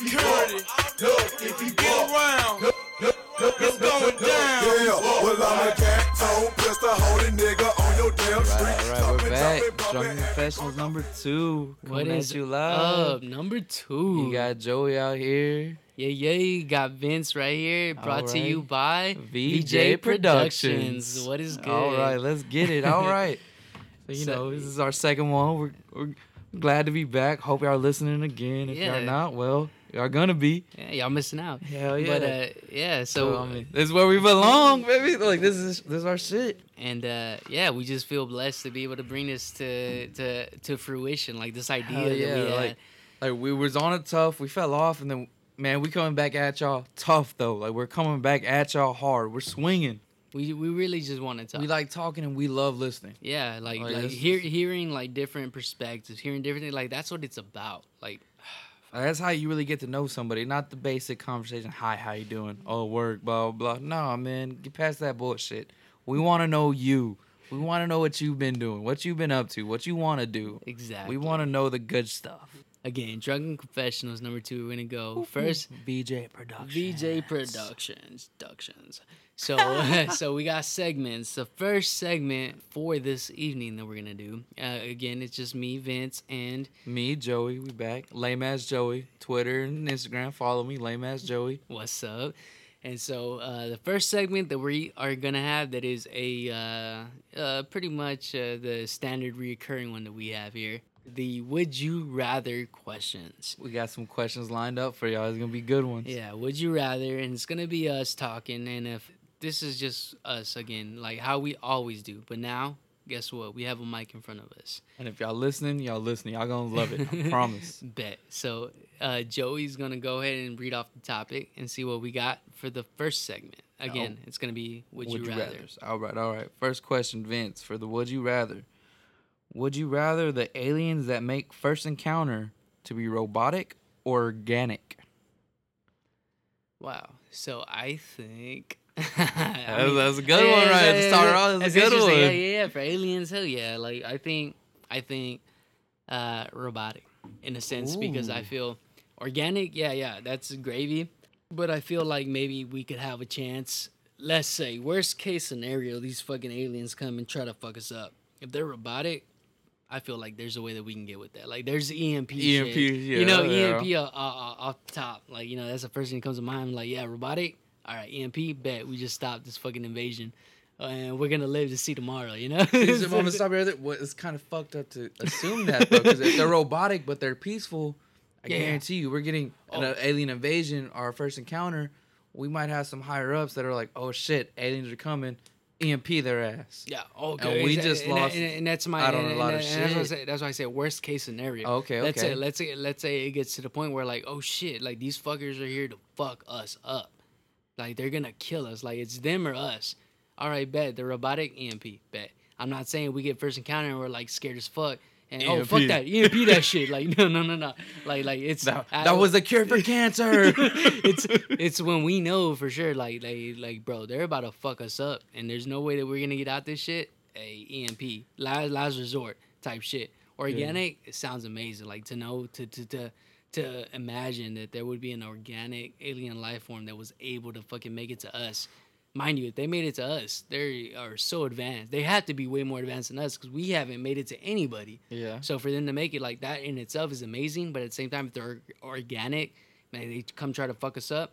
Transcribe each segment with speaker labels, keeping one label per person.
Speaker 1: if you fuck. Look, if you get around. It's going down.
Speaker 2: Yeah, well, I'm a cat tone pistol holding nigga on your damn street.
Speaker 3: All right, we're back. Drunken Confessionals number two.
Speaker 4: What is
Speaker 3: Coming
Speaker 4: is
Speaker 3: you live.
Speaker 4: up? Number two.
Speaker 3: You got Joey out here.
Speaker 4: yeah, yeah. You got Vince right here. Brought to you by
Speaker 3: VJ Productions.
Speaker 4: What is good?
Speaker 3: All right, let's get it. All right. So, you
Speaker 4: So-
Speaker 3: know, this is our second one. We're, we're glad to be back. Hope y'all listening again. If
Speaker 4: Yeah.
Speaker 3: y'all not, well, y'all gonna be.
Speaker 4: Yeah, y'all missing out.
Speaker 3: Hell yeah.
Speaker 4: But uh, yeah. So
Speaker 3: So, I mean, this is where we belong, baby. Like this is this is our shit.
Speaker 4: and uh, yeah, we just feel blessed to be able to bring this to to to fruition. Like this idea
Speaker 3: Hell
Speaker 4: that
Speaker 3: yeah,
Speaker 4: we had.
Speaker 3: like- Like we was on it tough. We fell off, and then man, we coming back at y'all tough though. Like we're coming back at y'all hard. We're swinging.
Speaker 4: we we really just want to talk.
Speaker 3: We like talking and we love listening.
Speaker 4: yeah, like
Speaker 3: Like,
Speaker 4: like hear, hearing like different perspectives, hearing different things. Like that's what it's about. Like
Speaker 3: That's how you really get to know somebody, not the basic conversation. Hi, how you doing? Oh, work, blah blah. blah. No, man, get past that bullshit. We want to know you. We want to know what you've been doing, what you've been up to, what you want to do.
Speaker 4: exactly.
Speaker 3: We want to know the good stuff.
Speaker 4: again. Drunken confessionals number two. We're gonna go first.
Speaker 3: VJ Productions.
Speaker 4: VJ Productions, Productions. So, so we got segments. The first segment for this evening that we're gonna do. Uh, again, it's just me, Vince, and
Speaker 3: Me, Joey, we back. Lame ass Joey. Twitter and Instagram. Follow me, lame ass Joey.
Speaker 4: what's up. And so, uh, the first segment that we are gonna have that is a uh, uh, pretty much uh, the standard reoccurring one that we have here. The would you rather questions.
Speaker 3: We got some questions lined up for y'all. It's gonna be good ones.
Speaker 4: Yeah, would you rather? And it's gonna be us talking. And if this is just us again, like how we always do, but now, guess what? We have a mic in front of us.
Speaker 3: And if y'all listening, y'all listening. Y'all gonna love it. I promise.
Speaker 4: Bet. So uh, Joey's gonna go ahead and read off the topic and see what we got for the first segment. Again, it's gonna be would, you, rather?
Speaker 3: rathers. All right, all right. First question, Vince, for the would you rather. Would you rather the aliens that make first encounter to be robotic or organic?
Speaker 4: Wow. So I think.
Speaker 3: That was a good one, right? To start off, that's a good.
Speaker 4: Yeah,
Speaker 3: one.
Speaker 4: yeah, yeah. For aliens, hell yeah. Like I think, I think, uh, robotic in a sense because I feel organic. Yeah, yeah, that's gravy. But I feel like maybe we could have a chance. Let's say worst case scenario, these fucking aliens come and try to fuck us up. If they're robotic. I feel like there's a way that we can get with that. Like there's EMP,
Speaker 3: EMP,
Speaker 4: shit.
Speaker 3: yeah,
Speaker 4: you know,
Speaker 3: yeah.
Speaker 4: EMP uh, uh, uh, off the top. Like you know, that's the first thing that comes to mind. Like yeah, robotic. All right, EMP. Bet we just stopped this fucking invasion, uh, and we're gonna live to see tomorrow. You know.
Speaker 3: Is it- stop right there. It's kind of fucked up to assume that though, because if they're robotic but they're peaceful, I
Speaker 4: Yeah.
Speaker 3: guarantee you, we're getting an
Speaker 4: Oh.
Speaker 3: alien invasion, our first encounter. We might have some higher ups that are like, "Oh shit, aliens are coming." EMP their ass.
Speaker 4: Yeah. Okay.
Speaker 3: And we
Speaker 4: and-
Speaker 3: just
Speaker 4: and, that-
Speaker 3: lost
Speaker 4: and, and that's my.
Speaker 3: I don't
Speaker 4: and,
Speaker 3: a lot of
Speaker 4: and That's, what I
Speaker 3: shit.
Speaker 4: say, that's why I say worst case scenario.
Speaker 3: Okay,
Speaker 4: Let's say
Speaker 3: okay.
Speaker 4: let's say let's say it gets to the point where like oh shit like these fuckers are here to fuck us up, like they're gonna kill us. Like it's them or us. All right, bet the robotic EMP. Bet. I'm not saying we get first encounter and we're like scared as fuck. And oh fuck that EMP that shit like no no no no like like it's
Speaker 3: That,
Speaker 4: I-
Speaker 3: was the cure for cancer.
Speaker 4: it's it's when we know for sure, like like like bro, they're about to fuck us up, and there's no way that we're gonna get out this shit. A EMP, last last resort type shit. Organic, it sounds amazing. Like to know to to to to imagine that there would be an organic alien life form that was able to fucking make it to us. Mind you, if they made it to us, they are so advanced. They have to be way more advanced than us because we haven't made it to anybody.
Speaker 3: yeah.
Speaker 4: So for them to make it like that in itself is amazing, but at the same time, if they're organic, man, they come try to fuck us up,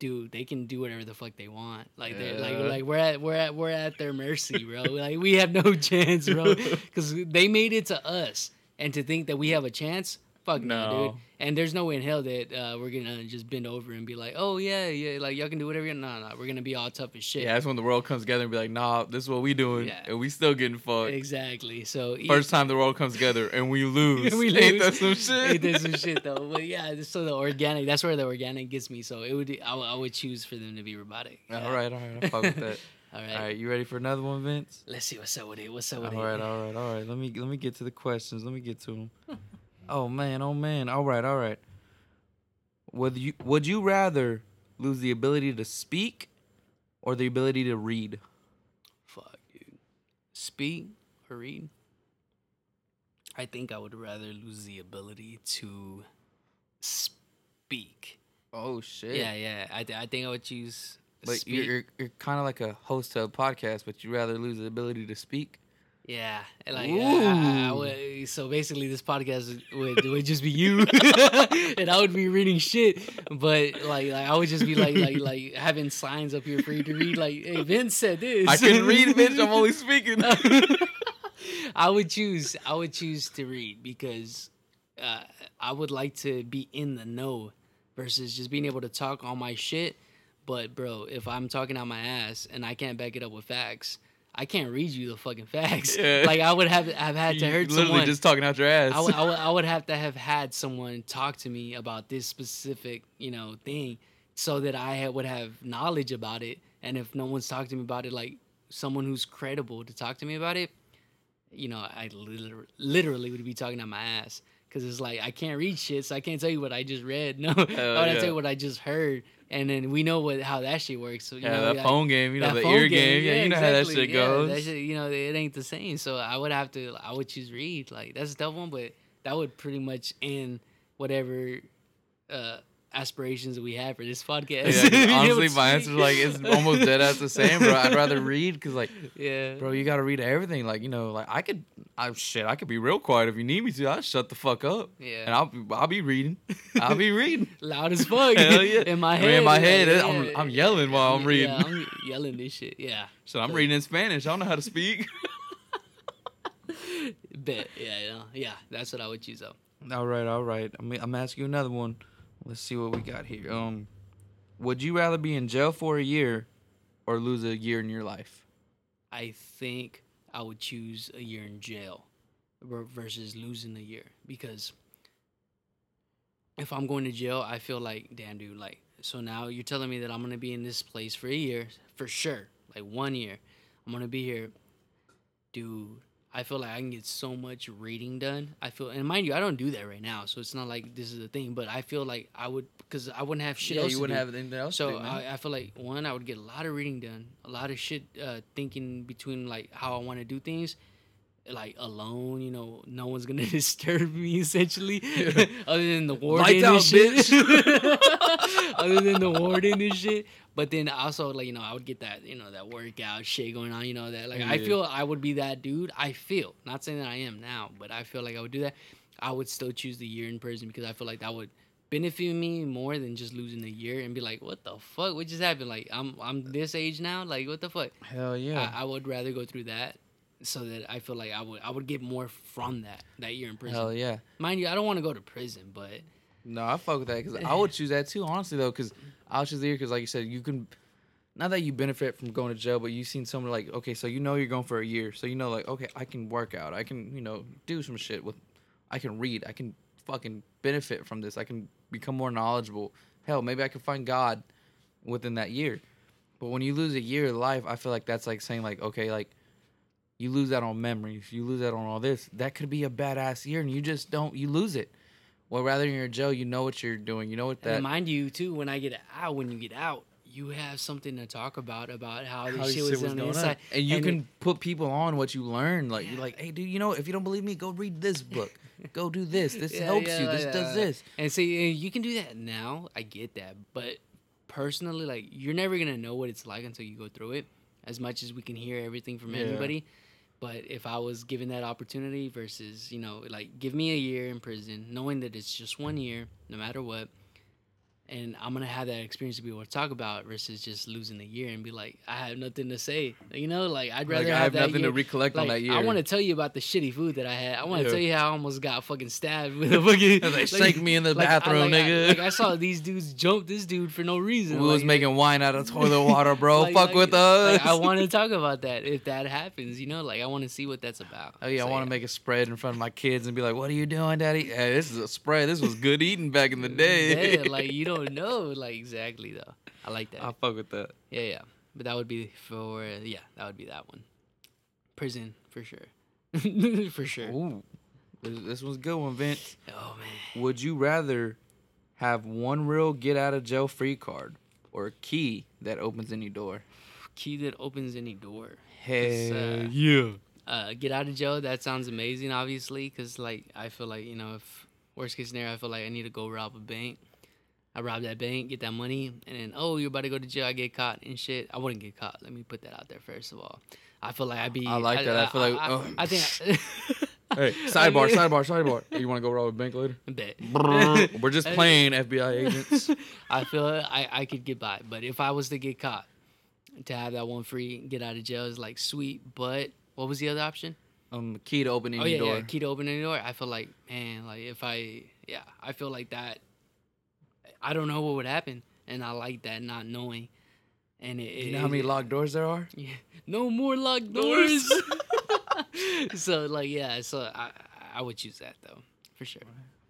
Speaker 4: dude, they can do whatever the fuck they want. Like they're like like we're at we're at we're at their mercy, bro. like we have no chance, bro, because they made it to us, and to think that we have a chance. Fuck no, dude. And there's no way in hell that uh, we're gonna just bend over and be like, oh yeah, yeah, like y'all can do whatever. you No, no, we're gonna be all tough as shit.
Speaker 3: Yeah, that's when the world comes together and be like, nah, this is what we doing.
Speaker 4: Yeah.
Speaker 3: And we still getting fucked.
Speaker 4: exactly. So
Speaker 3: First time the world comes together and we lose.
Speaker 4: we
Speaker 3: Ain't
Speaker 4: lose.
Speaker 3: that some shit?
Speaker 4: Ain't that some shit though? But yeah, so the organic, that's where the organic gets me. So it would, I, would- I would choose for them to be robotic. Yeah.
Speaker 3: All right, all right. I fuck with that.
Speaker 4: all right.
Speaker 3: All right, you ready for another one, Vince?
Speaker 4: Let's see what's up with it. What's up
Speaker 3: All
Speaker 4: with
Speaker 3: right,
Speaker 4: it?
Speaker 3: all right, all right. Let me let me get to the questions. Let me get to them. oh man, oh man. All right, all right. Would you would you rather lose the ability to speak or the ability to read?
Speaker 4: Fuck, dude. Speak or read? I think I would rather lose the ability to speak
Speaker 3: Oh shit.
Speaker 4: Yeah, yeah. I, th- I think I would choose.
Speaker 3: But
Speaker 4: speak.
Speaker 3: you're you're, you're kind of like a host of a podcast, but you rather lose the ability to speak.
Speaker 4: Yeah, like would- so basically, this podcast would would just be you, and I would be reading shit. But like, like I would just be like, like, like having signs up here for you to read. Like, hey, Vince said this.
Speaker 3: I can read, bitch. I'm only speaking.
Speaker 4: I would choose. I would choose to read because uh, I would like to be in the know versus just being able to talk all my shit. But bro, if I'm talking out my ass and I can't back it up with facts, I can't read you the fucking facts.
Speaker 3: Yeah.
Speaker 4: Like I would have have had to
Speaker 3: You
Speaker 4: hurt
Speaker 3: literally
Speaker 4: someone.
Speaker 3: just talking out your ass.
Speaker 4: I would, I, would, I would have to have had someone talk to me about this specific, you know, thing, so that I had, would have knowledge about it. And if no one's talking to me about it, like someone who's credible to talk to me about it, you know, I literally, literally would be talking out my ass because it's like I can't read shit, so I can't tell you what I just read. No, I would have to
Speaker 3: yeah.
Speaker 4: tell you what I just heard, and then we know what how that shit works. So you
Speaker 3: yeah,
Speaker 4: know,
Speaker 3: that
Speaker 4: like-
Speaker 3: phone game. You know, the ear game. Yeah, yeah, you know how that
Speaker 4: exactly.
Speaker 3: shit
Speaker 4: Yeah,
Speaker 3: goes.
Speaker 4: that shit, you know, it ain't the same. So I would have to. I would choose read. Like that's a tough one, but that would pretty much end whatever uh aspirations that we have for this podcast.
Speaker 3: Yeah, 'cause
Speaker 4: Being able
Speaker 3: honestly, my
Speaker 4: answer
Speaker 3: answer's like it's almost dead ass the same, bro. I'd rather read because, like,
Speaker 4: yeah,
Speaker 3: bro, you gotta read everything. Like, you know, like I could, I shit, I could be real quiet if you need me to. I'll shut the fuck up.
Speaker 4: Yeah.
Speaker 3: and I'll be, I'll be reading. I'll be reading.
Speaker 4: loud as fuck.
Speaker 3: Hell yeah.
Speaker 4: in my
Speaker 3: I
Speaker 4: head.
Speaker 3: mean, in my head,
Speaker 4: yeah,
Speaker 3: I'm- I'm yelling while I'm reading.
Speaker 4: Yeah, I'm yelling this shit. Yeah,
Speaker 3: So I'm reading in Spanish. I don't know how to speak.
Speaker 4: bet. Yeah, yeah, yeah. That's what I would choose. Though.
Speaker 3: all right, all right. I'm, I'm asking you another one. Let's see what we got here. Um, would you rather be in jail for a year or lose a year in your life?
Speaker 4: I think I would choose a year in jail versus losing a year because if I'm going to jail, I feel like, damn, dude, like, so now you're telling me that I'm gonna be in this place for a year for sure, like one year. I'm gonna be here, dude. I feel like I can get so much reading done. I feel, and mind you, I don't do that right now, so it's not like this is a thing. But I feel like I would, because I wouldn't have shit
Speaker 3: yeah,
Speaker 4: else.
Speaker 3: you wouldn't
Speaker 4: do.
Speaker 3: have anything else.
Speaker 4: So
Speaker 3: do.
Speaker 4: I, I feel like one, I would get a lot of reading done, a lot of shit uh, thinking between like how I want to do things, like alone. You know, no one's gonna disturb me essentially, other than the warden
Speaker 3: Lights
Speaker 4: and
Speaker 3: out,
Speaker 4: shit. other than the warden and shit. But then also like you know I would get that you know that workout shit going on. You know that like I feel I would be that dude. I feel not saying that I am now, but I feel like I would do that. I would still choose the year in prison because I feel like that would benefit me more than just losing a year and be like, what the fuck? What just happened? Like I'm I'm this age now. Like what the fuck?
Speaker 3: Hell yeah.
Speaker 4: I, I would rather go through that so that I feel like I would I would get more from that that year in prison.
Speaker 3: Hell yeah.
Speaker 4: Mind you, I don't want to go to prison, but
Speaker 3: No, I fuck with that because I would choose that too. Honestly though, because I would choose the year because like you said, you can. Not that you benefit from going to jail, but you've seen someone like okay, so you know you're going for a year, so you know like okay, I can work out, I can you know do some shit with, I can read, I can fucking benefit from this, I can become more knowledgeable. Hell, maybe I can find God within that year. But when you lose a year of life, I feel like that's like saying like okay, like you lose that on memories, you lose that on all this. That could be a badass year, and you just don't, you lose it. Well, rather than you're in jail, you know what you're doing. You know what
Speaker 4: and
Speaker 3: that.
Speaker 4: mind you too, when I get out, when you get out, you have something to talk about about how this
Speaker 3: how this
Speaker 4: shit
Speaker 3: shit
Speaker 4: was,
Speaker 3: was
Speaker 4: on the
Speaker 3: going on.
Speaker 4: inside,
Speaker 3: And you
Speaker 4: it-
Speaker 3: can put people on what you learn. Like you're like, hey, dude, you know, if you don't believe me, go read this book. go do this. This
Speaker 4: Yeah,
Speaker 3: helps
Speaker 4: yeah,
Speaker 3: you. This
Speaker 4: like
Speaker 3: does this.
Speaker 4: And see, you can do that now. I get that, but personally, like you're never gonna know what it's like until you go through it. As much as we can hear everything from
Speaker 3: Yeah.
Speaker 4: everybody, but if I was given that opportunity versus, you know, like give me a year in prison, knowing that it's just one year, no matter what, and I'm gonna have that experience to be able to talk about versus just losing a year and be like, I have nothing to say. You know, like I'd rather
Speaker 3: Like, I
Speaker 4: have,
Speaker 3: have
Speaker 4: that
Speaker 3: nothing
Speaker 4: year.
Speaker 3: to recollect on that year.
Speaker 4: I want to tell you about the shitty food that I had. I want to
Speaker 3: Yeah.
Speaker 4: tell you how I almost got fucking stabbed with a fucking.
Speaker 3: They shanked me in the
Speaker 4: I-
Speaker 3: bathroom,
Speaker 4: like, I,
Speaker 3: nigga.
Speaker 4: like I saw these dudes jump this dude for no reason.
Speaker 3: We was making wine out of toilet water, bro.
Speaker 4: like-
Speaker 3: Fuck
Speaker 4: like-
Speaker 3: with us.
Speaker 4: Like, I want to talk about that if that happens. You know, like I want to see what that's about.
Speaker 3: Oh yeah,
Speaker 4: So,
Speaker 3: I want to make a spread in front of my kids and be like, "What are you doing, Daddy? Hey, this is a spread. This was good eating back in the day."
Speaker 4: Yeah, like you don't know, like exactly though. I like that.
Speaker 3: I fuck with that.
Speaker 4: Yeah, yeah. But that would be for yeah, that would be that one. Prison for sure, for sure.
Speaker 3: Ooh, this, one's a good one, Vince.
Speaker 4: Oh man.
Speaker 3: Would you rather have one real get out of jail free card or a key that opens any door?
Speaker 4: Key that opens any door.
Speaker 3: Hell
Speaker 4: uh,
Speaker 3: yeah.
Speaker 4: uh, get out of jail. That sounds amazing, obviously, because like I feel like you know, if worst case scenario, I feel like I need to go rob a bank. I rob that bank, get that money, and then oh, you're about to go to jail. I get caught and shit. I wouldn't get caught. Let me put that out there first of all. I feel like I'd be.
Speaker 3: I like that. I feel like,
Speaker 4: I,
Speaker 3: oh.
Speaker 4: I think.
Speaker 3: Hey, sidebar, sidebar, sidebar. Hey, you want to go rob a bank later?
Speaker 4: Bet.
Speaker 3: We're just playing FBI agents.
Speaker 4: I feel like I, I could get by, but if I was to get caught, to have that one free, get out of jail is like sweet. But what was the other option?
Speaker 3: Um, key to opening
Speaker 4: Oh
Speaker 3: your
Speaker 4: yeah,
Speaker 3: door.
Speaker 4: yeah, key to opening the door. I feel like man, like if I, yeah, I feel like that. I don't know what would happen, and I like that not knowing. And it,
Speaker 3: you know how many
Speaker 4: it-
Speaker 3: locked doors there are?
Speaker 4: Yeah, no more locked doors. so like yeah, so I I would choose that though for sure.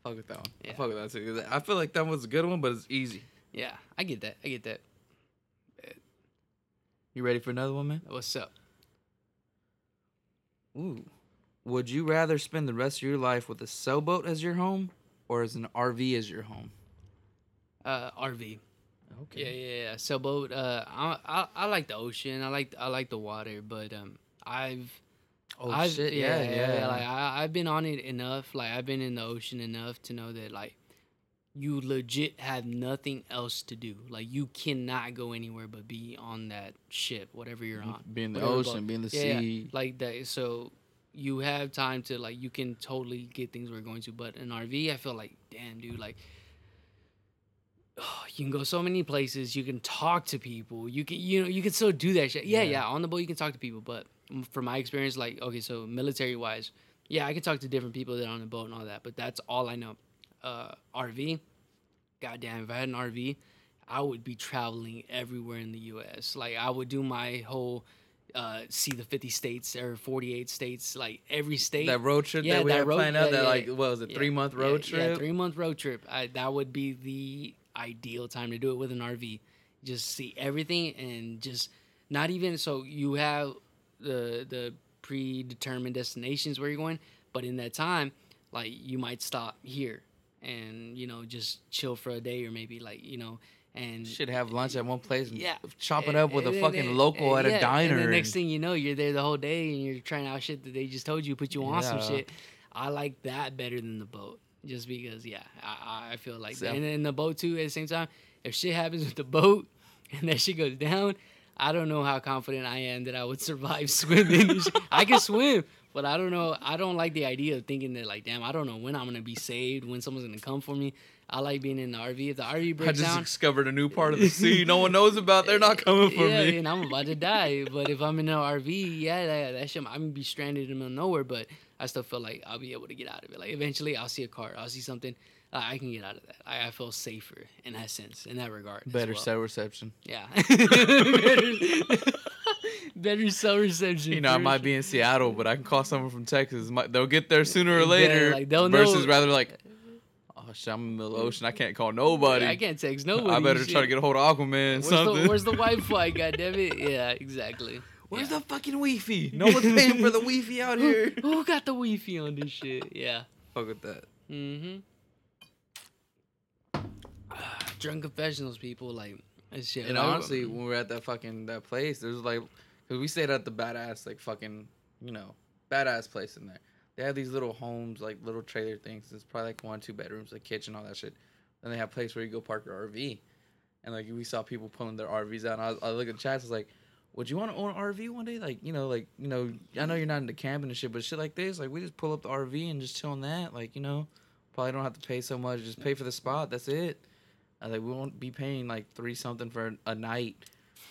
Speaker 3: Fuck with that one. I
Speaker 4: Yeah.
Speaker 3: fuck with that too. 'cause I feel like that was a good one, but it's easy.
Speaker 4: Yeah, I get that. I get that.
Speaker 3: You ready for another one, man?
Speaker 4: What's up?
Speaker 3: Ooh. Would you rather spend the rest of your life with a sailboat as your home or as an RV as your home?
Speaker 4: Uh, RV.
Speaker 3: Okay.
Speaker 4: Yeah, yeah, yeah. Sailboat. Uh, I, I I like the ocean. I like I like the water, but um, I've
Speaker 3: Oh
Speaker 4: I've,
Speaker 3: shit! Yeah, yeah. yeah.
Speaker 4: Like I, I've been on it enough. Like I've been in the ocean enough to know that like you legit have nothing else to do. Like you cannot go anywhere but be on that ship, whatever you're on.
Speaker 3: Be in the
Speaker 4: Whatever
Speaker 3: ocean,
Speaker 4: boat.
Speaker 3: be in the
Speaker 4: Yeah, yeah.
Speaker 3: sea.
Speaker 4: like that. So you have time to like you can totally get things we're going to. But an RV, I feel like damn, dude, like. You can go so many places. You can talk to people. You can, you know, you can still do that shit. Yeah,
Speaker 3: Yeah.
Speaker 4: yeah. On the boat, you can talk to people. But from my experience, like, okay, so military wise, yeah, I can talk to different people that are on the boat and all that. But that's all I know. Uh, RV, goddamn, if I had an RV, I would be traveling everywhere in the U.S. Like, I would do my whole. Uh, see the 50 states or 48 states, like every state.
Speaker 3: That road trip
Speaker 4: Yeah,
Speaker 3: that we
Speaker 4: that
Speaker 3: had
Speaker 4: road-
Speaker 3: planned out,
Speaker 4: yeah,
Speaker 3: that
Speaker 4: yeah,
Speaker 3: like what was it,
Speaker 4: Yeah,
Speaker 3: three month
Speaker 4: yeah,
Speaker 3: road
Speaker 4: Yeah,
Speaker 3: trip?
Speaker 4: three month road trip. I, that would be the ideal time to do it with an RV. Just see everything and just not even so you have the the predetermined destinations where you're going, but in that time, like you might stop here and you know just chill for a day or maybe like you know and
Speaker 3: Should have lunch at one place and
Speaker 4: yeah,
Speaker 3: chop it
Speaker 4: And-
Speaker 3: up with a
Speaker 4: and then-
Speaker 3: fucking
Speaker 4: and-
Speaker 3: local
Speaker 4: and
Speaker 3: at
Speaker 4: yeah,
Speaker 3: a diner.
Speaker 4: And the next thing you know, you're there the whole day and you're trying out shit that they just told you, put you on some shit. I like that better than the boat, just because yeah, I, I feel like
Speaker 3: So-
Speaker 4: that. And then the boat too, at the same time, if shit happens with the boat and that shit goes down, I don't know how confident I am that I would survive swimming. I can swim. But I don't know. I don't like the idea of thinking that, like, damn, I don't know when I'm gonna be saved, when someone's gonna come for me. I like being in the RV. If the RV breaks down, I
Speaker 3: just
Speaker 4: down,
Speaker 3: discovered a new part of the sea no one knows about. They're not coming for
Speaker 4: yeah,
Speaker 3: me.
Speaker 4: and I'm about to die. But if I'm in an RV, yeah, that, that shit, I'm gonna be stranded in the middle of nowhere. But I still feel like I'll be able to get out of it. Like eventually, I'll see a car, I'll see something, uh, I can get out of that. I, I feel safer in that sense, in that regard.
Speaker 3: Better
Speaker 4: well.
Speaker 3: cell reception.
Speaker 4: Yeah. better, better cell reception.
Speaker 3: You know, I might be in Seattle, but I can call someone from Texas. They'll get there sooner or
Speaker 4: Yeah,
Speaker 3: later.
Speaker 4: like, they'll
Speaker 3: versus
Speaker 4: know-
Speaker 3: rather like, oh shit, I'm in the middle of the ocean. I can't call nobody.
Speaker 4: I can't text nobody.
Speaker 3: I better try to get a hold of Aquaman.
Speaker 4: Where's
Speaker 3: something.
Speaker 4: the, where's the Wi-Fi? God damn it! Yeah, exactly.
Speaker 3: Where's
Speaker 4: Yeah.
Speaker 3: the fucking Wi-Fi? No one's paying for the Wi-Fi out here.
Speaker 4: Who, who got the Wi-Fi on this shit? Yeah.
Speaker 3: Fuck with that.
Speaker 4: Mm-hmm. Drunk confessionals, people like that shit.
Speaker 3: And
Speaker 4: I-
Speaker 3: honestly, when we were at that fucking that place, there's like, cause we stayed at the badass like fucking, you know, badass place in there. They have these little homes, like little trailer things. It's probably like one, two bedrooms, a kitchen, all that shit. Then they have a place where you go park your RV, and like we saw people pulling their RVs out. And I, was, I look at the chat, it's like, would you want to own an RV one day? Like, you know, like you know, I know you're not into camping and shit, but shit like this, like we just pull up the RV and just chill in that. Like, you know, probably don't have to pay so much. Just pay for the spot. That's it. I like we won't be paying like three something for a night.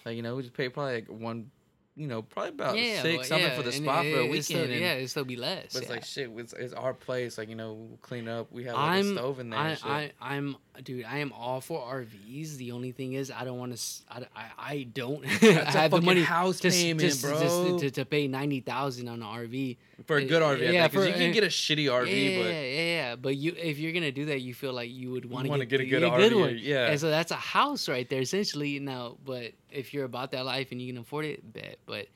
Speaker 3: Like you know, we just pay probably like one, you know, probably about
Speaker 4: yeah,
Speaker 3: six
Speaker 4: but
Speaker 3: something
Speaker 4: yeah,
Speaker 3: for the
Speaker 4: and
Speaker 3: spot
Speaker 4: it-
Speaker 3: for a weekend.
Speaker 4: Still,
Speaker 3: and-
Speaker 4: yeah, it still be less.
Speaker 3: but it's
Speaker 4: yeah.
Speaker 3: like shit. It's, it's our place. Like you know, we'll clean up. We have like,
Speaker 4: I'm,
Speaker 3: a stove in there.
Speaker 4: I,
Speaker 3: and shit.
Speaker 4: I, I'm, dude. I am all for RVs. The only thing is, I don't want to. I, I, I don't
Speaker 3: That's a
Speaker 4: have the money
Speaker 3: house
Speaker 4: to, s-
Speaker 3: payment,
Speaker 4: to, s- to,
Speaker 3: bro.
Speaker 4: to, to pay ninety thousand on an RV.
Speaker 3: for a good RV,
Speaker 4: yeah,
Speaker 3: yeah, because
Speaker 4: for-
Speaker 3: you can get a shitty RV,
Speaker 4: yeah,
Speaker 3: but
Speaker 4: yeah, yeah, yeah. But you, if you're gonna do that, you feel like you would want to
Speaker 3: wanna
Speaker 4: get,
Speaker 3: get a good
Speaker 4: a
Speaker 3: RV,
Speaker 4: one.
Speaker 3: yeah.
Speaker 4: And so that's a house right there, essentially. Now, but if you're about that life and you can afford it, bet. But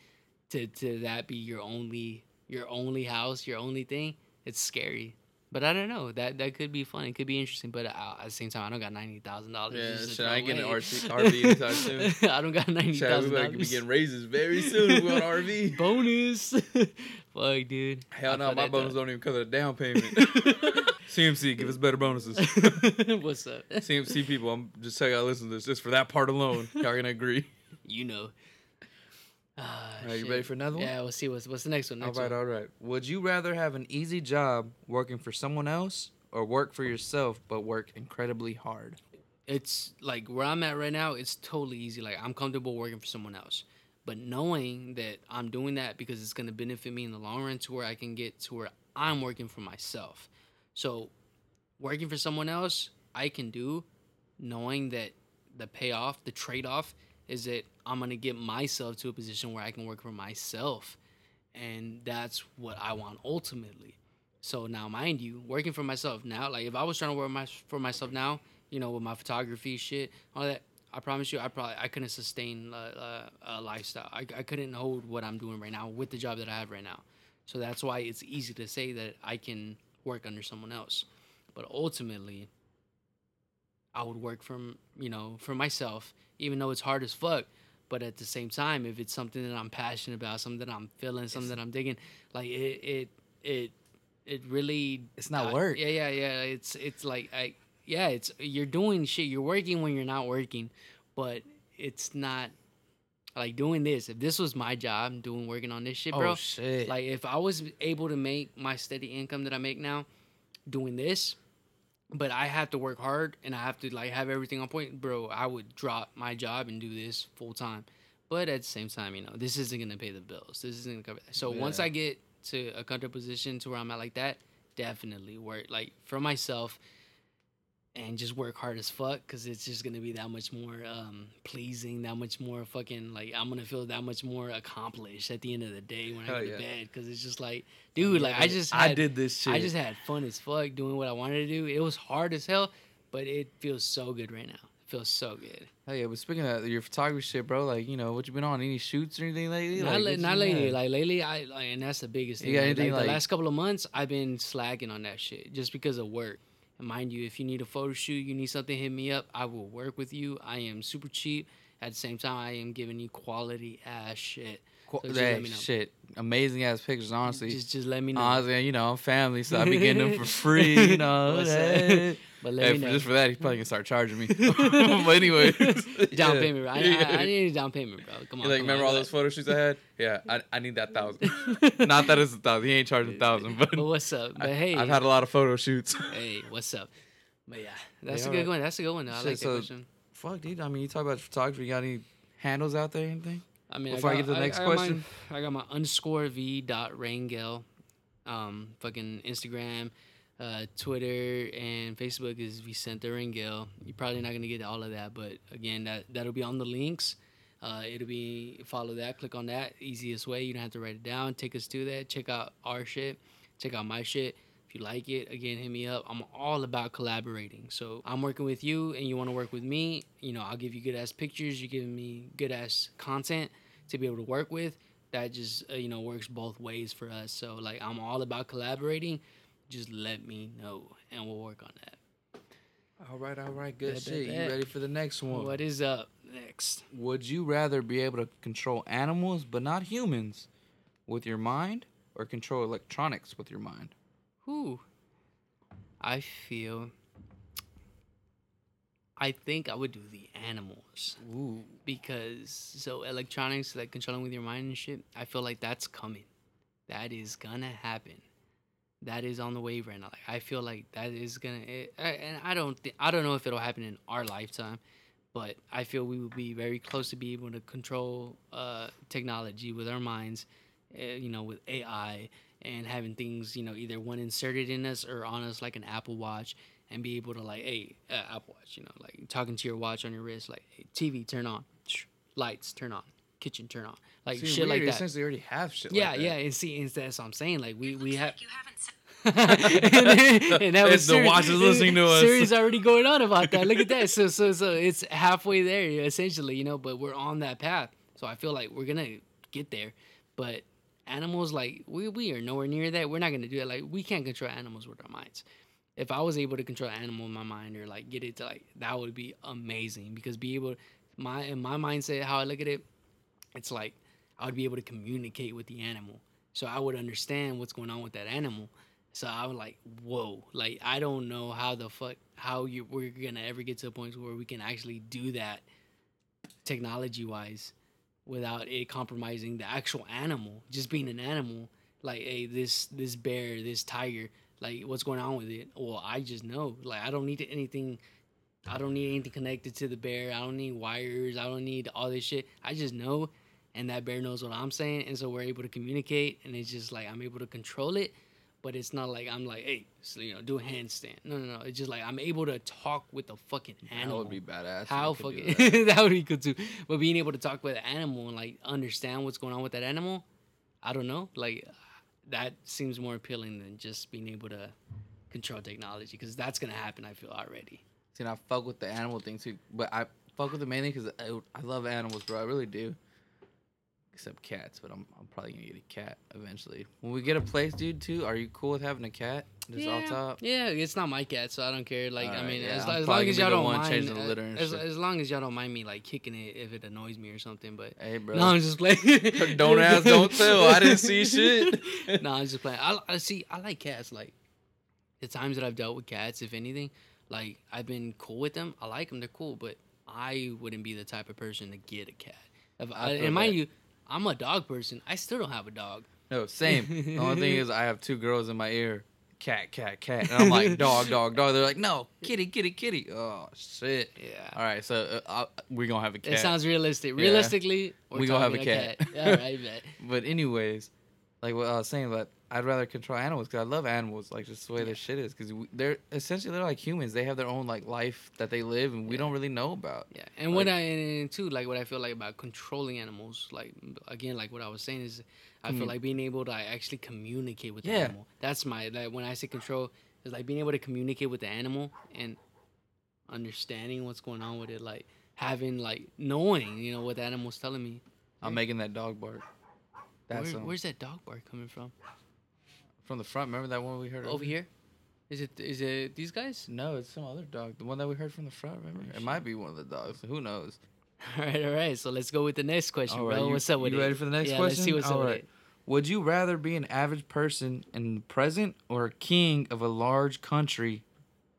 Speaker 4: to to that be your only your only house, your only thing, it's scary. But I don't know. That that could be fun. It could be interesting. But uh, at the same time, I don't got ninety thousand dollars.
Speaker 3: yeah, shit, I getting an RC, RV anytime soon.
Speaker 4: I don't got ninety
Speaker 3: we
Speaker 4: thousand
Speaker 3: better be getting raises very soon. if we on RV.
Speaker 4: bonus. Fuck, dude.
Speaker 3: Hell no, my bonus don't even cover the down payment. CMC, give us better bonuses.
Speaker 4: What's up?
Speaker 3: CMC people, I'm just telling y'all listen to this just for that part alone. Y'all gonna agree.
Speaker 4: You know. Ah,
Speaker 3: Are you
Speaker 4: shit.
Speaker 3: ready for another one?
Speaker 4: Yeah, we'll see. What's what's the next one?
Speaker 3: All
Speaker 4: Next
Speaker 3: right,
Speaker 4: one.
Speaker 3: all right. Would you rather have an easy job working for someone else or work for yourself but work incredibly hard?
Speaker 4: it's like where I'm at right now, it's totally easy. Like I'm comfortable working for someone else. But knowing that I'm doing that because it's gonna benefit me in the long run to where I can get to where I'm working for myself. So working for someone else, I can do knowing that the payoff, the trade off is that I'm gonna get myself to a position where I can work for myself. And that's what I want ultimately. So now, mind you, working for myself now, like if I was trying to work my, for myself now, you know, with my photography shit, all that, I promise you, I probably I couldn't sustain a, a, a lifestyle. I, I couldn't hold what I'm doing right now with the job that I have right now. So that's why it's easy to say that I can work under someone else. But ultimately, I would work from you know for myself, even though it's hard as fuck. But at the same time, if it's something that I'm passionate about, something that I'm feeling, something that I'm digging, like it, it, it, it really.
Speaker 3: It's not
Speaker 4: I-
Speaker 3: work.
Speaker 4: Yeah, yeah, yeah. It's it's like I yeah. It's you're doing shit. You're working when you're not working, but it's not like doing this. If this was my job, doing working on this shit, bro.
Speaker 3: Oh shit!
Speaker 4: Like if I was able to make my steady income that I make now, doing this, but I have to work hard and I have to like have everything on point, bro. I would drop my job and do this full time. But at the same time, you know, this isn't gonna pay the bills. This isn't gonna cover. So once I get to a comfortable position to where I'm at like that, definitely work like for myself and just work hard as fuck because it's just gonna be that much more um, pleasing, that much more fucking like I'm gonna feel that much more accomplished at the end of the day when I
Speaker 3: Hell
Speaker 4: go
Speaker 3: yeah.
Speaker 4: to bed because it's just like, dude, like I just
Speaker 3: I did this shit.
Speaker 4: I just had fun as fuck doing what I wanted to do. It was hard as hell, but it feels so good right now. It feels so good.
Speaker 3: Oh yeah, but speaking of your photography shit, bro, like you know, what you been on? Any shoots or anything lately?
Speaker 4: Not,
Speaker 3: like,
Speaker 4: la- not lately.
Speaker 3: had?
Speaker 4: Like lately, I like, and that's the biggest thing.
Speaker 3: You got anything,
Speaker 4: like,
Speaker 3: like-
Speaker 4: the last couple of months, I've been slacking on that shit just because of work. Mind you, if you need a photo shoot, you need something, hit me up. I will work with you. I am super cheap. At the same time, I am giving you quality ass shit. So just
Speaker 3: hey,
Speaker 4: let me know.
Speaker 3: shit, amazing ass pictures. Honestly,
Speaker 4: Just, just let me know.
Speaker 3: honestly, you know, I'm family, so I be getting them for free. You know, hey.
Speaker 4: but let
Speaker 3: Hey,
Speaker 4: me
Speaker 3: for,
Speaker 4: know.
Speaker 3: just for that, he's probably gonna start charging me. but anyway,
Speaker 4: down
Speaker 3: yeah.
Speaker 4: payment, bro. I, I, I need a down payment, bro. Come on.
Speaker 3: You like
Speaker 4: come
Speaker 3: remember
Speaker 4: on.
Speaker 3: all those photo shoots I had? Yeah, I, I need that thousand. Not that it's a thousand. He ain't charging a thousand, but
Speaker 4: But what's up? But hey,
Speaker 3: I've had a lot of photo shoots.
Speaker 4: hey, what's up? But yeah, that's
Speaker 3: Yeah,
Speaker 4: a good one. That's a good one. though. I
Speaker 3: Shit,
Speaker 4: like that
Speaker 3: so-
Speaker 4: question.
Speaker 3: Fuck, dude. I mean, you talk about photography. You got any handles out there? Anything?
Speaker 4: I mean,
Speaker 3: Before I
Speaker 4: got-
Speaker 3: get to the next
Speaker 4: got my-
Speaker 3: question?
Speaker 4: I got my underscore v dot Rangel, um, fucking Instagram, uh, Twitter, and Facebook is Vicente Rangel. You're probably not gonna get all of that, but again, that that'll be on the links. Uh, it'll be follow that, click on that. Easiest way. You don't have to write it down. Take us to that. Check out our shit. Check out my shit. If you like it, again, hit me up. I'm all about collaborating. So I'm working with you, and you want to work with me. You know, I'll give you good ass pictures. You giving me good ass content to be able to work with. That just uh, you know works both ways for us. So like I'm all about collaborating. Just let me know, and we'll work on that.
Speaker 3: All right, all right, good shit. You ready for the next one?
Speaker 4: What is up next?
Speaker 3: Would you rather be able to control animals but not humans with your mind, or control electronics with your mind?
Speaker 4: Who? I feel. I think I would do the animals
Speaker 3: Ooh,
Speaker 4: because so electronics like controlling with your mind and shit. I feel like that's coming. That is gonna happen. That is on the wave right now. Like I feel like that is gonna. It, I- and I don't. Th- I don't know if it'll happen in our lifetime, but I feel we will be very close to be able to control uh, technology with our minds. Uh, you know, with AI and having things, you know, either one inserted in us or on us, like an Apple Watch, and be able to like, hey, uh, Apple Watch, you know, like talking to your watch on your wrist, like, hey, TV turn on, Shh, lights turn on, kitchen turn on, like
Speaker 3: See,
Speaker 4: shit
Speaker 3: we
Speaker 4: like that.
Speaker 3: Essentially, already have shit.
Speaker 4: Yeah,
Speaker 3: like that.
Speaker 4: yeah, and see, and that's what I'm saying. Like we we have.
Speaker 5: You haven't said
Speaker 4: and, and that was
Speaker 3: The
Speaker 4: Siri-
Speaker 3: watch is listening to us.
Speaker 4: Siri's already going on about that. Look at that. So so so it's halfway there essentially, you know. But we're on that path. So I feel like we're gonna get there. But animals, like we we are nowhere near that. We're not gonna do that. Like we can't control animals with our minds. If I was able to control animal in my mind or like get it to like that would be amazing because be able my in my mindset how I look at it, it's like I would be able to communicate with the animal. So I would understand what's going on with that animal So I was like, whoa, like I don't know how the fuck how you we're gonna ever get to a point where we can actually do that technology wise without it compromising the actual animal, just being an animal. Like, hey, this this bear, this tiger, like what's going on with it? Well, I just know. Like I don't need anything I don't need anything connected to the bear. I don't need wires. I don't need all this shit. I just know and that bear knows what I'm saying, and so we're able to communicate, and it's just like I'm able to control it, but it's not like I'm like, hey, so, you know, do a handstand. No, no, no. It's just like I'm able to talk with the fucking animal.
Speaker 3: That would be badass.
Speaker 4: How
Speaker 3: you could do
Speaker 4: fucking
Speaker 3: that.
Speaker 4: that. would be cool too. But being able to talk with an animal and like understand what's going on with that animal, I don't know. Like that seems more appealing than just being able to control technology because that's gonna happen. I feel already.
Speaker 3: See, and I fuck with the animal thing too, but I fuck with it mainly because I, I love animals, bro. I really do. Except cats, but I'm, I'm probably gonna get a cat eventually. When we get a place, dude, too, are you cool with having a cat? Just
Speaker 4: yeah.
Speaker 3: off top.
Speaker 4: Yeah, it's not my cat, so I don't care. Like, I mean, as, as long as y'all don't mind,
Speaker 3: changing the uh, litter and
Speaker 4: as, as long as y'all don't mind me like kicking it if it annoys me or something. But
Speaker 3: Hey, bro.
Speaker 4: no, I'm just playing.
Speaker 3: Don't ask, don't tell. I didn't see shit.
Speaker 4: no, I'm just playing. I, I see. I like cats. Like the times that I've dealt with cats, if anything, like I've been cool with them. I like them. They're cool, but I wouldn't be the type of person to get a cat. If I,
Speaker 3: feel
Speaker 4: and mind you, I'm a dog person. I still don't have a dog.
Speaker 3: No, same. The only thing is, I have two girls in my ear. Cat, cat, cat. And I'm like, dog, dog, dog. They're like, no, kitty, kitty, kitty. Oh, shit.
Speaker 4: Yeah.
Speaker 3: All right, so uh, uh, we're going to have a cat.
Speaker 4: It sounds realistic.
Speaker 3: Yeah.
Speaker 4: Realistically, we're
Speaker 3: We gonna have
Speaker 4: talking
Speaker 3: a cat.
Speaker 4: All right, bet.
Speaker 3: But anyways, like what I was saying, but I'd rather control animals because I love animals, like just the way their shit is. Because they're essentially they're like humans. They have their own like life that they live, and we don't really know about.
Speaker 4: Yeah, and what I and too like what I feel like about controlling animals, like again, like what I was saying is, I feel
Speaker 3: mm-hmm.
Speaker 4: like being able to actually communicate with the
Speaker 3: Yeah.
Speaker 4: animal. That's my like when I say control, is like being able to communicate with the animal and understanding what's going on with it, like having like knowing, you know, what the animal's telling me.
Speaker 3: I'm making that dog bark. That's
Speaker 4: Where, where's that dog bark coming from?
Speaker 3: From the front. Remember that one we heard
Speaker 4: Over here? Is it is it these guys?
Speaker 3: No, it's some other dog. The one that we heard from the front. Remember? It might be one of the dogs. Who knows?
Speaker 4: All right, all right. So let's go with the next question,
Speaker 3: All
Speaker 4: bro.
Speaker 3: right, you-
Speaker 4: what's up with
Speaker 3: you
Speaker 4: it?
Speaker 3: ready for the next
Speaker 4: yeah,
Speaker 3: question?
Speaker 4: Let's see what's
Speaker 3: All
Speaker 4: up with
Speaker 3: right.
Speaker 4: it.
Speaker 3: Would you rather be an average person in the present or a king of a large country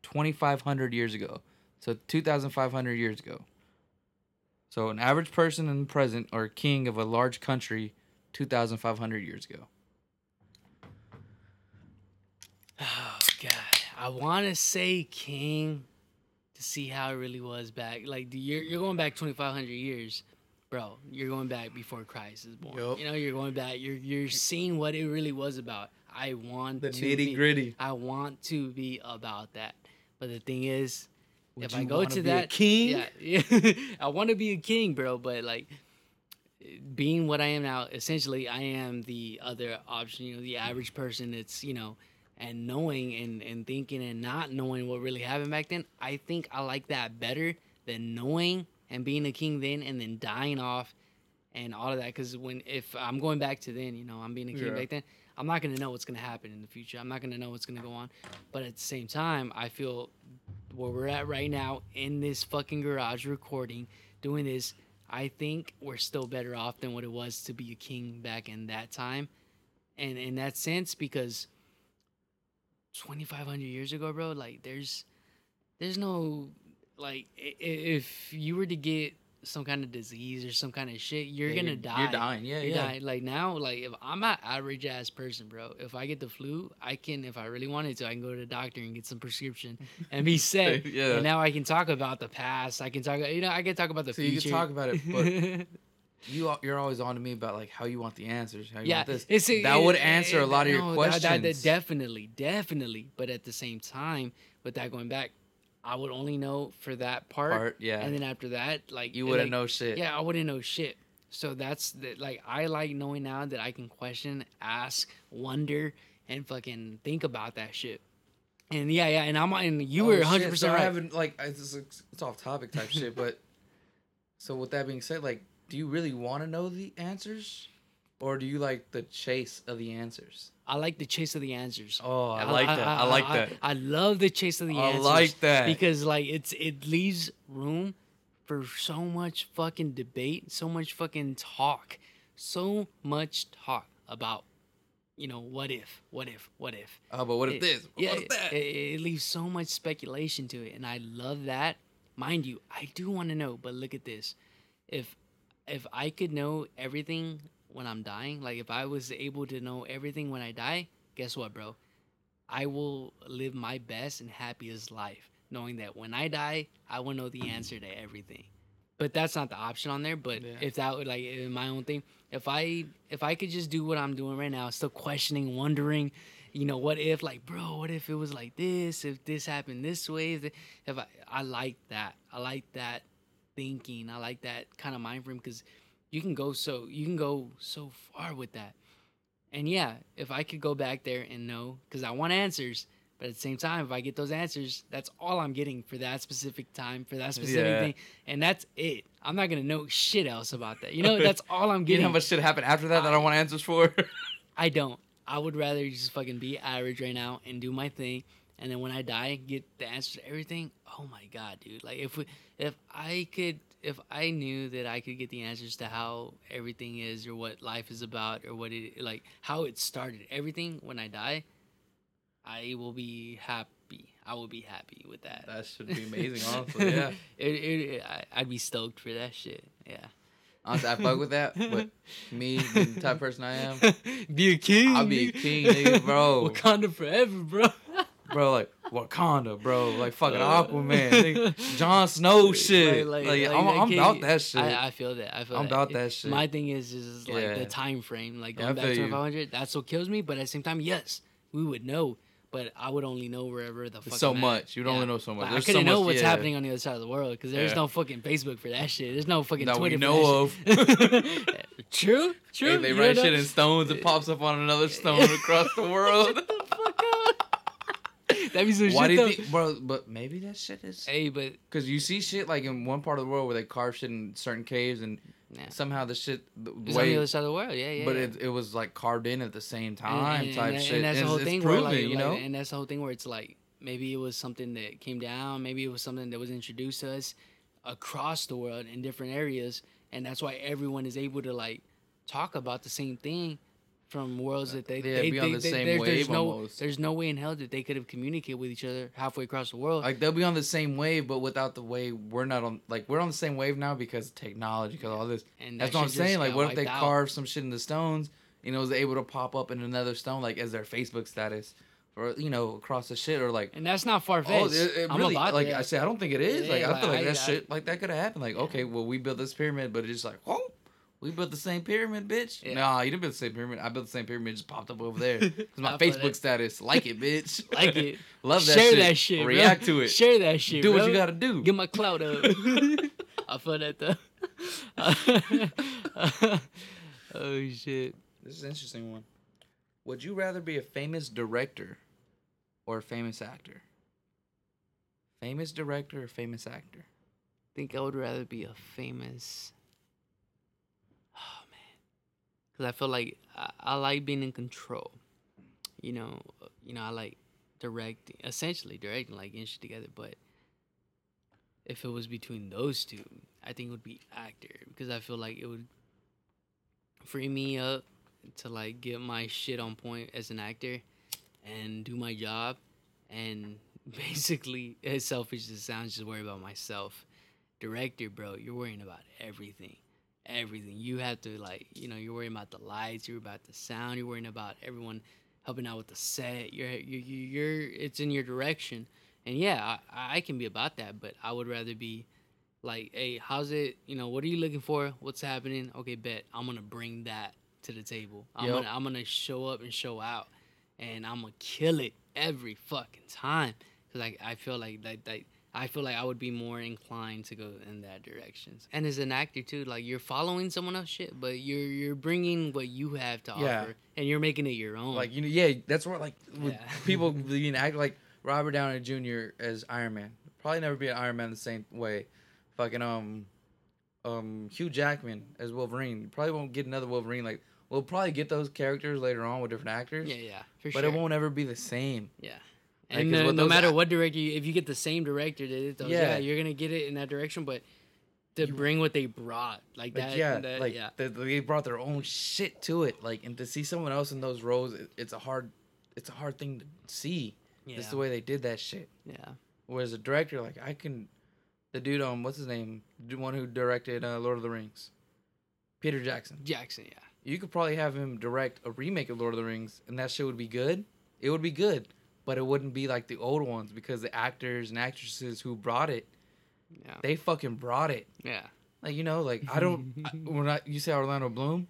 Speaker 3: 2,500 years ago? So 2,500 years ago. So an average person in the present or a king of a large country 2,500 years ago.
Speaker 4: Oh God, I want to say king to see how it really was back. Like you're you're going back 2,500 years, bro. You're going back before Christ is born.
Speaker 3: Yup.
Speaker 4: You know, you're going back. You're you're seeing what it really was about. I want
Speaker 3: The
Speaker 4: to
Speaker 3: nitty
Speaker 4: be-
Speaker 3: gritty.
Speaker 4: I want to be about that. But the thing is,
Speaker 3: Would
Speaker 4: if
Speaker 3: you
Speaker 4: I go to that
Speaker 3: king?
Speaker 4: yeah, yeah I want to be a king, bro. But like being what I am now, essentially, I am the other option. You know, the average person that's you know, and knowing and and thinking and not knowing what really happened back then. I think I like that better than knowing and being a king then and then dying off and all of that. Because when if I'm going back to then, you know, I'm being a king
Speaker 3: Yeah.
Speaker 4: back then. I'm not gonna know what's gonna happen in the future. I'm not gonna know what's gonna go on. But at the same time, I feel where we're at right now in this fucking garage recording, doing this, I think we're still better off than what it was to be a king back in that time. And in that sense, because 2,500 years ago, bro, like there's, there's no, like, if you were to get some kind of disease or some kind of shit, you're
Speaker 3: Yeah,
Speaker 4: gonna
Speaker 3: you're-
Speaker 4: die.
Speaker 3: you're dying. Yeah,
Speaker 4: You're
Speaker 3: yeah.
Speaker 4: dying. Like now, like if I'm an average ass person, bro, if I get the flu, I can, if I really wanted to, I can go to the doctor and get some prescription and be set.
Speaker 3: Yeah.
Speaker 4: And now I can talk about the past. I can talk, you know, I can talk about the
Speaker 3: So you
Speaker 4: future.
Speaker 3: can talk about it, but you al- you're always on to me about like how you want the answers. How you
Speaker 4: yeah,
Speaker 3: want this.
Speaker 4: it's a-
Speaker 3: that would
Speaker 4: it-
Speaker 3: answer a
Speaker 4: it-
Speaker 3: lot of your
Speaker 4: no, that-
Speaker 3: questions.
Speaker 4: that- that definitely, definitely. But at the same time, with that going back, I would only know for that part.
Speaker 3: Part, yeah.
Speaker 4: And then after that, like
Speaker 3: you wouldn't
Speaker 4: like,
Speaker 3: know shit.
Speaker 4: Yeah, I wouldn't know shit. So that's the, like I like knowing now that I can question, ask, wonder, and fucking think about that shit. And yeah, yeah, and I'm and you
Speaker 3: Oh,
Speaker 4: were
Speaker 3: shit,
Speaker 4: 100
Speaker 3: so
Speaker 4: percent
Speaker 3: I
Speaker 4: right.
Speaker 3: haven't like it's, it's, it's off topic type shit, but so with that being said, like, do you really want to know the answers, or do you like the chase of the answers?
Speaker 4: I like the chase of the answers.
Speaker 3: Oh, I like that. I like that.
Speaker 4: I, love the chase of the answers.
Speaker 3: I like that.
Speaker 4: because like it's it leaves room for so much fucking debate, so much fucking talk, so much talk about you know, what if, what if, what if.
Speaker 3: Oh, but what if
Speaker 4: It-
Speaker 3: this?
Speaker 4: Yeah,
Speaker 3: what if that?
Speaker 4: It, it leaves so much speculation to it, and I love that. Mind you, I do want to know, but look at this. If if I could know everything when I'm dying, like if I was able to know everything when I die, guess what, bro? I will live my best and happiest life, knowing that when I die, I will know the answer to everything. But that's not the option on there. But
Speaker 3: Yeah.
Speaker 4: if that would like in my own thing, if I if I could just do what I'm doing right now, still questioning, wondering, you know, what if like, bro, what if it was like this? If this happened this way? If, if I I like that, I like that thinking. I like that kind of mind frame because you can go so you can go so far with that. And yeah, if I could go back there and know, because I want answers, but at the same time, if I get those answers, that's all I'm getting for that specific time, for that specific
Speaker 3: Yeah.
Speaker 4: thing, and that's it. I'm not gonna know shit else about that. You know, that's all I'm
Speaker 3: you
Speaker 4: getting.
Speaker 3: know how much shit happened after that I, that I want answers for?
Speaker 4: I don't. I would rather just fucking be average right now and do my thing, and then when I die, get the answer to everything. Oh my god, dude! Like if we, if I could, if I knew that I could get the answers to how everything is, or what life is about, or what it like, how it started, everything when I die, I will be happy. I will be happy with that.
Speaker 3: that should be amazing, honestly. Yeah.
Speaker 4: it, it, I, I'd be stoked for that shit. Yeah.
Speaker 3: Honestly, I fuck with that. But me, the type of person I am,
Speaker 4: be a king.
Speaker 3: I'll be a king, nigga, bro.
Speaker 4: Wakanda forever, bro.
Speaker 3: Bro, like Wakanda, bro, like fucking
Speaker 4: Uh,
Speaker 3: Aquaman, Jon Snow shit. Like,
Speaker 4: like,
Speaker 3: I'm,
Speaker 4: like,
Speaker 3: I'm about that shit.
Speaker 4: I, I feel that. I feel
Speaker 3: I'm
Speaker 4: that.
Speaker 3: about that shit.
Speaker 4: My thing is, is like
Speaker 3: Yeah.
Speaker 4: the time frame, like going back to 500. That's what kills me. But at the same time, yes, we would know. But I would only know wherever the fuck.
Speaker 3: so
Speaker 4: I'm at.
Speaker 3: much. You'd only know so much.
Speaker 4: Like, I couldn't know
Speaker 3: much-
Speaker 4: what's
Speaker 3: yeah.
Speaker 4: happening on the other side of the world because there's
Speaker 3: Yeah.
Speaker 4: no fucking Facebook for that shit. There's no fucking
Speaker 3: That we
Speaker 4: Twitter.
Speaker 3: know
Speaker 4: for that shit. true, true.
Speaker 3: Hey, they
Speaker 4: you
Speaker 3: write
Speaker 4: know?
Speaker 3: shit in stones. It pops up on another stone across the world.
Speaker 4: Shut the fuck up. That'd be some
Speaker 3: Why do you
Speaker 4: though.
Speaker 3: think, bro? But maybe that shit is
Speaker 4: Hey, but
Speaker 3: because you see shit like in one part of the world where they carve shit in certain caves and somehow the shit the
Speaker 4: it's on the
Speaker 3: way,
Speaker 4: other side of the world. Yeah, yeah.
Speaker 3: but
Speaker 4: yeah.
Speaker 3: it, it was like carved in at the same time
Speaker 4: and,
Speaker 3: type
Speaker 4: and,
Speaker 3: shit.
Speaker 4: And that's the whole
Speaker 3: it's
Speaker 4: thing
Speaker 3: proven,
Speaker 4: where like,
Speaker 3: you
Speaker 4: like-
Speaker 3: know.
Speaker 4: and that's the whole thing where it's like maybe it was something that came down, maybe it was something that was introduced to us across the world in different areas, and that's why everyone is able to like talk about the same thing from worlds that they
Speaker 3: Yeah,
Speaker 4: they,
Speaker 3: be on the
Speaker 4: they-
Speaker 3: same
Speaker 4: there's,
Speaker 3: wave
Speaker 4: there's no
Speaker 3: almost.
Speaker 4: there's no way in hell that they could have communicated with each other halfway across the world.
Speaker 3: like they'll be on the same wave, but without the wave, we're not on. Like we're on the same wave now because of technology, because all this.
Speaker 4: and
Speaker 3: That's
Speaker 4: that
Speaker 3: what I'm saying. Like, what if they
Speaker 4: out.
Speaker 3: carve some shit in the stones? You know, is able to pop up in another stone, like as their Facebook status, or you know, across the shit, or like.
Speaker 4: And that's not far
Speaker 3: Oh,
Speaker 4: fetched.
Speaker 3: it, it
Speaker 4: I'm
Speaker 3: really,
Speaker 4: about
Speaker 3: like
Speaker 4: that.
Speaker 3: I say, I don't think it is. like
Speaker 4: Yeah,
Speaker 3: I feel
Speaker 4: like,
Speaker 3: like that
Speaker 4: I-
Speaker 3: shit, like that could have happened. Like, okay, well, we built this pyramid, but it's just like, whoa, we built the same pyramid, bitch.
Speaker 4: Yeah.
Speaker 3: Nah, you didn't build the same pyramid. I built the same pyramid, just popped up over there. Cause my Facebook
Speaker 4: that.
Speaker 3: status, like it, bitch.
Speaker 4: like it.
Speaker 3: Love that
Speaker 4: Share
Speaker 3: shit.
Speaker 4: that shit. bro.
Speaker 3: React to it.
Speaker 4: Share that shit.
Speaker 3: do what you gotta do.
Speaker 4: Get my clout up. I feel that though. oh shit.
Speaker 3: This is an interesting one. Would you rather be a famous director or a famous actor? Famous director or famous actor?
Speaker 4: I think I would rather be a famous. Because I feel like I, I like being in control. You know, you know I like directing, essentially directing, like getting shit together. But if it was between those two, I think it would be actor because I feel like it would free me up to like get my shit on point as an actor and do my job and basically as selfish as it sounds just worry about myself director bro you're worrying about everything everything. You have to like you know you're worrying about the lights you're about the sound you're worrying about everyone helping out with the set. You're you you're it's in your direction. And yeah I, I can be about that but i would rather be like hey how's it you know what are you looking for? What's happening? Okay bet i'm gonna bring that to the table. I'm
Speaker 3: Yep.
Speaker 4: gonna i'm gonna show up and show out and i'm gonna kill it every fucking time. Because I, I feel like that, that i feel like i would be more inclined to go in that direction and as an actor too like you're following someone else shit but you're you're bringing what you have to
Speaker 3: Yeah.
Speaker 4: offer and you're making it your own
Speaker 3: Like you know, yeah, that's what like
Speaker 4: Yeah.
Speaker 3: people being act like Robert Downey Jr. as Iron Man. Probably never be an Iron Man the same way. Fucking um, um Hugh Jackman as Wolverine. You probably won't get another Wolverine. Like we'll probably get those characters later on with different actors.
Speaker 4: yeah yeah for
Speaker 3: but
Speaker 4: sure
Speaker 3: it won't ever be the same.
Speaker 4: Yeah. And no, no
Speaker 3: those
Speaker 4: matter what director, you, if you get the same director that it does, yeah.
Speaker 3: Yeah.
Speaker 4: you're gonna get it in that direction. But to bring what they brought, like,
Speaker 3: Like,
Speaker 4: that.
Speaker 3: yeah,
Speaker 4: that-
Speaker 3: like
Speaker 4: yeah,
Speaker 3: they, they brought their own shit to it. Like, and to see someone else in those roles, it, it's a hard, it's a hard thing to see.
Speaker 4: yeah,
Speaker 3: Just the way they did that shit.
Speaker 4: yeah.
Speaker 3: Whereas a director, like I can, the dude um, what's his name, the one who directed uh, Lord of the Rings, Peter Jackson.
Speaker 4: Jackson, yeah.
Speaker 3: You could probably have him direct a remake of Lord of the Rings, and that shit would be good. It would be good, but it wouldn't be like the old ones because the actors and actresses who brought it,
Speaker 4: Yeah.
Speaker 3: they fucking brought it.
Speaker 4: Yeah.
Speaker 3: Like you know, like I don't I, when I you say Orlando Bloom,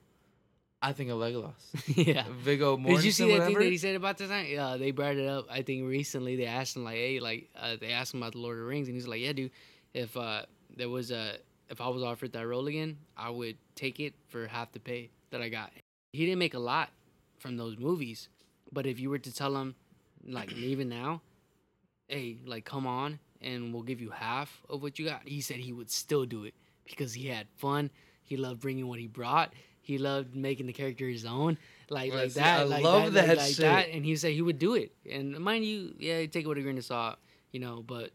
Speaker 3: I think of Legolas.
Speaker 4: yeah.
Speaker 3: Viggo Mortensen,
Speaker 4: Did you see that
Speaker 3: whatever.
Speaker 4: thing that he said about this night? Yeah, they brought it up. I think recently they asked him like, "Hey, like, uh, they asked him about the Lord of the Rings, and he's like, "Yeah, dude, if uh, there was a if I was offered that role again, I would take it for half the pay that I got." He didn't make a lot from those movies, but if you were to tell him, like, even now, hey, like, come on, and we'll give you half of what you got, he said he would still do it because he had fun. He loved bringing what he brought. He loved making the character his own, like
Speaker 3: Well,
Speaker 4: like
Speaker 3: see,
Speaker 4: that.
Speaker 3: I
Speaker 4: like
Speaker 3: love
Speaker 4: that, like-
Speaker 3: that
Speaker 4: like
Speaker 3: shit.
Speaker 4: that. And he said he would do it. And mind you, yeah, take it with a grain of salt, you know. But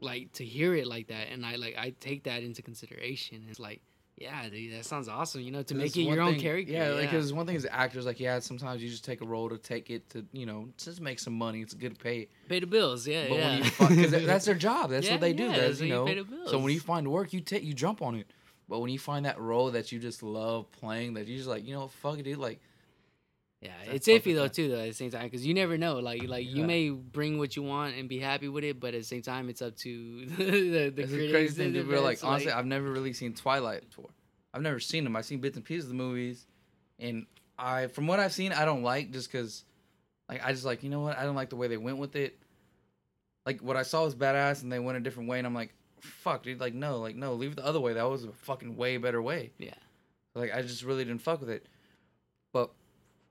Speaker 4: like to hear it like that, and I like I take that into consideration. It's like, yeah, dude, that sounds awesome. You know, to make it your own character.
Speaker 3: Yeah, because one thing is actors like yeah, sometimes you just take a role to take it to you know just make some money. It's good pay.
Speaker 4: pay the bills. Yeah,
Speaker 3: But
Speaker 4: yeah.
Speaker 3: when you because that's their job. That's
Speaker 4: Yeah,
Speaker 3: what they do.
Speaker 4: yeah,
Speaker 3: That's you know.
Speaker 4: you
Speaker 3: So when you find work, you take you jump on it. But when you find that role that you just love playing, that you just like, you know, fuck it, dude. Like,
Speaker 4: Yeah, it's iffy though too. Though at the same time, because you never know. Like, like you
Speaker 3: Yeah.
Speaker 4: may bring what you want and be happy with it, but at the same time, it's up to the the critics
Speaker 3: crazy thing.
Speaker 4: the
Speaker 3: Dude, we're like, honestly, I've never really seen Twilight before. I've never seen them. I've seen bits and pieces of the movies, and I, from what I've seen, I don't like just because, like, I just like, you know what? I don't like the way they went with it. Like what I saw was badass, and they went a different way, and I'm like, fuck, dude. Like, no, like, no, leave it the other way. That was a fucking way better way.
Speaker 4: Yeah.
Speaker 3: Like, I just really didn't fuck with it.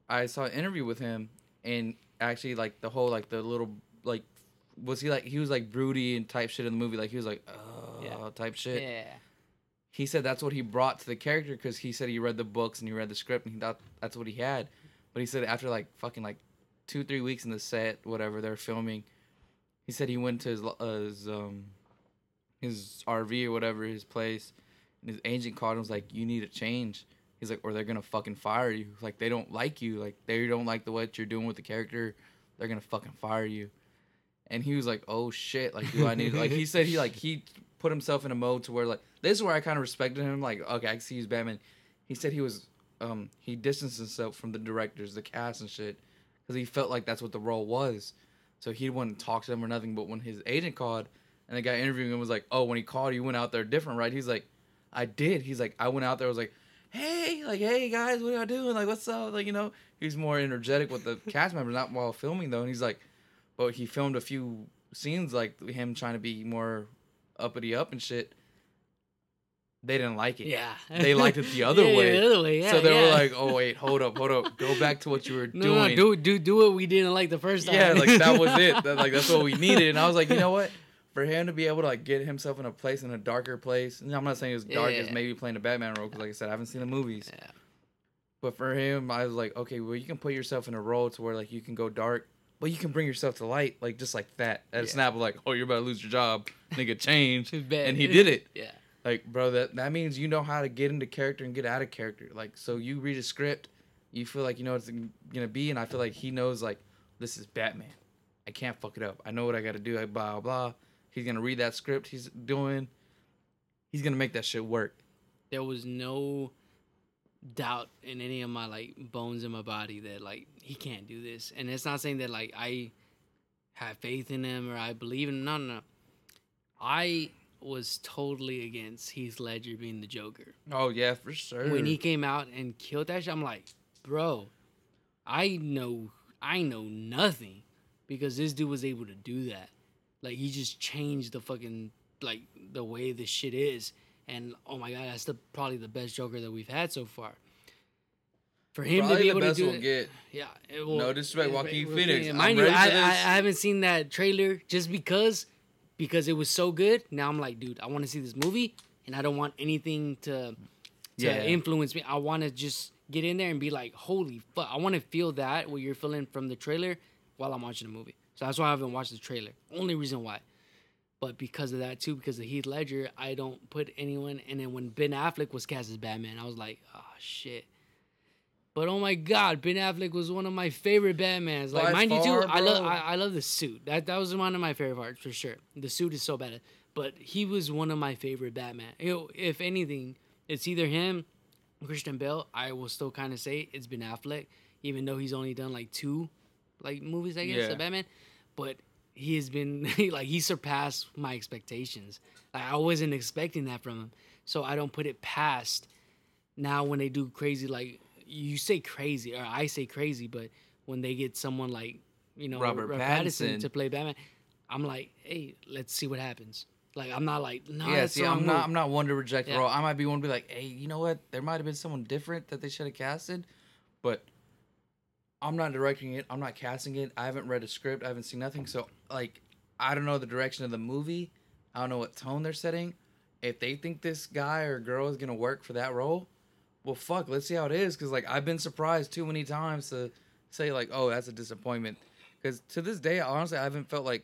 Speaker 3: I saw an interview with him, and actually, like, the whole, like, the little, like, was he like, he was like broody and type shit in the movie. Like, he was like, oh,
Speaker 4: Yeah.
Speaker 3: type shit.
Speaker 4: yeah,
Speaker 3: He said that's what he brought to the character because he said he read the books and he read the script and he thought that's what he had. But he said after like fucking like two, three weeks in the set, whatever they're filming, he said he went to his, uh, his um his RV or whatever his place, and his agent called him was like, "You need a change." He's like, "Or they're gonna fucking fire you. Like they don't like you. Like they don't like the what you're doing with the character. They're gonna fucking fire you." And he was like, "Oh shit! Like do I need?" like he said he like he put himself in a mode to where like this is where I kind of respected him. Like okay, I can see he's Batman. He said he was um he distanced himself from the directors, the cast and shit, because he felt like that's what the role was. So he wouldn't talk to them or nothing. But when his agent called and the guy interviewing him was like, "Oh, when he called, you went out there different, right?" He's like, "I did." He's like, "I went out there, I was like." Hey, like, hey guys, what are y'all doing? Like, what's up? Like, you know, he's more energetic with the cast members, not while filming though. And he's like, but he filmed a few scenes like him trying to be more uppity up and shit. They didn't like it.
Speaker 4: yeah.
Speaker 3: They liked it the other
Speaker 4: Yeah,
Speaker 3: way.
Speaker 4: The other way, yeah.
Speaker 3: so they were like, "Oh wait, hold up, hold up, go back to what you were
Speaker 4: no,
Speaker 3: doing."
Speaker 4: no, do do do what we didn't like the first time.
Speaker 3: yeah, like that was it. That, like that's what we needed. And I was like, you know what? For him to be able to like get himself in a place in a darker place, and I'm not saying it was dark as maybe playing a Batman role because, like I said, I haven't seen the movies.
Speaker 4: Yeah.
Speaker 3: But for him, I was like, okay, well, you can put yourself in a role to where like you can go dark, but you can bring yourself to light, like just like that. At a
Speaker 4: Yeah.
Speaker 3: snap of like, oh, you're about to lose your job, nigga, change, and he did it.
Speaker 4: Yeah.
Speaker 3: Like, bro, that that means you know how to get into character and get out of character. Like, so you read a script, you feel like you know what it's gonna be, and I feel like he knows like this is Batman. I can't fuck it up. I know what I got to do. Like, blah blah. He's gonna read that script he's doing. He's gonna make that shit work.
Speaker 4: There was no doubt in any of my like bones in my body that like he can't do this. And it's not saying that like I have faith in him or I believe in him. No, no, no. I was totally against Heath Ledger being the Joker.
Speaker 3: Oh yeah, for sure.
Speaker 4: when he came out and killed that shit, I'm like, bro, I know, I know nothing because this dude was able to do that. Like he just changed the fucking like the way this shit is, and oh my god, that's the probably the best Joker that we've had so far. For him
Speaker 3: Probably
Speaker 4: to be
Speaker 3: the
Speaker 4: able to
Speaker 3: best
Speaker 4: do
Speaker 3: we'll
Speaker 4: it,
Speaker 3: get.
Speaker 4: yeah. It will,
Speaker 3: No disrespect, Joaquin Phoenix.
Speaker 4: Mind you, I, I, I haven't seen that trailer just because because it was so good. Now I'm like, dude, I want to see this movie, and I don't want anything to to
Speaker 3: Yeah.
Speaker 4: influence me. I want to just get in there and be like, holy fuck! I want to feel that what you're feeling from the trailer while I'm watching the movie. So that's why I haven't watched the trailer. Only reason why. But because of that too, because of Heath Ledger, I don't put anyone. And then when Ben Affleck was cast as Batman, I was like, oh shit. But oh my god, Ben Affleck was one of my favorite Batmans. Like
Speaker 3: By
Speaker 4: mind you
Speaker 3: far,
Speaker 4: too, I love. I, I love the suit. That that was one of my favorite parts for sure. The suit is so bad. But he was one of my favorite Batman. You know, if anything, it's either him, Christian Bale. I will still kind of say it's Ben Affleck, even though he's only done like two, like movies. I guess
Speaker 3: Yeah.
Speaker 4: of Batman, but he has been like he surpassed my expectations. Like I wasn't expecting that from him, so I don't put it past. Now when they do crazy, like you say crazy or I say crazy, but when they get someone like you know
Speaker 3: Robert
Speaker 4: Pattinson
Speaker 3: Pattinson.
Speaker 4: to play Batman, I'm like, hey, let's see what happens. Like I'm not like no,
Speaker 3: yeah, see, I'm not.
Speaker 4: move."
Speaker 3: I'm not one to reject
Speaker 4: Yeah.
Speaker 3: the role. I might be one to be like, hey, you know what? There might have been someone different that they should have casted, but I'm not directing it. I'm not casting it. I haven't read a script. I haven't seen nothing. So like, I don't know the direction of the movie. I don't know what tone they're setting. If they think this guy or girl is gonna work for that role, well, fuck. Let's see how it is. Cause like I've been surprised too many times to say like, oh, that's a disappointment. Cause to this day, honestly, I haven't felt like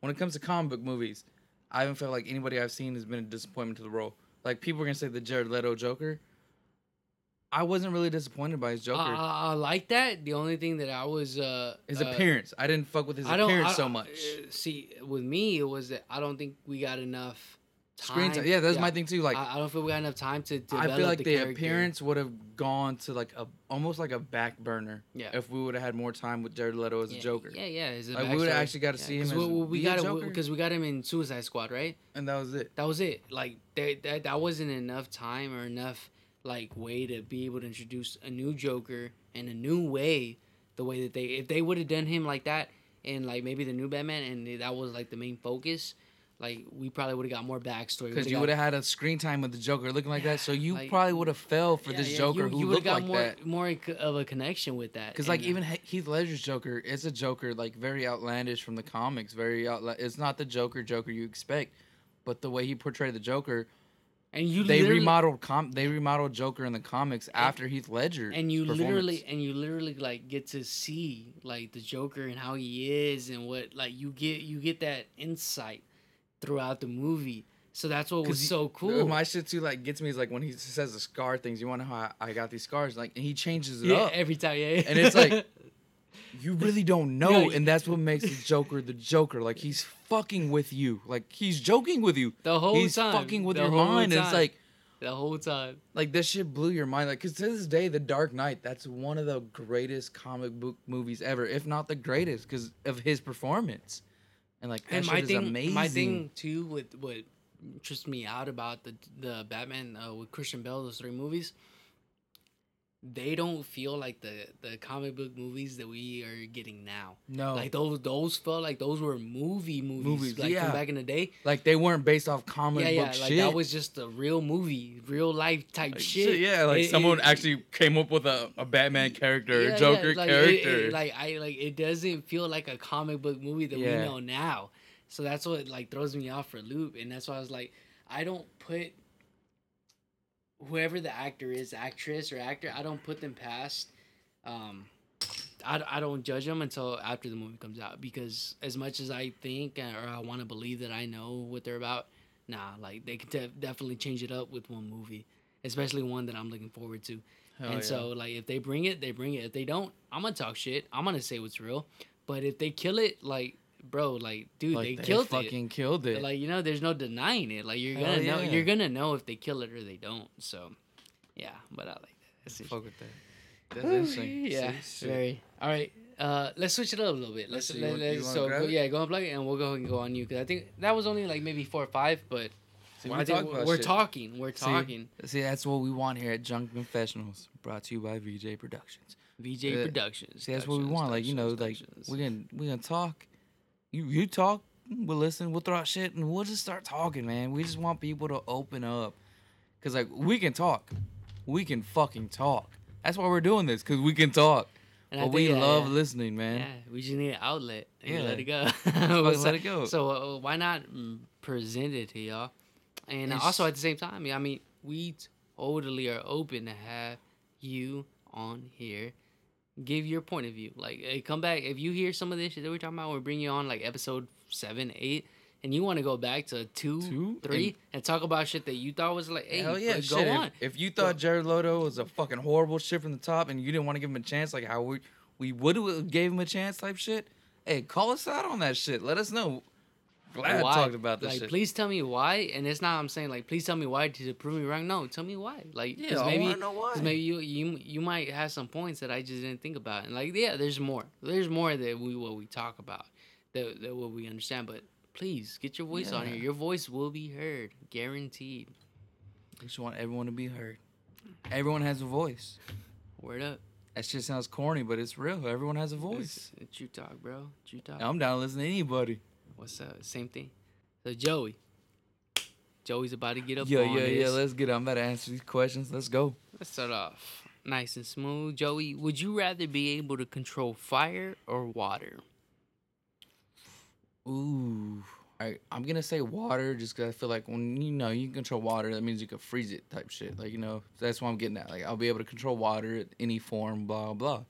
Speaker 3: when it comes to comic book movies, I haven't felt like anybody I've seen has been a disappointment to the role. Like people are gonna say the Jared Leto Joker. I wasn't really disappointed by his Joker.
Speaker 4: I, I, I like that. The only thing that I was uh
Speaker 3: his
Speaker 4: uh,
Speaker 3: appearance. I didn't fuck with his appearance so much.
Speaker 4: uh, see, with me, it was that I don't think we got enough time.
Speaker 3: Screen time. Yeah, that's my thing too. Like
Speaker 4: I, I don't feel we got enough time to Develop I
Speaker 3: feel like
Speaker 4: the,
Speaker 3: the, appearance would have gone to like a almost like a back burner.
Speaker 4: Yeah.
Speaker 3: If we would have had more time with Jared Leto as
Speaker 4: yeah,
Speaker 3: a Joker.
Speaker 4: Yeah, yeah.
Speaker 3: Like, we would've actually got to see him as
Speaker 4: we, we, we
Speaker 3: be a
Speaker 4: got because we got him in Suicide Squad, right?
Speaker 3: And that was it.
Speaker 4: That was it. Like that that wasn't enough time or enough like way to be able to introduce a new Joker in a new way. The way that they if they would have done him like that and like maybe the new Batman and that was like the main focus, like we probably would have got more backstory.
Speaker 3: Because you would have had a screen time with the Joker looking like that, so you
Speaker 4: like-
Speaker 3: probably would have fell for this Joker who
Speaker 4: would've
Speaker 3: looked
Speaker 4: got
Speaker 3: like
Speaker 4: more,
Speaker 3: that.
Speaker 4: more of a connection with that.
Speaker 3: Because like even He- Heath Ledger's Joker is a Joker like very outlandish from the comics. Very outla- It's not the Joker Joker you expect, but the way he portrayed the Joker,
Speaker 4: and you
Speaker 3: they
Speaker 4: literally-
Speaker 3: remodeled com they remodeled Joker in the comics after Heath Ledger.
Speaker 4: and you literally and you literally like get to see like the joker and how he is and what like you get you get that insight throughout the movie so that's what was so uh, cool
Speaker 3: My shit too like gets me is like when he says the scar things. You want to know how I, I got these scars? Like and he changes it
Speaker 4: yeah
Speaker 3: up.
Speaker 4: every time yeah
Speaker 3: And it's like, you really don't know,
Speaker 4: Yeah,
Speaker 3: and that's what makes the Joker the Joker. Like he's fucking with you, like he's joking with you.
Speaker 4: the whole
Speaker 3: he's
Speaker 4: time
Speaker 3: fucking with
Speaker 4: the
Speaker 3: your mind. And it's like,
Speaker 4: the whole time
Speaker 3: like this shit blew your mind. Like, cause to this day, The Dark Knight, that's one of the greatest comic book movies ever, if not the greatest, because of his performance. And like that
Speaker 4: and
Speaker 3: shit
Speaker 4: my
Speaker 3: is
Speaker 4: thing
Speaker 3: amazing.
Speaker 4: my thing too with what interests me out about the the batman uh, with christian bale those three movies they don't feel like the the comic book movies that we are getting now
Speaker 3: no,
Speaker 4: Like those, those felt like those were movie movies,
Speaker 3: Movies,
Speaker 4: like
Speaker 3: yeah.
Speaker 4: from back in the day.
Speaker 3: like they weren't based off comic
Speaker 4: yeah, yeah,
Speaker 3: book
Speaker 4: like
Speaker 3: shit.
Speaker 4: that was just a real movie, real life type
Speaker 3: Like,
Speaker 4: shit.
Speaker 3: Yeah, like
Speaker 4: It-
Speaker 3: someone
Speaker 4: it-
Speaker 3: actually came up with a, a Batman character,
Speaker 4: yeah,
Speaker 3: a
Speaker 4: yeah,
Speaker 3: Joker
Speaker 4: like, it-
Speaker 3: character.
Speaker 4: it- like I like it doesn't feel like a comic book movie that
Speaker 3: Yeah.
Speaker 4: we know now. So that's what like throws me off for a loop, and that's why I was like, I don't put whoever the actor is, actress or actor, I don't put them past. Um, I, I don't judge them until after the movie comes out because as much as I think or I want to believe that I know what they're about, nah, like they could def- definitely change it up with one movie, especially one that I'm looking forward to.
Speaker 3: Hell
Speaker 4: and
Speaker 3: yeah.
Speaker 4: so like if they bring it, they bring it. If they don't, I'm gonna talk shit. I'm gonna say what's real. But if they kill it, like bro, like dude,
Speaker 3: like
Speaker 4: they,
Speaker 3: they,
Speaker 4: killed
Speaker 3: fucking
Speaker 4: it.
Speaker 3: killed it.
Speaker 4: Like you know, there's no denying it. Like you're gonna know, you're gonna know if they kill it or they don't. So, yeah, but I like that. That's.
Speaker 3: Fuck with that. That's interesting.
Speaker 4: Yeah,
Speaker 3: See, see.
Speaker 4: very. All right, uh, let's switch it up a little bit. Let's,
Speaker 3: Let's see, you
Speaker 4: let's
Speaker 3: you
Speaker 4: so go, yeah, go and plug it, and we'll go and go on you because I think that was only like maybe four or five, but
Speaker 3: See,
Speaker 4: I
Speaker 3: we
Speaker 4: think
Speaker 3: talk about
Speaker 4: we're talking, we're talking.
Speaker 3: See, that's what we want here at Drunk Confessionals, brought to you by VJ Productions.
Speaker 4: VJ
Speaker 3: Uh,
Speaker 4: Productions.
Speaker 3: See, that's what we
Speaker 4: Productions,
Speaker 3: want. Like you know, like
Speaker 4: Productions,
Speaker 3: we can we can talk. You you talk, we'll listen, we'll throw out shit, and we'll just start talking, man. We just want people to open up, cause like we can talk, we can fucking talk. That's why we're doing this, cause we can talk. But we love
Speaker 4: yeah.
Speaker 3: listening, man.
Speaker 4: Yeah, we just need an outlet. And
Speaker 3: Yeah.
Speaker 4: let it go.
Speaker 3: Let it go.
Speaker 4: So uh, why not mm, present it to y'all? And
Speaker 3: It's-
Speaker 4: also at the same time, I mean, we totally are open to have you on here. Give your point of view. Like, hey, come back if you hear some of this shit that we're talking about. We'll bring you on like episode seven, eight, and you want to go back to two,
Speaker 3: Two?
Speaker 4: three,
Speaker 3: And-
Speaker 4: and, talk about shit that you thought was like, hey,
Speaker 3: Hell yeah,
Speaker 4: go
Speaker 3: shit.
Speaker 4: on.
Speaker 3: If, if you thought Jared Leto was a fucking horrible shit from the top and you didn't want to give him a chance, like how we we would have gave him a chance type shit, hey, call us out on that shit. Let us know. Glad I talked about this
Speaker 4: like,
Speaker 3: shit.
Speaker 4: please tell me why. And it's not I'm saying like, please tell me why to prove me wrong. No, tell me why. Like,
Speaker 3: Yeah,
Speaker 4: because
Speaker 3: I
Speaker 4: maybe,
Speaker 3: wanna know why.
Speaker 4: 'cause maybe you you you might have some points that I just didn't think about. And like, yeah, there's more. There's more that we what we talk about, that that what we understand. But please get your voice on here. Your voice will be heard, guaranteed.
Speaker 3: I just want everyone to be heard. Everyone has a voice.
Speaker 4: Word up.
Speaker 3: That shit sounds corny, but it's real. Everyone has a voice.
Speaker 4: It's, it's you talk, bro. It's you talk.
Speaker 3: I'm down to listen to anybody.
Speaker 4: What's up? Same thing. So Joey. Joey's about to get up
Speaker 3: Yeah, yeah, yeah. Let's get it. I'm about to answer these questions. Let's go.
Speaker 4: Let's start off nice and smooth. Joey, would you rather be able to control fire or water?
Speaker 3: Ooh. Right, I'm gonna say water just because I feel like when you know you can control water, that means you can freeze it type shit. Like you know, that's what I'm getting at. Like I'll be able to control water at any form, blah blah.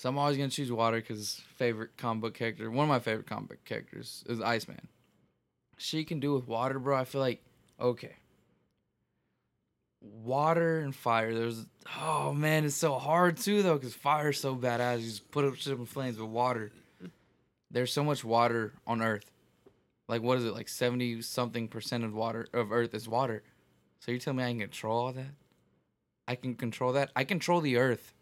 Speaker 3: So I'm always gonna choose water because favorite comic book character, one of my favorite comic book characters is Iceman. She can do with water, bro. I feel like okay. Water and fire. There's oh man, it's so hard too though because fire's so badass. You just put up shit in flames with water there's so much water on earth like what is it like 70 something percent of water of earth is water so you tell me i can control all that i can control that i control the earth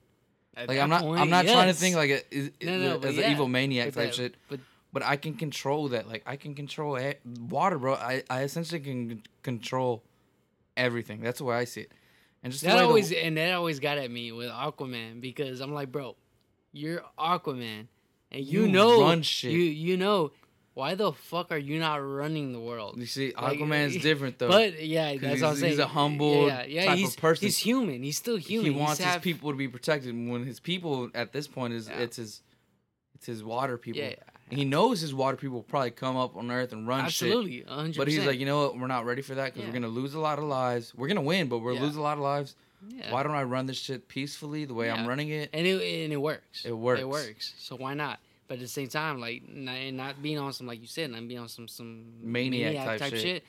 Speaker 4: At
Speaker 3: like i'm not
Speaker 4: point,
Speaker 3: i'm not trying to think like a, is,
Speaker 4: No, no,
Speaker 3: as
Speaker 4: yeah,
Speaker 3: an evil maniac type
Speaker 4: that-
Speaker 3: shit.
Speaker 4: But
Speaker 3: but i can control that. Like i can control water bro. I, I essentially can control everything. That's the way i see it. And just
Speaker 4: that
Speaker 3: way the-
Speaker 4: always and that always got at me with Aquaman because I'm like, bro, you're Aquaman, and you,
Speaker 3: You
Speaker 4: know. You you know why the fuck are you not running the world?
Speaker 3: you see
Speaker 4: Like,
Speaker 3: aquaman's different though
Speaker 4: But yeah, that's what I'm saying.
Speaker 3: he's a humble
Speaker 4: yeah, yeah,
Speaker 3: type of
Speaker 4: he's,
Speaker 3: person.
Speaker 4: He's human. He's still human.
Speaker 3: he
Speaker 4: He's
Speaker 3: wants his
Speaker 4: have-
Speaker 3: people to be protected. When his people at this point is
Speaker 4: Yeah.
Speaker 3: it's his it's his water people.
Speaker 4: Yeah,
Speaker 3: he knows his water people will probably come up on Earth and run shit.
Speaker 4: Absolutely, 100.
Speaker 3: But he's like, you know what? We're not ready for that because we're gonna lose a lot of lives. We're gonna win, but we're
Speaker 4: Yeah.
Speaker 3: lose a lot of lives.
Speaker 4: yeah.
Speaker 3: Why don't I run this shit peacefully the way I'm running it?
Speaker 4: and it and it works.
Speaker 3: It works.
Speaker 4: It works. So why not? But at the same time, like not, and not being on some like you said, not being on some some
Speaker 3: Maniac type shit.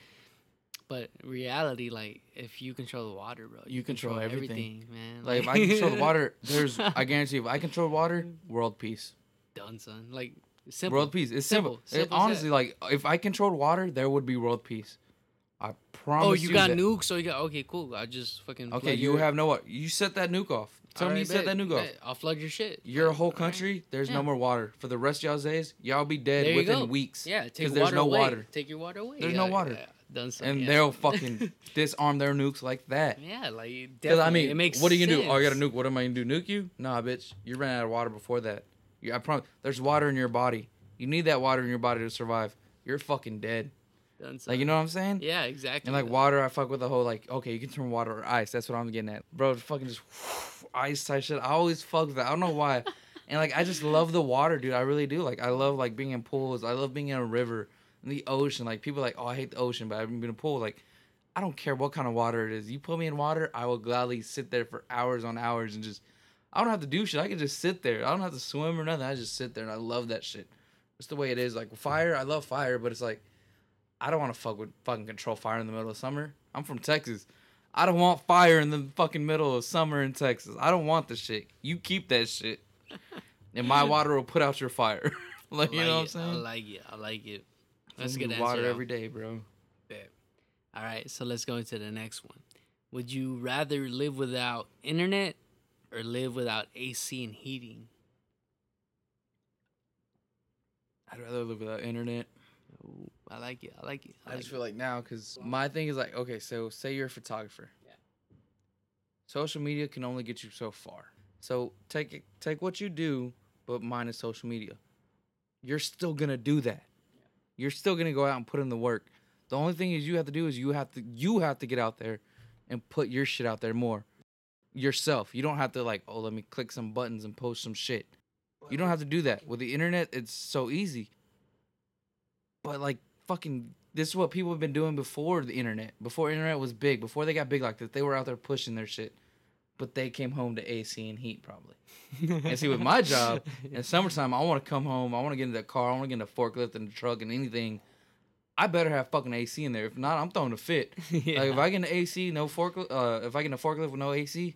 Speaker 4: But reality, like if you control the water, bro,
Speaker 3: You control everything.
Speaker 4: man.
Speaker 3: Like if I control the water, there's I guarantee you, if I control water, world peace.
Speaker 4: done, son. Like simple.
Speaker 3: World peace. It's simple.
Speaker 4: Simple.
Speaker 3: It- honestly, like if I controlled water, there would be world peace. I oh, promise.
Speaker 4: Oh, you got
Speaker 3: that.
Speaker 4: nukes, so you got okay, cool. I just fucking
Speaker 3: Okay, you
Speaker 4: your-
Speaker 3: have no what? You set that nuke off. Tell me you set that off.
Speaker 4: bet. I'll flood your shit.
Speaker 3: Your whole country, there's
Speaker 4: Yeah.
Speaker 3: no more water for the rest of y'all's days. Y'all be dead
Speaker 4: There
Speaker 3: within weeks.
Speaker 4: Yeah, take
Speaker 3: there's no
Speaker 4: away.
Speaker 3: water,
Speaker 4: Take your water away.
Speaker 3: There's
Speaker 4: yeah,
Speaker 3: no water.
Speaker 4: Yeah, done. Son,
Speaker 3: and
Speaker 4: yeah.
Speaker 3: they'll fucking disarm their nukes like that.
Speaker 4: Yeah, like
Speaker 3: Because I mean,
Speaker 4: it makes
Speaker 3: what are you gonna do? Oh, I got a nuke. What am I gonna do? Nuke you? Nah, bitch. You ran out of water before that. You, I promise. There's water in your body. You need that water in your body to survive. You're fucking dead.
Speaker 4: Done,
Speaker 3: Like you know what I'm saying?
Speaker 4: Yeah, exactly.
Speaker 3: And like water, I fuck with the whole like, okay, you can turn water or ice. That's what I'm getting at, bro. Fucking just ice type shit. I always fuck that. I don't know why. and like, I just love the water, dude. I really do. Like, I love like being in pools. I love being in a river, in the ocean. Like people like, oh, I hate the ocean, but I've been in a pool. Like, I don't care what kind of water it is. You put me in water, I will gladly sit there for hours on hours and just. I don't have to do shit. I can just sit there. I don't have to swim or nothing. I just sit there and I love that shit. It's the way it is. Like fire, I love fire, but it's like I don't want to fuck with fucking control fire in the middle of summer. I'm from Texas. I don't want fire in the fucking middle of summer in Texas. I don't want the shit. You keep that shit. And my water will put out your fire. like,
Speaker 4: I
Speaker 3: you know what I'm
Speaker 4: it. I like it. I like it. That's
Speaker 3: You
Speaker 4: good
Speaker 3: water every day, bro.
Speaker 4: Bet. All right, so let's go into the next one. Would you rather live without internet or live without AC and heating?
Speaker 3: I'd rather live without internet.
Speaker 4: Ooh, I like it. I like it. I,
Speaker 3: I
Speaker 4: like
Speaker 3: just feel like now, because my thing is like, okay, so say you're a photographer.
Speaker 4: Yeah.
Speaker 3: Social media can only get you so far. So take it, take what you do, but minus social media. You're still gonna do that. You're still gonna go out and put in the work. The only thing is you have to do is you have to you have to get out there and put your shit out there more. Yourself. You don't have to like, oh, let me click some buttons and post some shit. You don't have to do that. With the internet, it's so easy. But like fucking this is what people have been doing before the internet. Before internet was big, before they got big like this, they were out there pushing their shit. but they came home to AC and heat probably. and see, with my job in summertime, I want to come home. I want to get in the car. I want to get in the forklift and the truck and anything. I better have fucking AC in there. If not, I'm throwing a fit.
Speaker 4: Yeah.
Speaker 3: Like if I get an AC, no forklift. Uh, if I get a forklift with no AC,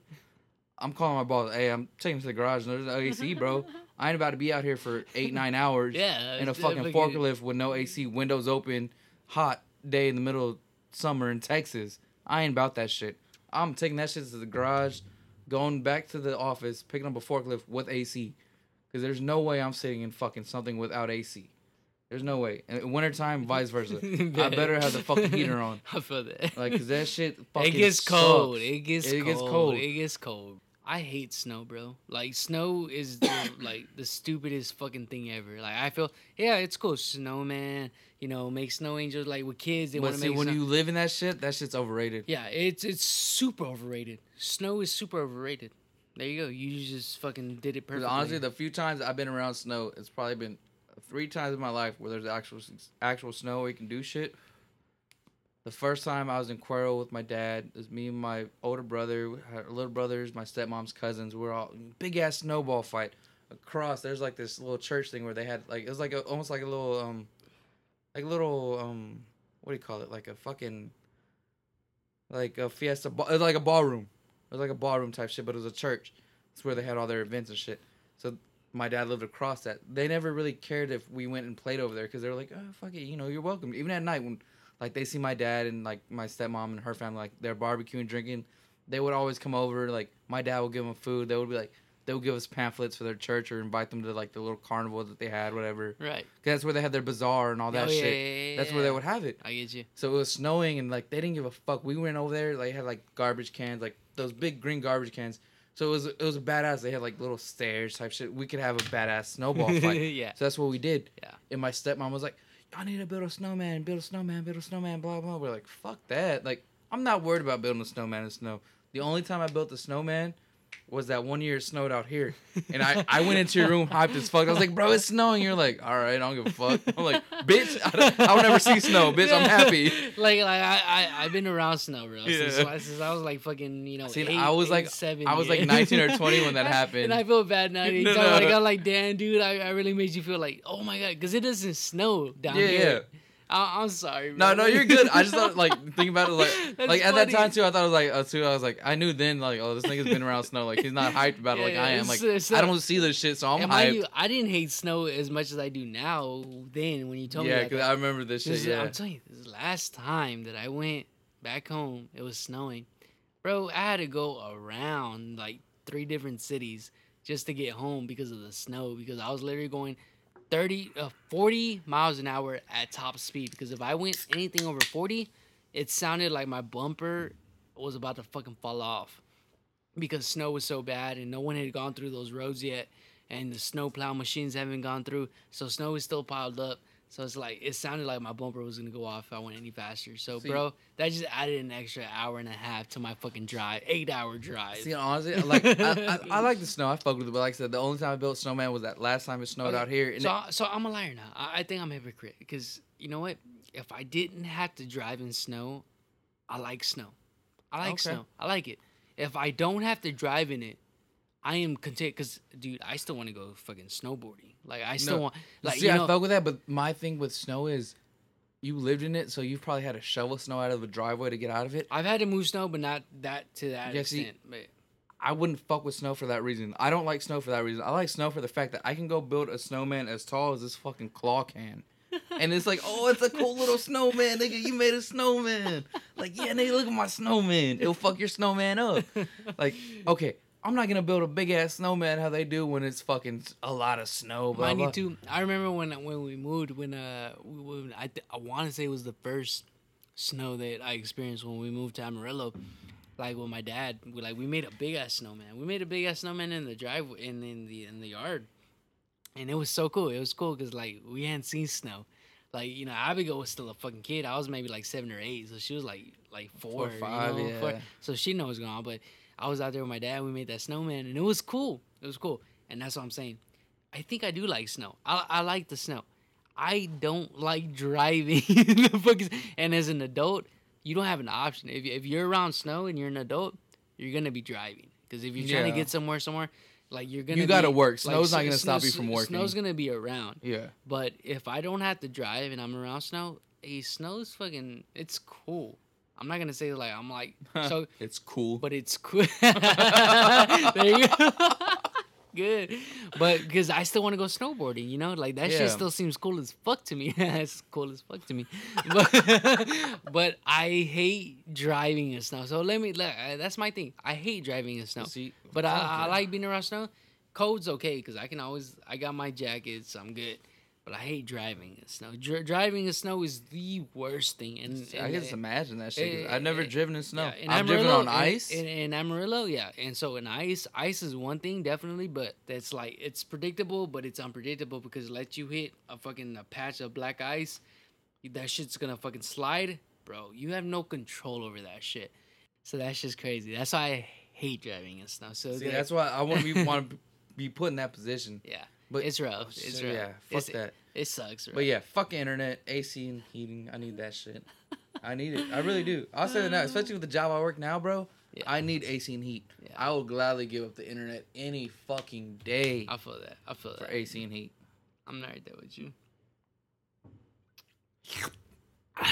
Speaker 3: I'm calling my boss. Hey, I'm taking to the garage. and There's no AC, bro. I ain't about to be out here for eight nine hours.
Speaker 4: Yeah,
Speaker 3: In a fucking
Speaker 4: fucking-
Speaker 3: forklift with no AC, windows open, hot day in the middle of summer in Texas. I ain't about that shit. I'm taking that shit to the garage, going back to the office, picking up a forklift with AC. Because there's no way I'm sitting in fucking something without AC. There's no way. And in wintertime, vice versa. I better have the fucking heater on.
Speaker 4: I feel that.
Speaker 3: Like, cause that shit
Speaker 4: it
Speaker 3: fucking
Speaker 4: gets cold. It gets
Speaker 3: It
Speaker 4: cold.
Speaker 3: gets cold.
Speaker 4: It gets cold. I hate snow, bro. Like snow is the, like the stupidest fucking thing ever. Like I feel, yeah, it's cool. Snowman, you know, make snow angels. Like with kids, they want to make.
Speaker 3: when
Speaker 4: snow-
Speaker 3: you live in that shit, that shit's overrated.
Speaker 4: yeah, it's it's super overrated. Snow is super overrated. There you go. You just fucking did it perfectly.
Speaker 3: honestly, the few times I've been around snow, it's probably been three times in my life where there's actual actual snow where you can do shit. The first time I was in Cuero with my dad, it was me and my older brother, little brothers, my stepmom's cousins. We are all big ass snowball fight across. There's like this little church thing where they had like it was like a, almost like a little um, like a little um, what do you call it? Like a fucking like a fiesta, it was like a ballroom. It was like a ballroom type shit, but it was a church. It's where they had all their events and shit. So my dad lived across that. They never really cared if we went and played over there because they were like, oh fuck it, you know, you're welcome. Even at night when like they see my dad and like my stepmom and her family like they're barbecuing, drinking, they would always come over. Like my dad would give them food. They would be like, they would give us pamphlets for their church or invite them to like the little carnival that they had, whatever.
Speaker 4: right.
Speaker 3: 'Cause that's where they had their bazaar and all that
Speaker 4: Oh, yeah,
Speaker 3: shit.
Speaker 4: yeah, yeah,
Speaker 3: that's where they would have it.
Speaker 4: I get you.
Speaker 3: So it was snowing and like they didn't give a fuck. We went over there, like had like garbage cans, like those big green garbage cans. So it was it was a badass. They had like little stairs type shit. We could have a badass snowball fight.
Speaker 4: yeah.
Speaker 3: So that's what we did.
Speaker 4: Yeah.
Speaker 3: And my stepmom was like, "Y'all need to build a snowman, build a snowman, build a snowman." Blah blah. We're like, "Fuck that!" Like I'm not worried about building a snowman in snow. The only time I built a snowman was that one year it snowed out here, and I, I went into your room hyped as fuck. I was like, "Bro, it's snowing." You're like, "All right, I don't give a fuck." I'm like, "Bitch, I don't, I'll never see snow, bitch. I'm happy."
Speaker 4: like like I, I I've been around snow, bro. Since,
Speaker 3: Yeah.
Speaker 4: since I was like fucking, you know,
Speaker 3: See,
Speaker 4: eight,
Speaker 3: I was
Speaker 4: eight,
Speaker 3: like-
Speaker 4: seven.
Speaker 3: I was like 19 or 20 when that happened.
Speaker 4: and I feel bad now. You
Speaker 3: No,
Speaker 4: talk
Speaker 3: no.
Speaker 4: like I'm like, damn, dude, I, I really made you feel like, oh my god, because it doesn't snow down
Speaker 3: Yeah,
Speaker 4: here. I, I'm sorry. Bro.
Speaker 3: No, no, you're good. I just thought like thinking about it like
Speaker 4: That's
Speaker 3: like at that time too. I thought it was like uh, too. I was like I knew then like oh this nigga's been around snow. Like he's not hyped about it like
Speaker 4: Yeah,
Speaker 3: I am. Like
Speaker 4: it's
Speaker 3: I don't see this shit, so I'm hyped.
Speaker 4: you, I didn't hate snow as much as I do now. Then when you told
Speaker 3: yeah,
Speaker 4: me,
Speaker 3: yeah,
Speaker 4: because
Speaker 3: I remember this shit.
Speaker 4: Is- I'm telling you, this is last time that I went back home, it was snowing. Bro, I had to go around like three different cities just to get home because of the snow. Because I was literally going 30, uh, 40 miles an hour at top speed. Because if I went anything over 40, it sounded like my bumper was about to fucking fall off. Because snow was so bad and no one had gone through those roads yet. And the snow plow machines haven't gone through. So snow is still piled up. So it's like it sounded like my bumper was gonna go off if I went any faster. So
Speaker 3: See-
Speaker 4: bro, that just added an extra hour and a half to my fucking drive, eight hour drive.
Speaker 3: See, honestly, like I, I, I like the snow. I fuck with it, but like I said, the only time I built snowman was that last time it snowed
Speaker 4: Okay,
Speaker 3: out here. And
Speaker 4: so,
Speaker 3: it-
Speaker 4: so I'm a liar now. I, I think I'm a hypocrite because you know what? If I didn't have to drive in snow, I like snow. I like
Speaker 3: Okay.
Speaker 4: snow. I like it. If I don't have to drive in it, I am content. Cause dude, I still want to go fucking snowboarding. Like I still
Speaker 3: No.
Speaker 4: want. Like
Speaker 3: see,
Speaker 4: you
Speaker 3: I fuck with that, but my thing with snow is, you lived in it, so you've probably had to shovel snow out of a driveway to get out of it.
Speaker 4: I've had to move snow, but not that to that
Speaker 3: Yeah, see,
Speaker 4: extent. but
Speaker 3: I wouldn't fuck with snow for that reason. I don't like snow for that reason. I like snow for the fact that I can go build a snowman as tall as this fucking claw can. And it's like, oh, it's a cool little snowman, nigga. You made a snowman. Like, yeah, nigga, look at my snowman. It'll fuck your snowman up. Like, okay, I'm not gonna build a big ass snowman how they do when it's fucking a lot of snow. Blah,
Speaker 4: Mind
Speaker 3: blah.
Speaker 4: too. I remember when when we moved when uh we, when I th- I want to say it was the first snow that I experienced when we moved to Amarillo. Like with my dad, we like we made a big ass snowman. We made a big ass snowman in the driveway in in the in the yard, and it was so cool. It was cool because like we hadn't seen snow. Like you know, Abigail was still a fucking kid. I was maybe like seven or eight, so she was like like four,
Speaker 3: Four or five,
Speaker 4: you know, four.
Speaker 3: yeah.
Speaker 4: So she knows what's going on. But I was out there with my dad. We made that snowman, and it was cool. It was cool, and that's what I'm saying. I think I do like snow. I, I like the snow. I don't like driving. and as an adult, you don't have an option. If, if you're around snow and you're an adult, you're gonna be driving Because if you're trying to get somewhere, somewhere, like you're gonna
Speaker 3: You gotta
Speaker 4: be-
Speaker 3: work.
Speaker 4: like,
Speaker 3: Snow's not gonna stop you from working.
Speaker 4: Snow's gonna be around.
Speaker 3: Yeah.
Speaker 4: But if I don't have to drive and I'm around snow, hey, snow's fucking. It's cool. I'm not gonna say like I'm like so,
Speaker 3: it's cool.
Speaker 4: but it's cool. there you go. Good, but because I still want to go snowboarding, you know, like that
Speaker 3: Yeah.
Speaker 4: shit still seems cool as fuck to me. it's cool as fuck to me, but but I hate driving in snow. So let me. Let, uh, that's my thing. I hate driving in snow.
Speaker 3: See,
Speaker 4: But I, I like being around snow. Cold's okay because I can always I got my jackets. I'm good. But I hate driving in snow. Dri driving in snow is the worst thing. And,
Speaker 3: I can just imagine that shit.
Speaker 4: eh,
Speaker 3: I've never
Speaker 4: eh,
Speaker 3: driven in snow.
Speaker 4: yeah,
Speaker 3: I've driven on ice.
Speaker 4: In, in, Amarillo, yeah. And so in ice, ice is one thing definitely, but that's like it's predictable, but it's unpredictable because it lets you hit a fucking a patch of black ice. That shit's gonna fucking slide, bro. You have no control over that shit. So that's just crazy. That's why I hate driving in snow. So
Speaker 3: See,
Speaker 4: that-
Speaker 3: that's why I want be want to be put in that position.
Speaker 4: yeah.
Speaker 3: But
Speaker 4: it's rough. It's
Speaker 3: so,
Speaker 4: rough.
Speaker 3: yeah, fuck
Speaker 4: It's-
Speaker 3: that.
Speaker 4: It sucks. Bro.
Speaker 3: But yeah, fuck internet, AC and heating. I need that shit. I need it. I really do. I'll say that now, especially with the job I work now, bro.
Speaker 4: Yeah.
Speaker 3: I need AC and heat.
Speaker 4: Yeah.
Speaker 3: I will gladly give up the internet any fucking day
Speaker 4: I feel that. I feel
Speaker 3: for
Speaker 4: that.
Speaker 3: For AC and heat.
Speaker 4: I'm right there with you.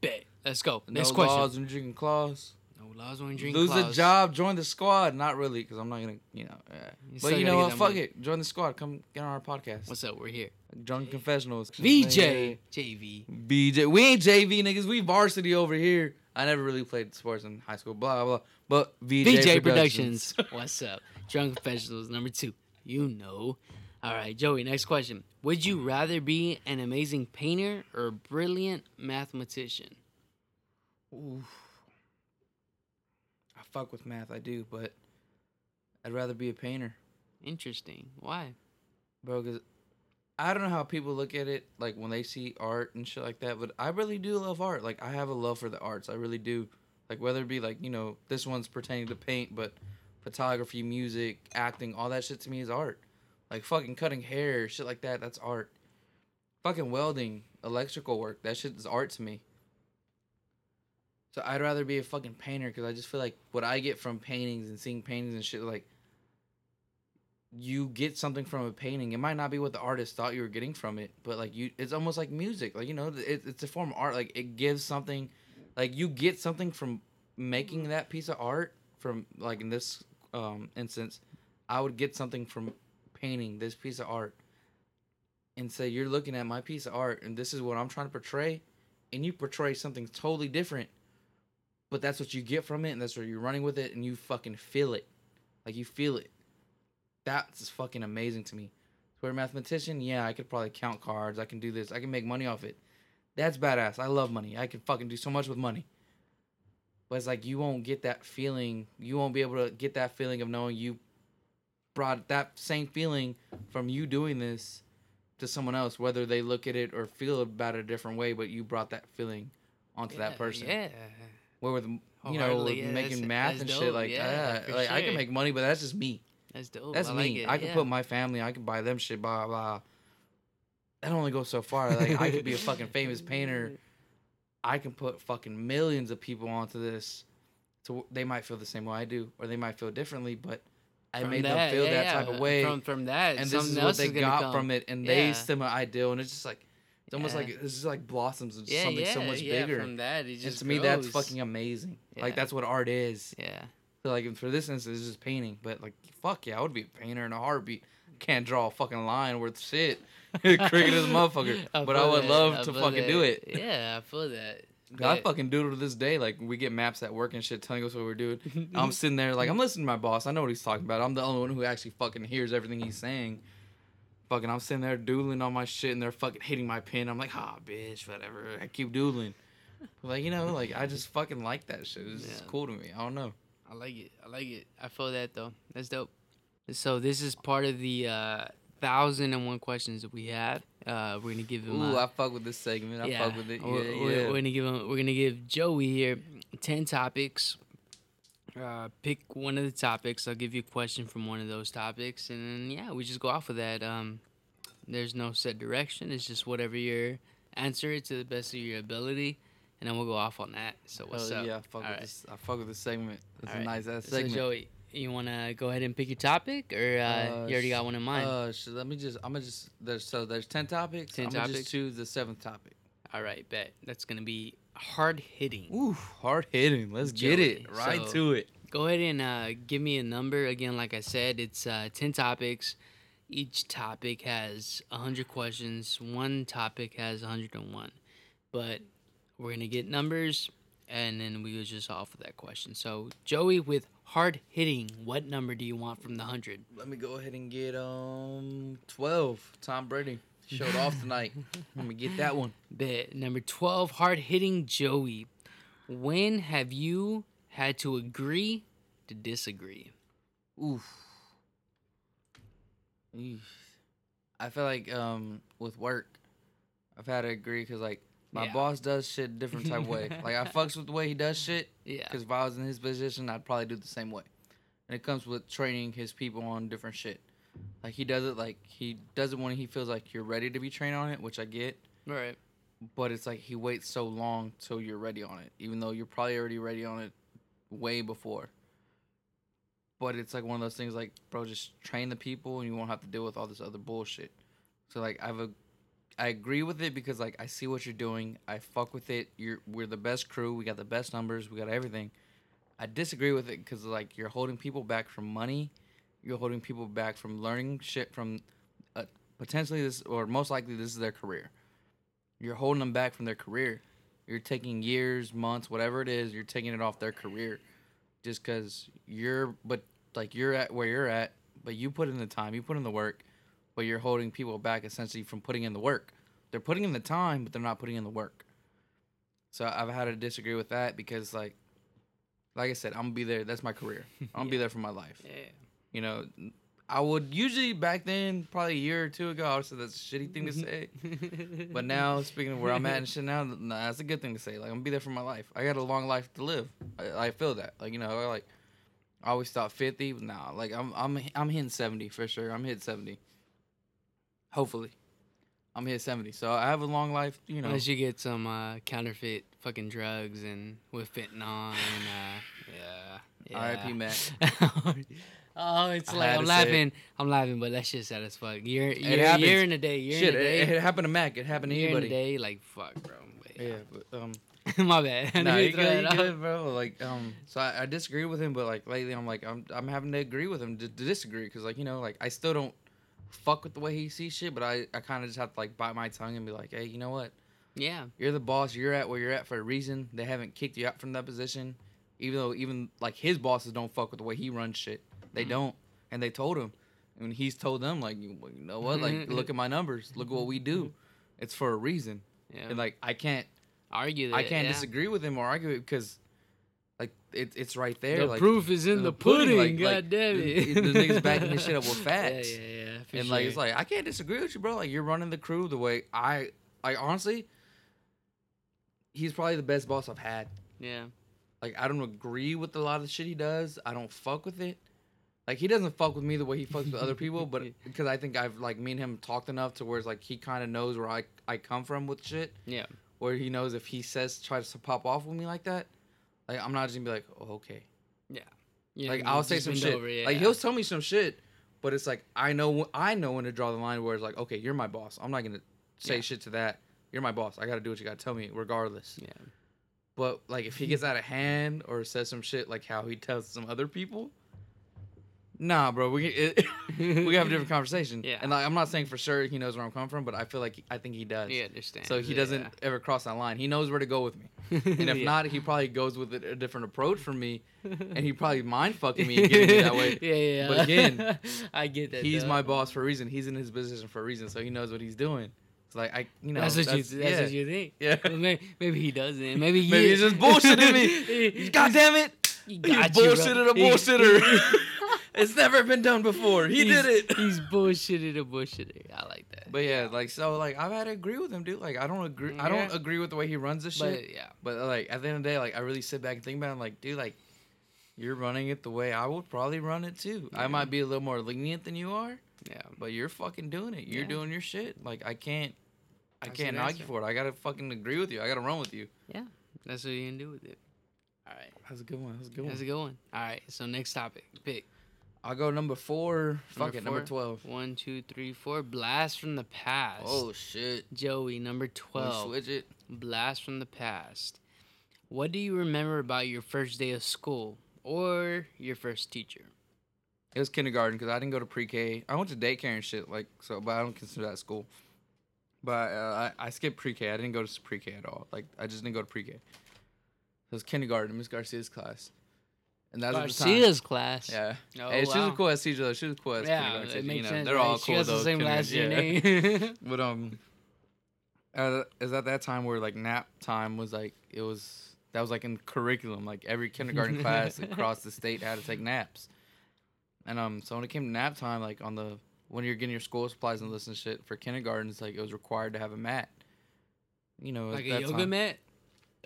Speaker 4: Bet. Let's go. Next
Speaker 3: no
Speaker 4: question.
Speaker 3: laws and drinking claws.
Speaker 4: No laws when drink
Speaker 3: Lose a job, join the squad. Not really, because I'm not gonna, you know. Yeah.
Speaker 4: You
Speaker 3: but you know what? Fuck
Speaker 4: money.
Speaker 3: it. Join the squad. Come get on our podcast.
Speaker 4: What's up? We're here.
Speaker 3: Drunk confessionals.
Speaker 4: VJ. JV.
Speaker 3: BJ. We ain't JV niggas. We varsity over here. I never really played sports in high school. Blah blah. blah. But VJ,
Speaker 4: VJ Productions. What's up? Drunk Professionals number two. You know. All right, Joey. Next question. Would you rather be an amazing painter or a brilliant mathematician?
Speaker 3: Oof. Fuck with math. I do, but I'd rather be a painter,
Speaker 4: Interesting. Why?
Speaker 3: bro. Because I don't know how people look at it, like when they see art and shit like that. But I really do love art. Like I have a love for the arts. I really do. Like whether it be like you know this one's pertaining to paint, but photography, music, acting, all that shit to me is art. Like fucking cutting hair, shit like that. That's art. Fucking welding, electrical work. That shit is art to me. So I'd rather be a fucking painter because I just feel like what I get from paintings and seeing paintings and shit like you get something from a painting. It might not be what the artist thought you were getting from it, but like you, it's almost like music. Like you know, it, it's a form of art. Like it gives something, like you get something from making that piece of art. From like in this um, instance, I would get something from painting this piece of art, and say you're looking at my piece of art, and this is what I'm trying to portray, and you portray something totally different. But that's what you get from it, and that's where you're running with it, and you fucking feel it, like you feel it that's fucking amazing to me. For a mathematician, yeah, I could probably count cards. I can do this. I can make money off it. That's badass. I love money. I can fucking do so much with money. But it's like you won't get that feeling. You won't be able to get that feeling of knowing you brought that same feeling from you doing this to someone else, whether they look at it or feel about it a different way. But you brought that feeling onto that person.
Speaker 4: Yeah.
Speaker 3: Where with oh, you know with
Speaker 4: yeah,
Speaker 3: making math and
Speaker 4: dope.
Speaker 3: shit like
Speaker 4: Yeah,
Speaker 3: yeah, like I can make money, but that's just me.
Speaker 4: That's dope.
Speaker 3: That's
Speaker 4: I
Speaker 3: me.
Speaker 4: Like it.
Speaker 3: I can
Speaker 4: yeah.
Speaker 3: put my family. I can buy them shit. Blah blah. That only goes so far. Like I could be a fucking famous painter. I can put fucking millions of people onto this, so they might feel the same way I do, or they might feel differently. But I
Speaker 4: From
Speaker 3: made them feel
Speaker 4: yeah,
Speaker 3: that
Speaker 4: yeah.
Speaker 3: type of way,
Speaker 4: From from that,
Speaker 3: and this is what they got
Speaker 4: come.
Speaker 3: from it, and
Speaker 4: Yeah.
Speaker 3: they stem an ideal, and it's just like it's almost
Speaker 4: Yeah.
Speaker 3: like this is like blossoms into
Speaker 4: Yeah,
Speaker 3: something
Speaker 4: yeah,
Speaker 3: so much
Speaker 4: yeah,
Speaker 3: bigger.
Speaker 4: From that, it
Speaker 3: and
Speaker 4: just
Speaker 3: to me, that's fucking amazing. Like that's what art is.
Speaker 4: Yeah.
Speaker 3: So like for this instance, it's just painting. But like fuck yeah, I would be a painter in a heartbeat. Can't draw a fucking line worth shit. Cricket as a motherfucker. but I would
Speaker 4: that,
Speaker 3: love
Speaker 4: I
Speaker 3: to fucking do it.
Speaker 4: Yeah, I feel that.
Speaker 3: I fucking do it to this day. Like we get maps at work and shit telling us what we're doing. I'm sitting there like I'm listening to my boss. I know what he's talking about. I'm the only one who actually fucking hears everything he's saying. Fucking I'm sitting there doodling on my shit and they're fucking hitting my pen. I'm like, ah, bitch, whatever. I keep doodling. Like you know, like I just fucking like that shit. It's
Speaker 4: Yeah.
Speaker 3: cool to me. I don't know.
Speaker 4: I like it. I like it. I feel that though. That's dope. So this is part of the uh, thousand and one questions that we have. Uh, we're gonna give him.
Speaker 3: Ooh,
Speaker 4: uh,
Speaker 3: I fuck with this segment. I fuck with it. Yeah,
Speaker 4: We're,
Speaker 3: yeah.
Speaker 4: we're, we're gonna give him. We're gonna give Joey here ten topics. Uh, pick one of the topics. I'll give you a question from one of those topics, and then yeah, we just go off of that. Um, there's no set direction. It's just whatever your answer it to the best of your ability, and then we'll go off on that. So what's
Speaker 3: Hell
Speaker 4: up?
Speaker 3: Yeah, I fuck
Speaker 4: All
Speaker 3: with
Speaker 4: right.
Speaker 3: this. I fuck with this segment. It's
Speaker 4: All
Speaker 3: a
Speaker 4: right.
Speaker 3: nice ass
Speaker 4: So
Speaker 3: segment.
Speaker 4: Joey, you want to go ahead and pick your topic, or uh,
Speaker 3: Uh,
Speaker 4: you already got one in mind?
Speaker 3: Uh, so let me just. I'm gonna just. There's so there's ten topics.
Speaker 4: 10
Speaker 3: I'm gonna
Speaker 4: topics.
Speaker 3: just choose the seventh topic.
Speaker 4: All right, bet that's gonna be hard hitting.
Speaker 3: Ooh, hard hitting. Let's get it right
Speaker 4: so-
Speaker 3: to it.
Speaker 4: Go ahead and uh, give me a number again. Like I said, it's uh, ten topics. Each topic has hundred questions. One topic has hundred and one, but we're gonna get numbers, and then we will just off of that question. So Joey, with hard hitting, what number do you want from the hundred?
Speaker 3: Let me go ahead and get um twelve. Tom Brady showed off tonight. Let me get that one.
Speaker 4: Bet number twelve, hard hitting Joey. When have you had to agree to disagree?
Speaker 3: Oof. I feel like um with work, I've had to agree because like my
Speaker 4: Yeah.
Speaker 3: boss does shit a different type of way. Like I fucks with the way he does shit
Speaker 4: Yeah.
Speaker 3: because if I was in his position, I'd probably do the same way. And it comes with training his people on different shit. Like he does it like he does it when he feels like you're ready to be trained on it, which I get.
Speaker 4: Right.
Speaker 3: But it's like he waits so long till you're ready on it, even though you're probably already ready on it way before. But it's like one of those things like, bro, just train the people and you won't have to deal with all this other bullshit. So like I've a I agree with it because like I see what you're doing. I fuck with it. You're we're the best crew. We got the best numbers. We got everything. I disagree with it because like you're holding people back from money. You're holding people back from learning shit from uh, potentially this or most likely this is their career. You're holding them back from their career. You're taking years, months, whatever it is. You're taking it off their career, just because you're. But like you're at where you're at, but you put in the time, you put in the work, but you're holding people back essentially from putting in the work. They're putting in the time, but they're not putting in the work. So I've had to disagree with that because like, like I said, I'm gonna be there. That's my career. I'm gonna be there for my life.
Speaker 4: Yeah.
Speaker 3: You know, I would usually back then, probably a year or two ago, I would say that's a shitty thing to say. But now, speaking of where I'm at and shit now, nah, that's a good thing to say. Like I'm gonna be there for my life. I got a long life to live. I, I feel that. Like you know, I like I always thought 50. Nah, like I'm I'm I'm hitting 70 for sure. I'm hitting 70. Hopefully, I'm hitting 70. So I have a long life. You know,
Speaker 4: Unless you get some uh, counterfeit fucking drugs and with fentanyl and uh, yeah. yeah.
Speaker 3: R.I.P. Matt.
Speaker 4: oh, it's
Speaker 3: I
Speaker 4: like I'm
Speaker 3: it.
Speaker 4: laughing. I'm laughing, but that shit's sad as fuck.
Speaker 3: It
Speaker 4: year,
Speaker 3: happens.
Speaker 4: year in a day. Year
Speaker 3: Shit,
Speaker 4: in a
Speaker 3: it,
Speaker 4: day.
Speaker 3: it happened to Mac. It happened to
Speaker 4: year in a day, like fuck, bro. But,
Speaker 3: Yeah, but um.
Speaker 4: My bad.
Speaker 3: nah, you good, you good, bro. Like, um, so I, I disagree with him, but like lately, I'm like, I'm I'm having to agree with him to, to disagree because like you know, like I still don't fuck with the way he sees shit, but I I kind of just have to like bite my tongue and be like, hey, you know what?
Speaker 4: Yeah.
Speaker 3: You're the boss. You're at where you're at for a reason. They haven't kicked you out from that position, even though even like his bosses don't fuck with the way he runs shit. They mm-hmm. don't, and they told him, and he's told them like, you know what? Like, mm-hmm. look at my numbers. Look at what we do. Mm-hmm. It's for a reason.
Speaker 4: Yeah.
Speaker 3: And like I can't
Speaker 4: Argue that.
Speaker 3: I can't
Speaker 4: yeah.
Speaker 3: disagree with him or argue it because, like, it, it's right there.
Speaker 4: The
Speaker 3: like,
Speaker 4: proof is in the,
Speaker 3: the pudding,
Speaker 4: pudding.
Speaker 3: like-
Speaker 4: God
Speaker 3: like,
Speaker 4: damn it.
Speaker 3: the niggas backing this shit up with facts.
Speaker 4: Yeah, yeah, yeah.
Speaker 3: and like, it's like I can't disagree with you, bro. Like, you're running the crew the way I, I honestly, he's probably the best boss I've had.
Speaker 4: yeah.
Speaker 3: Like, I don't agree with a lot of the shit he does. I don't fuck with it. Like, he doesn't fuck with me the way he fucks with other people, but because I think I've like me and him talked enough to where it's like he kind of knows where I I come from with shit.
Speaker 4: Yeah.
Speaker 3: where he knows if he says tries to pop off with me like that, like I'm not just gonna be like, oh, okay.
Speaker 4: Yeah,
Speaker 3: like I'll say some shit.
Speaker 4: over, yeah.
Speaker 3: Like he'll tell me some shit, but it's like I know I know when to draw the line where it's like, okay, you're my boss. I'm not gonna say
Speaker 4: Yeah.
Speaker 3: shit to that. You're my boss. I gotta do what you gotta tell me, regardless.
Speaker 4: Yeah.
Speaker 3: But like if he gets out of hand or says some shit like how he tells some other people, nah, bro, we it, we have a different conversation.
Speaker 4: Yeah.
Speaker 3: And like, I'm not saying for sure he knows where I'm coming from, but I feel like I think he does.
Speaker 4: He understands.
Speaker 3: So he doesn't
Speaker 4: yeah.
Speaker 3: ever cross that line. He knows where to go with me. And if
Speaker 4: Yeah.
Speaker 3: not, he probably goes with a, a different approach from me, and he probably mind fucking me and getting me that way.
Speaker 4: Yeah, yeah.
Speaker 3: But again,
Speaker 4: I get that.
Speaker 3: He's
Speaker 4: though.
Speaker 3: my boss for a reason. He's in his position for a reason, so he knows what he's doing. It's like I, you know,
Speaker 4: that's what you. That's
Speaker 3: yeah.
Speaker 4: what you think.
Speaker 3: Yeah.
Speaker 4: Well, maybe, maybe he doesn't. Maybe he
Speaker 3: Maybe he's just bullshitting me. God damn it!
Speaker 4: He
Speaker 3: He
Speaker 4: got you,
Speaker 3: bullshitted a bullshitter. It's never been done before. He
Speaker 4: he's-
Speaker 3: did it.
Speaker 4: He's bullshitted a bullshitter. I like that.
Speaker 3: But yeah, like so, like I've had to agree with him, dude. Like I don't agree. I don't agree with the way he runs this shit.
Speaker 4: Yeah,
Speaker 3: But like at the end of the day, like I really sit back and think about it. I'm like, dude, like you're running it the way I would probably run it too. I might be a little more lenient than you are,
Speaker 4: yeah.
Speaker 3: but you're fucking doing it. You're
Speaker 4: Yeah.
Speaker 3: doing your shit. Like I can't, I
Speaker 4: That's
Speaker 3: can't
Speaker 4: an
Speaker 3: argue for it. I gotta fucking agree with you. I gotta run with you. Yeah.
Speaker 4: That's what you can do with it. All right.
Speaker 3: That's a good one. That's a good
Speaker 4: That's a good one. All right. So next topic. Pick.
Speaker 3: I'll go number four. Fuck
Speaker 4: Number
Speaker 3: it, number twelve.
Speaker 4: One, two, three, four. Blast from the past.
Speaker 3: Oh shit.
Speaker 4: Joey, number 12.
Speaker 3: Switch it.
Speaker 4: Blast from the past. What do you remember about your first day of school or your first teacher?
Speaker 3: It was kindergarten because I didn't go to pre-K. I went to daycare and shit, like so, but I don't consider that school. But uh, I, I skipped pre-K. I didn't go to pre-K at all. Like I just didn't go to pre-K. It was kindergarten, Miss Garcia's class, and that was at the time.
Speaker 4: Garcia's class.
Speaker 3: Yeah.
Speaker 4: Oh,
Speaker 3: hey, she was a cool as teacher though. She was cool as
Speaker 4: Yeah,
Speaker 3: kindergarten
Speaker 4: it
Speaker 3: teacher,
Speaker 4: makes
Speaker 3: you know,
Speaker 4: sense.
Speaker 3: They're
Speaker 4: right?
Speaker 3: all
Speaker 4: She
Speaker 3: cool
Speaker 4: has
Speaker 3: though.
Speaker 4: the same last
Speaker 3: yeah.
Speaker 4: name.
Speaker 3: But um, uh, is at that time where like nap time was like it was that was like in curriculum. Like every kindergarten class across the state had to take naps. And um, so when it came to nap time, like on the when you're getting your school supplies and listen shit for kindergarten, it's like it was required to have a mat. You know,
Speaker 4: like a yoga
Speaker 3: time-
Speaker 4: mat?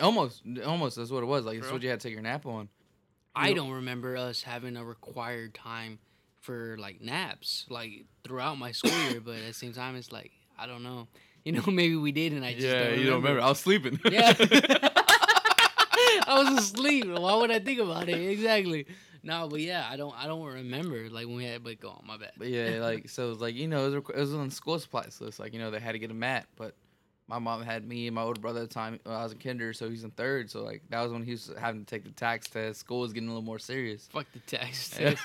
Speaker 3: Almost, almost. That's what it was. Like that's
Speaker 4: Bro.
Speaker 3: what you had to take your nap on.
Speaker 4: I don't remember us having a required time for like naps like throughout my school year, but at the same time, it's like I don't know. You know, maybe we did, and I just
Speaker 3: yeah,
Speaker 4: don't
Speaker 3: you don't remember? I was sleeping.
Speaker 4: Yeah. I was asleep. Why would I think about it? Exactly. No, but yeah, I don't. I don't remember like when we had. But go on, my bad.
Speaker 3: But yeah, like so, it was like you know, it was, it was on school supplies list. Like you know, they had to get a mat, but my mom had me and my older brother at the time. Well, I was in kinder, so he's in third. So like that was when he was having to take the TAKS test. School was getting a little more serious.
Speaker 4: Fuck the
Speaker 3: TAKS
Speaker 4: test.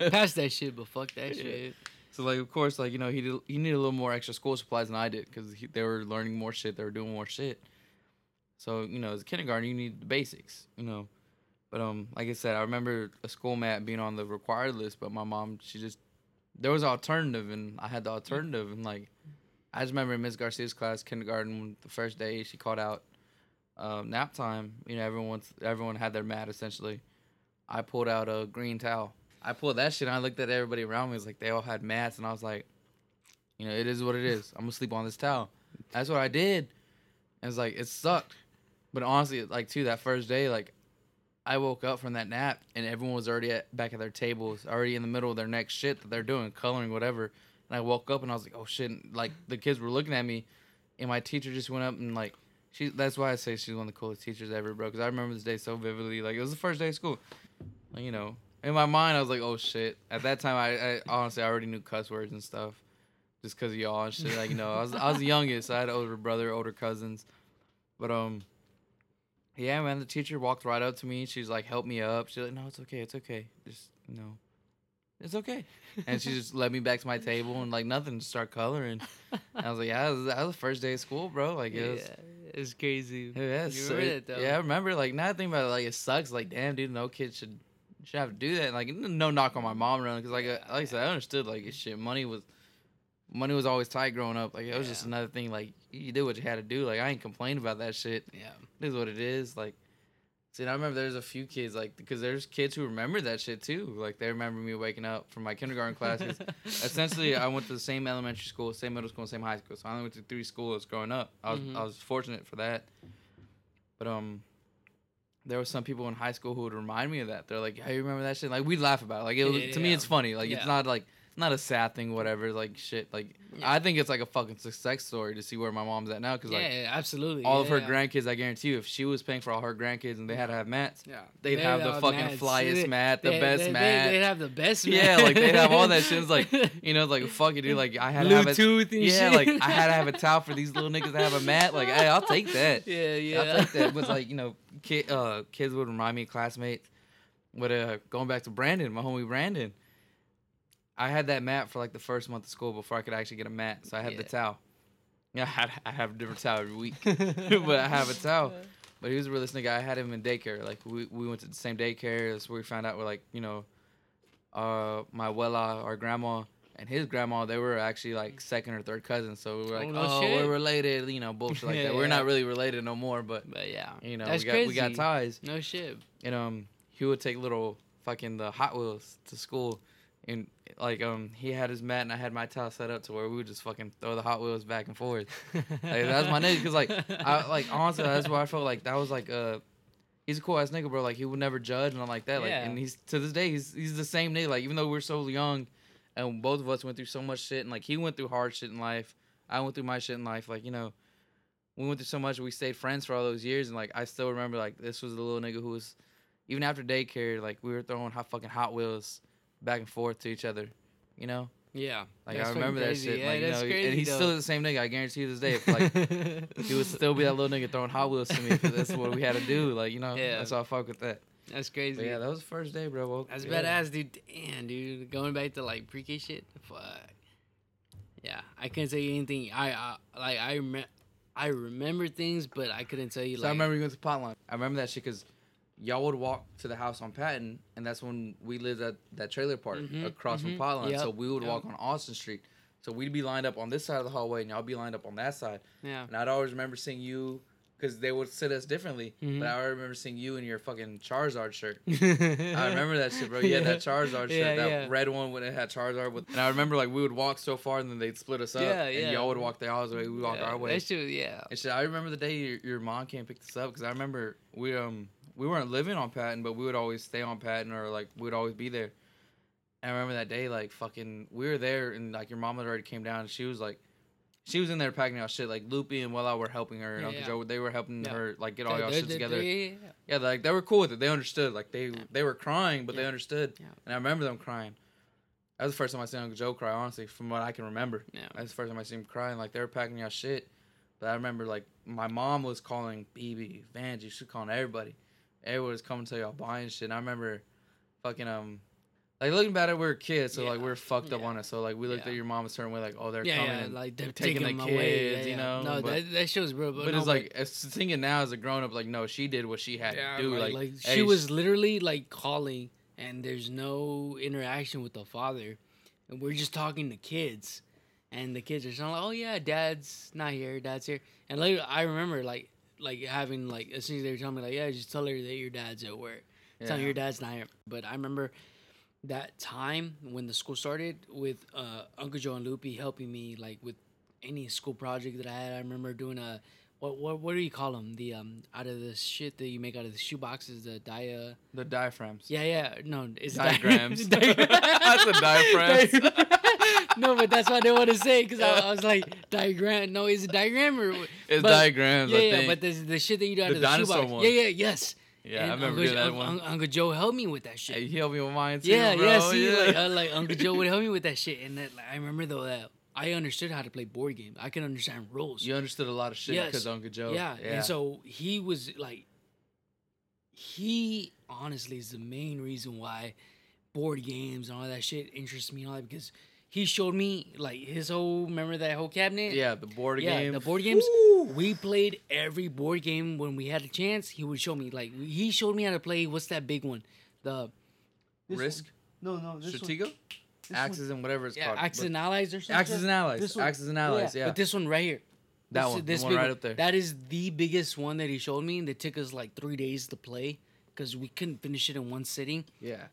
Speaker 4: Pass that shit, but fuck that
Speaker 3: Yeah.
Speaker 4: shit.
Speaker 3: so like of course, like you know, he did, he needed a little more extra school supplies than I did because they were learning more shit. They were doing more shit. So you know, as a kindergarten, you need the basics. You know, but um, like I said, I remember a school mat being on the required list, but my mom, she just there was an alternative, and I had the alternative, and like I just remember in Miss Garcia's class, kindergarten, the first day she called out um, nap time. You know, everyone's everyone had their mat essentially. I pulled out a green towel. I pulled that shit. and I looked at everybody around me. It's like they all had mats, and I was like, you know, it is what it is. I'm gonna sleep on this towel. That's what I did. And it's like it sucked, but honestly, like too that first day, like I woke up from that nap and everyone was already at, back at their tables, already in the middle of their next shit that they're doing, coloring, whatever. And I woke up and I was like, oh shit! And, like the kids were looking at me, and my teacher just went up and like she. That's why I say she's one of the coolest teachers ever, bro. Because I remember this day so vividly. Like it was the first day of school. Like, you know, in my mind I was like, oh shit. At that time, I, I honestly I already knew cuss words and stuff, just cause of y'all and shit. Like you know, I was I was the youngest. I had an older brother, older cousins, but um. Yeah, man. The teacher walked right up to me. She's like, "Help me up." She's like, "No, it's okay. It's okay. Just you know, it's okay." And she just led me back to my table and like nothing, just start coloring. And I was like, "Yeah, that was, that was the first day of school, bro. Like it was."
Speaker 4: yeah, it's crazy.
Speaker 3: Yeah,
Speaker 4: You
Speaker 3: so it-
Speaker 4: though?
Speaker 3: yeah, I remember. Like now I think about it, like it sucks. Like damn, dude, no kid should should have to do that. Like no knock on my mom anything, because like like I said, I understood like shit. Money was money was always tight growing up. Like it was just another thing. Like you did what you had to do. Like I ain't complain about that shit.
Speaker 4: Yeah.
Speaker 3: It is what it is. Like, see, and I remember there's a few kids like because there's kids who remember that shit too. Like they remember me waking up from my kindergarten classes. Essentially, I went to the same elementary school, same middle school, and same high school. So I only went to three schools growing up. I was
Speaker 4: Mhm.
Speaker 3: I was fortunate for that. But um, there were some people in high school who would remind me of that. They're like, "Hey, you remember that shit?" Like we'd laugh about. It. Like it was,
Speaker 4: Yeah,
Speaker 3: to me, it's funny. Like it's not like not a sad thing, whatever. Like shit. Like I think it's like a fucking success story to see where my mom's at now. Cause like
Speaker 4: yeah, absolutely.
Speaker 3: all of her grandkids, I guarantee you, if she was paying for all her grandkids and they had to have mats,
Speaker 4: Yeah.
Speaker 3: they'd have the fucking
Speaker 4: mats.
Speaker 3: flyest
Speaker 4: They-
Speaker 3: mat, the
Speaker 4: they-
Speaker 3: best
Speaker 4: they, they-
Speaker 3: mat.
Speaker 4: They'd have the best mat.
Speaker 3: Yeah, like they'd have all that shit. It's like you know, like fuck it, dude. Like I had to have a
Speaker 4: and
Speaker 3: yeah,
Speaker 4: shit.
Speaker 3: like I had to have a towel for these little niggas to have a mat. Like, hey, I'll take that.
Speaker 4: Yeah, yeah.
Speaker 3: I'll take that. Was like you know, kid, uh, kids would remind me of classmates. But uh, going back to Brandon, my homie Brandon, I had that mat for like the first month of school before I could actually get a mat. So I have the towel. Yeah, I, had, I have a different towel every week, but I have a towel. But he was a realist nigga. I had him in daycare. Like we, we went to the same daycare. That's where we found out we're like, you know, uh, my abuela, our grandma, and his grandma, they were actually like second or third cousins. So we were like,
Speaker 4: Oh,
Speaker 3: oh,
Speaker 4: no shit.
Speaker 3: we're related, you know, bullshit like that. We're
Speaker 4: Yeah.
Speaker 3: not really related no more, but
Speaker 4: But yeah,
Speaker 3: you know,
Speaker 4: That's
Speaker 3: we got we got ties.
Speaker 4: no shit.
Speaker 3: And um, he would take little fucking the Hot Wheels to school, and like um, he had his mat and I had my towel set up to where we would just fucking throw the Hot Wheels back and forth. Like, that was my nigga, cause like I like honestly that's why I felt like that was like uh he's a cool ass nigga, bro. Like he would never judge and I'm like that. Like
Speaker 4: Yeah.
Speaker 3: and he's to this day he's he's the same nigga. Like even though we're so young, and both of us went through so much shit, and like he went through hard shit in life, I went through my shit in life. Like you know, we went through so much. We stayed friends for all those years, and like I still remember like this was the little nigga who was even after daycare, like we were throwing hot fucking Hot Wheels back and forth to each other. You know,
Speaker 4: Yeah.
Speaker 3: like I remember that shit.
Speaker 4: Yeah,
Speaker 3: like, you know,
Speaker 4: crazy.
Speaker 3: and he's
Speaker 4: though.
Speaker 3: still the same nigga. I guarantee you this day, if like he would still be that little nigga throwing Hot Wheels to me because that's what we had to do. Like you know,
Speaker 4: Yeah.
Speaker 3: that's why I fuck with that.
Speaker 4: That's
Speaker 3: But
Speaker 4: crazy.
Speaker 3: yeah, that was the first day, bro. Well,
Speaker 4: That's
Speaker 3: yeah.
Speaker 4: badass, dude. Damn, dude. Going back to like pre-K shit. Fuck. Yeah, I couldn't say anything. I, I like I rem- I remember things, but I couldn't tell you
Speaker 3: So
Speaker 4: like.
Speaker 3: I remember you went to Potline. I remember that shit because y'all would walk to the house on Patton, and that's when we lived at that trailer park
Speaker 4: Mhm,
Speaker 3: across
Speaker 4: mhm.
Speaker 3: from Potline.
Speaker 4: Yep,
Speaker 3: So we would
Speaker 4: yep.
Speaker 3: walk on Austin Street. So we'd be lined up on this side of the hallway, and y'all be lined up on that side.
Speaker 4: Yeah.
Speaker 3: And I'd always remember seeing you because they would sit us differently.
Speaker 4: Mhm.
Speaker 3: But I remember seeing you in your fucking Charizard shirt. I remember that shit, bro. You had that Charizard shirt,
Speaker 4: Yeah,
Speaker 3: that
Speaker 4: yeah.
Speaker 3: red one when it had Charizard. With, and I remember like we would walk so far, and then they'd split us up.
Speaker 4: Yeah,
Speaker 3: And y'all would walk the y'all's way, we walk
Speaker 4: Yeah,
Speaker 3: our way.
Speaker 4: That shit, yeah.
Speaker 3: And shit, I remember the day your, your mom came pick us up because I remember we um we weren't living on Patton, but we would always stay on Patton or like we would always be there. And I remember that day, like fucking, we were there and like your mom had already came down. and She was like, she was in there packing out shit. Like Loopy and Wella were helping her, and
Speaker 4: Yeah,
Speaker 3: Uncle
Speaker 4: yeah.
Speaker 3: Joe, they were helping
Speaker 4: Yeah.
Speaker 3: her like get all y'all shit together.
Speaker 4: yeah,
Speaker 3: like they were cool with it. They understood. Like they they were crying, but they understood.
Speaker 4: Yeah.
Speaker 3: And I remember them crying. That was the first time I seen Uncle Joe cry. Honestly, from what I can remember.
Speaker 4: Yeah.
Speaker 3: That's the first time I seen him crying. Like they were packing y'all shit. But I remember like my mom was calling BB, Vanjie, she was calling everybody. Everyone was coming to y'all buying shit. And I remember fucking um like looking back at it, we were kids, so like we
Speaker 4: Yeah.
Speaker 3: were fucked up
Speaker 4: Yeah.
Speaker 3: on it. So like we looked
Speaker 4: Yeah.
Speaker 3: at your mom a certain way, like oh they're
Speaker 4: Yeah,
Speaker 3: coming,
Speaker 4: yeah,
Speaker 3: and
Speaker 4: like they're
Speaker 3: taking
Speaker 4: taking,
Speaker 3: the
Speaker 4: them away.
Speaker 3: kids,
Speaker 4: yeah,
Speaker 3: you know,
Speaker 4: No,
Speaker 3: but-
Speaker 4: that, that shows, bro. But,
Speaker 3: But
Speaker 4: no,
Speaker 3: it's like it's thinking now as a grown up, like no, she did what she had
Speaker 4: yeah,
Speaker 3: to do.
Speaker 4: right,
Speaker 3: Like,
Speaker 4: she
Speaker 3: hey,
Speaker 4: was literally like calling, and there's no interaction with the father, and we're just talking to kids, and the kids are saying like, "Oh yeah, dad's not here, dad's here," and later I remember like like having like as soon as they were telling me like, "Yeah, just tell her that your dad's at work." Tell her
Speaker 3: Yeah.
Speaker 4: your dad's not here. But I remember that time when the school started with uh, Uncle Joe and Loopy helping me like with any school project that I had. I remember doing a what what what do you call them? The um out of the shit that you make out of the shoe boxes, the dia.
Speaker 3: the diaphragms.
Speaker 4: Yeah, yeah. No, it's
Speaker 3: Diagrams.
Speaker 4: Di-
Speaker 3: That's a diaphragm.
Speaker 4: no, but that's what I didn't want to say because I, I was like diagram. No, is it diagram or
Speaker 3: It's
Speaker 4: but-
Speaker 3: diagrams.
Speaker 4: Yeah, yeah. But the the shit that you do out
Speaker 3: The
Speaker 4: of the shoe
Speaker 3: dinosaur
Speaker 4: box.
Speaker 3: one.
Speaker 4: Yeah, yeah, yes.
Speaker 3: yeah,
Speaker 4: And
Speaker 3: I remember
Speaker 4: Uncle,
Speaker 3: that one.
Speaker 4: Uncle Joe helped me with that shit.
Speaker 3: Hey, he helped me with mine too,
Speaker 4: Yeah,
Speaker 3: bro.
Speaker 4: yeah. See,
Speaker 3: yeah.
Speaker 4: like, uh, like Uncle Joe would help me with that shit, and that, like, I remember though that I understood how to play board games. I can understand rules.
Speaker 3: you understood a lot of shit
Speaker 4: Yes.
Speaker 3: because Uncle Joe.
Speaker 4: yeah. and so he was like, he honestly is the main reason why board games and all that shit interests me and all that because he showed me like his whole remember that whole cabinet.
Speaker 3: yeah, the board
Speaker 4: Yeah,
Speaker 3: game.
Speaker 4: the board games. We played every board game when we had a chance. He would show me like he showed me how to play. What's that big one? The
Speaker 3: Risk,
Speaker 5: one. No, no. This
Speaker 3: Stratego,
Speaker 5: One,
Speaker 3: Axis, and whatever it's
Speaker 4: yeah,
Speaker 3: called.
Speaker 4: Axis
Speaker 3: But-
Speaker 4: and Allies or something.
Speaker 3: Axis and Allies.
Speaker 5: This one.
Speaker 3: Axis and Allies. Yeah.
Speaker 4: But this one right here.
Speaker 3: That
Speaker 4: this,
Speaker 3: one,
Speaker 4: This
Speaker 3: one right up there.
Speaker 4: That is the biggest one that he showed me. That took us like three days to play because we couldn't finish it in one sitting.
Speaker 3: yeah.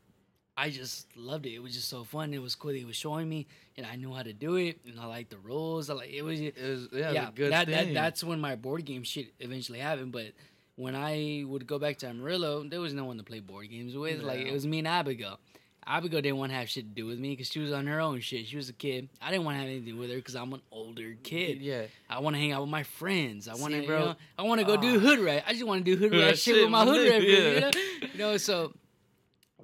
Speaker 4: I just loved it. It was just so fun. It was cool. That he was showing me, and I knew how to do it, and I liked the rules. I like it was.
Speaker 3: It was yeah,
Speaker 4: yeah,
Speaker 3: good
Speaker 4: that,
Speaker 3: thing.
Speaker 4: that that's when my board game shit eventually happened. But when I would go back to Amarillo, there was no one to play board games with. Like it was me and Abigail. Abigail didn't want to have shit to do with me because she was on her own shit. She was a kid. I didn't want to have anything with her because I'm an older kid.
Speaker 3: yeah.
Speaker 4: I want to hang out with my friends. I want to, bro.
Speaker 3: bro.
Speaker 4: I want to go do
Speaker 3: Ah.
Speaker 4: hood rat. I just want to do hood rat shit
Speaker 3: shit,
Speaker 4: with my hood rat. friends, You know, you know. So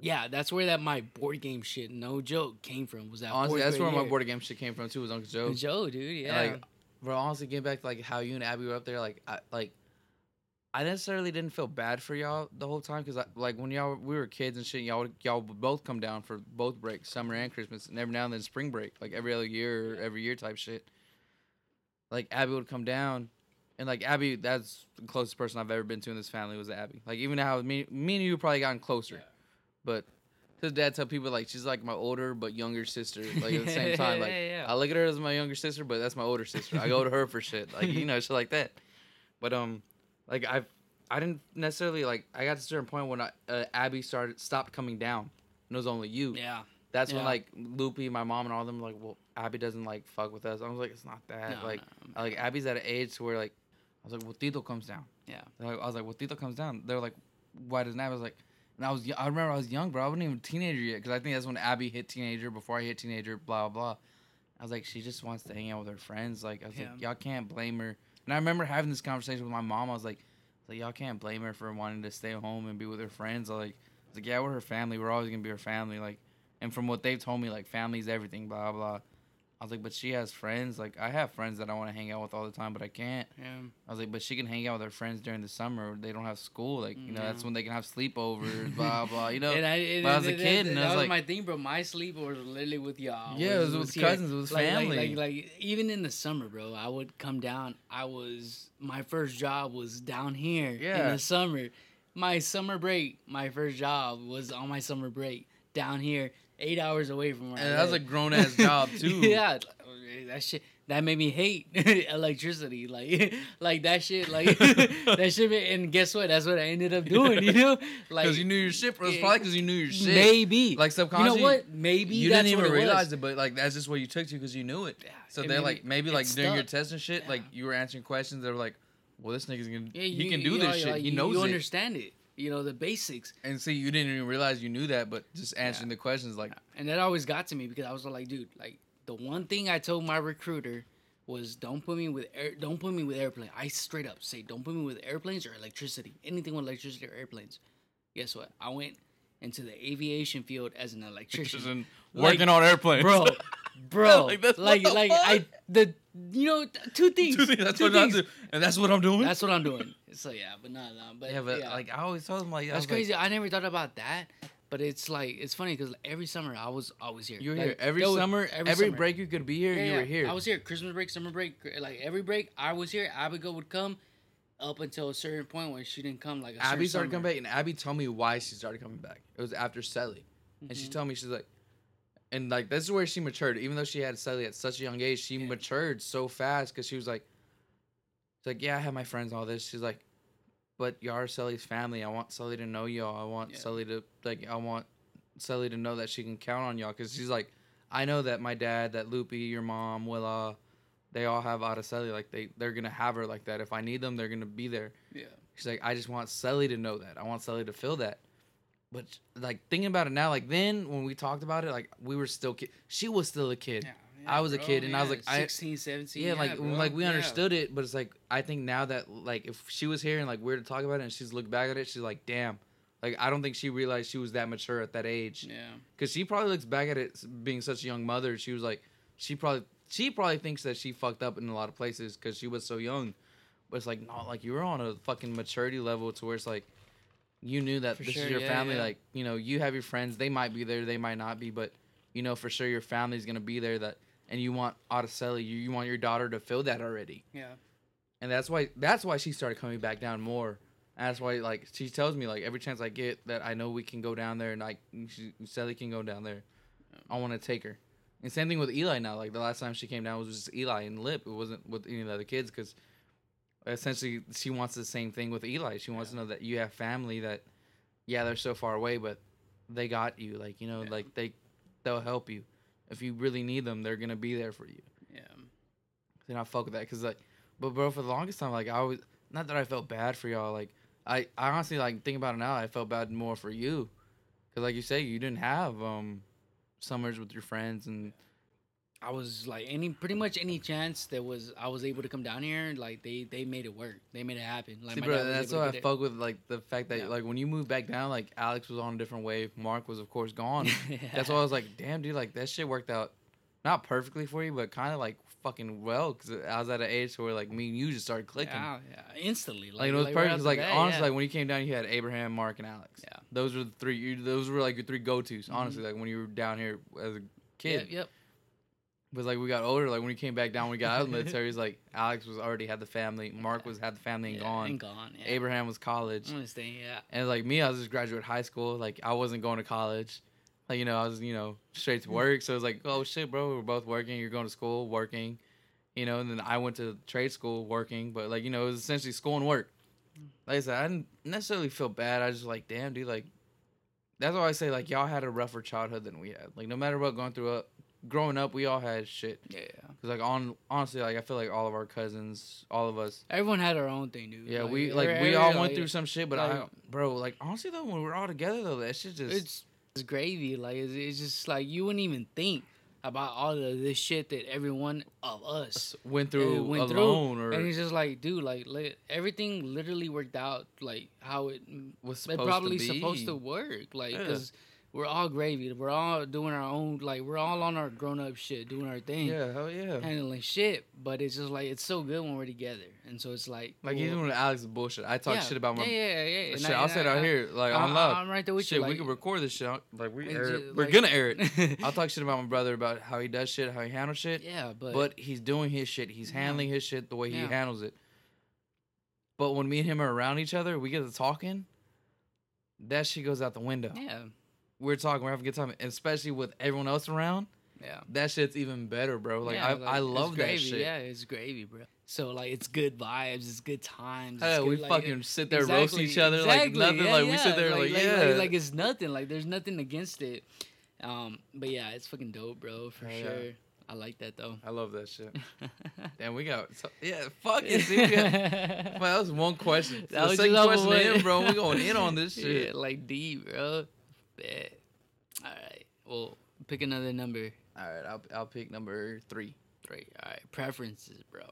Speaker 4: yeah, that's where that my board game shit, no joke, came from. Was that
Speaker 3: Honestly, that's where
Speaker 4: grade
Speaker 3: my board game shit came from too. Was Uncle Joe.
Speaker 4: Joe, dude. Yeah.
Speaker 3: And, like, bro, honestly, getting back to like how you and Abby were up there, like, I, like, I necessarily didn't feel bad for y'all the whole time because, like, when y'all we were kids and shit, y'all would, y'all would both come down for both breaks, summer and Christmas, and every now and then spring break, like every other year or every year type shit. Like Abby would come down, and like Abby, that's the closest person I've ever been to in this family was Abby. Like even now, me, me and you probably gotten closer, but his dad tell people like she's like my older but younger sister. Like at the same time, like
Speaker 4: Yeah, yeah.
Speaker 3: I look at her as my younger sister, but that's my older sister. I go to her for shit, like you know, shit like that. But um, like I've I didn't necessarily like. I got to a certain point when I, uh, Abby started stopped coming down, and it was only you.
Speaker 4: yeah.
Speaker 3: That's when like Loopy, my mom, and all them like, well, Abby doesn't like fuck with us. I was like, it's not that.
Speaker 4: No,
Speaker 3: like,
Speaker 4: no,
Speaker 3: like Abby's at an age where like, I was like, well, Tito comes down.
Speaker 4: Yeah.
Speaker 3: Like- I was like, well, Tito comes down. They're like, why doesn't Abby? I was like, and I was, I remember I was young, bro. I wasn't even a teenager yet, because I think that's when Abby hit teenager. Before I hit teenager, blah blah. blah. I was like, she just wants to hang out with her friends. Like, I was
Speaker 4: Yeah.
Speaker 3: like, y'all can't blame her And I remember having this conversation with my mom. I was like, like y'all can't blame her for wanting to stay home and be with her friends. Like, like, yeah, we're her family. We're always gonna be her family. Like, and from what they've told me, like, family's everything. Blah blah. I was like, but she has friends. Like, I have friends that I want to hang out with all the time, but I can't.
Speaker 4: Yeah.
Speaker 3: I was like, but she can hang out with her friends during the summer. They don't have school. Like, you know, that's when they can have sleepovers. blah blah. You know.
Speaker 4: And I,
Speaker 3: but I was a kid,
Speaker 4: that-
Speaker 3: and I was
Speaker 4: was
Speaker 3: like-
Speaker 4: my thing, bro. My sleepovers was literally with y'all.
Speaker 3: Yeah, it was with cousins, it was
Speaker 4: Like- like-
Speaker 3: family.
Speaker 4: Like, like, even in the summer, bro, I would come down. I was my first job was down here in the summer. My summer break, my first job was on my summer break down here, eight hours away from where.
Speaker 3: and
Speaker 4: I
Speaker 3: that was a grown ass job too.
Speaker 4: yeah, that shit that made me hate electricity. Like, like that shit. Like that shit. And guess what? That's what I ended up doing. You know, like
Speaker 3: Because you knew your shit. It's probably because you knew your shit.
Speaker 4: maybe
Speaker 3: Like subconsciously.
Speaker 4: You know what? Maybe
Speaker 3: You
Speaker 4: that's
Speaker 3: didn't even
Speaker 4: it
Speaker 3: realize
Speaker 4: was.
Speaker 3: it, but like that's just what you took to because you knew it.
Speaker 4: Yeah,
Speaker 3: So
Speaker 4: it
Speaker 3: they're like maybe
Speaker 4: it
Speaker 3: like during your test and shit, like you were answering questions. They were like, "Well, this nigga's gonna
Speaker 4: Yeah,
Speaker 3: he can do
Speaker 4: you
Speaker 3: this shit. he knows
Speaker 4: You
Speaker 3: it."
Speaker 4: understand it. You know the basics,
Speaker 3: And see, you didn't even realize you knew that, but just answering the questions like,
Speaker 4: and that always got to me because I was like, dude, like the one thing I told my recruiter was don't put me with air, don't put me with airplane. I straight up say don't put me with airplanes or electricity. Anything with electricity or airplanes. Guess what? I went into the aviation field as an electrician.
Speaker 3: in-
Speaker 4: Like,
Speaker 3: working on airplanes,
Speaker 4: bro, bro,
Speaker 3: Like,
Speaker 4: like,
Speaker 3: that's- the
Speaker 4: like,
Speaker 3: fuck?
Speaker 4: I the you know two things.
Speaker 3: Two things, that's
Speaker 4: two
Speaker 3: what I'm doing, and that's what I'm doing.
Speaker 4: That's what I'm doing. So yeah, but no, no, but
Speaker 3: yeah, but like I always told them, like I
Speaker 4: that's
Speaker 3: like,
Speaker 4: crazy. I never thought about that, but it's like it's funny because every summer I was always here.
Speaker 3: you were
Speaker 4: Like,
Speaker 3: here every
Speaker 4: was-
Speaker 3: summer, every,
Speaker 4: summer.
Speaker 3: break you could be here.
Speaker 4: Yeah,
Speaker 3: you
Speaker 4: yeah,
Speaker 3: were here.
Speaker 4: I was here. Christmas break, summer break, like every break I was here. Abigail would come up until a certain point where she didn't come. Like a
Speaker 3: Abby started
Speaker 4: summer.
Speaker 3: coming back, and Abby told me why she started coming back. It was after Sally, and
Speaker 4: Mm-hmm.
Speaker 3: she told me she's like, and like this is where she matured. Even though she had Sally at such a young age, she matured so fast because she was like, she's like, yeah, I have my friends, and all this. She's like, but you are Sally's family. I want Sally to know y'all. I want
Speaker 4: Yeah.
Speaker 3: Sally to like, I want Sally to know that she can count on y'all because she's like, I know that my dad, that Loopy, your mom, Willa, they all have Araceli. Like they, they're gonna have her like that. If I need them, they're gonna be there.
Speaker 4: Yeah,
Speaker 3: She's like, I just want Sully to know that. I want Sully to feel that. But like thinking about it now, like then when we talked about it, like we were still kid. She was still a kid.
Speaker 4: yeah,
Speaker 3: I was a
Speaker 4: bro,
Speaker 3: kid, and I was like, I-
Speaker 4: 16, 17.
Speaker 3: Yeah, like
Speaker 4: bro,
Speaker 3: like we
Speaker 4: yeah.
Speaker 3: understood it, but it's like I think now that like if she was here and like we are to talk about it and she's looked back at it, she's like, damn. Like I don't think she realized she was that mature at that age.
Speaker 4: Yeah,
Speaker 3: Cause she probably looks back at it being such a young mother. She was like, she probably she probably thinks that she fucked up in a lot of places because she was so young. But it's like not like you were on a fucking maturity level to where it's like you knew that
Speaker 4: For
Speaker 3: this
Speaker 4: sure,
Speaker 3: is your
Speaker 4: yeah,
Speaker 3: family.
Speaker 4: yeah.
Speaker 3: Like you know you have your friends. They might be there. They might not be. But you know for sure your family's gonna be there. That and you want Araceli. You you want your daughter to feel that already.
Speaker 4: yeah.
Speaker 3: And that's why that's why she started coming back down more. And that's why like she tells me like every chance I get that I know we can go down there and like she, Sally can go down there. I want to take her. And same thing with Eli now. Like the last time she came down was just Eli and Lip. It wasn't with any of the other kids because essentially she wants the same thing with Eli. She wants to know that you have family that, yeah, they're so far away, but they got you. Like you know,
Speaker 4: Yeah.
Speaker 3: like they they'll help you. If you really need them, they're gonna be there for you
Speaker 4: Yeah,
Speaker 3: then I fuck with that because like, but bro, for the longest time, like I was not that I felt bad for y'all. Like I, I honestly like think about it now. I felt bad more for you, because like you say, you didn't have um summers with your friends and
Speaker 4: I was like any pretty much any chance there was I was able to come down here. Like they they made it work. They made it happen. Like
Speaker 3: see,
Speaker 4: my
Speaker 3: bro, that's what I
Speaker 4: get
Speaker 3: fuck with. Like the fact that
Speaker 4: Yeah.
Speaker 3: like when you moved back down, like Alex was on a different wave. Mark was of course gone.
Speaker 4: it.
Speaker 3: That's why I was like, damn, dude, like that shit worked out, not perfectly for you, but kind of like fucking well, because I was at an age where like me and you just started clicking.
Speaker 4: Yeah, yeah, instantly.
Speaker 3: Like, it was
Speaker 4: right
Speaker 3: perfect. like honestly,
Speaker 4: yeah.
Speaker 3: like when you came down, you had Abraham, Mark, and Alex.
Speaker 4: Yeah.
Speaker 3: those were the three. You, those were like your three go tos. Mm-hmm. Honestly, like when you were down here as a kid.
Speaker 4: Yep, yep.
Speaker 3: But like we got older, like when we came back down, we got out of the military. It's like Alex was already had the family. Mark was had the family and
Speaker 4: yeah,
Speaker 3: gone.
Speaker 4: And gone. Yeah.
Speaker 3: Abraham was college,
Speaker 4: understand. Yeah.
Speaker 3: and like me, I was just graduate high school. Like I wasn't going to college. Like you know, I was you know straight
Speaker 4: Mm.
Speaker 3: to work. So it was like, oh shit, bro, we're both working. You're going to school, working. You know, and then I went to trade school, working. But like you know, it was essentially school and work. Like I said, I didn't necessarily feel bad. I just like, damn, dude, like that's why I say like y'all had a rougher childhood than we had. Like no matter what going through up, growing up, we all had shit.
Speaker 4: Yeah.
Speaker 3: Cause like on honestly, like I feel like all of our cousins, all of us,
Speaker 4: Everyone had their own thing, dude.
Speaker 3: yeah, we like we all went through some shit. But I, bro, like honestly though, when we're all together though, that shit just
Speaker 4: It's it's gravy. Like it's, it's just like you wouldn't even think about all of this shit that everyone of us
Speaker 3: Went through eh,
Speaker 4: went
Speaker 3: alone
Speaker 4: through,
Speaker 3: or
Speaker 4: and he's just like, dude, like, li- everything literally worked out like how it
Speaker 3: was
Speaker 4: it
Speaker 3: supposed
Speaker 4: probably
Speaker 3: to be.
Speaker 4: supposed to work, like,
Speaker 3: Yeah.
Speaker 4: Because we're all gravy, we're all doing our own, like, we're all on our grown up shit, doing our thing,
Speaker 3: Yeah, hell yeah.
Speaker 4: handling shit, but it's just like it's so good when we're together, and so it's like,
Speaker 3: Like
Speaker 4: well,
Speaker 3: even when Alex is bullshit, I talk
Speaker 4: yeah,
Speaker 3: shit about my
Speaker 4: yeah, yeah, yeah. and
Speaker 3: shit.
Speaker 4: I-
Speaker 3: I'll
Speaker 4: and
Speaker 3: say it out here, like
Speaker 4: I-
Speaker 3: on loud.
Speaker 4: I'm right there with
Speaker 3: shit,
Speaker 4: you.
Speaker 3: we
Speaker 4: like,
Speaker 3: can record this shit. Like we,
Speaker 4: It's
Speaker 3: air it.
Speaker 4: ju-
Speaker 3: we're
Speaker 4: like-
Speaker 3: gonna air it. I'll talk shit about my brother about how he does shit, how he handles shit.
Speaker 4: Yeah, but,
Speaker 3: But he's doing his shit. He's
Speaker 4: Yeah.
Speaker 3: handling his shit the way he
Speaker 4: Yeah.
Speaker 3: handles it. But when me and him are around each other, we get to talking. That shit goes out the window.
Speaker 4: yeah,
Speaker 3: We're talking, we're having a good time, especially with everyone else around.
Speaker 4: yeah.
Speaker 3: That shit's even better, bro. Like
Speaker 4: Yeah,
Speaker 3: I,
Speaker 4: like,
Speaker 3: I
Speaker 4: it's
Speaker 3: love that shit.
Speaker 4: Yeah, it's gravy, bro. So like, it's good vibes. It's good times.
Speaker 3: Yeah,
Speaker 4: it's
Speaker 3: we
Speaker 4: like,
Speaker 3: fucking sit there roast each other like
Speaker 4: exactly,
Speaker 3: nothing.
Speaker 4: yeah,
Speaker 3: like we sit there like, yeah,
Speaker 4: like, like it's nothing. Like there's nothing against it. Um, but yeah, it's fucking dope, bro, for
Speaker 3: yeah.
Speaker 4: sure. I like that though.
Speaker 3: I love that shit. And we got so, yeah, fuck it. See, got, well, that was one question.
Speaker 4: That
Speaker 3: the
Speaker 4: was
Speaker 3: second question in, bro. We going in on this shit.
Speaker 4: Yeah, like deep, bro. Bet. All right. Well, pick another number.
Speaker 3: All right, I'll I'll pick number three.
Speaker 4: Three. All right. Preferences, bro.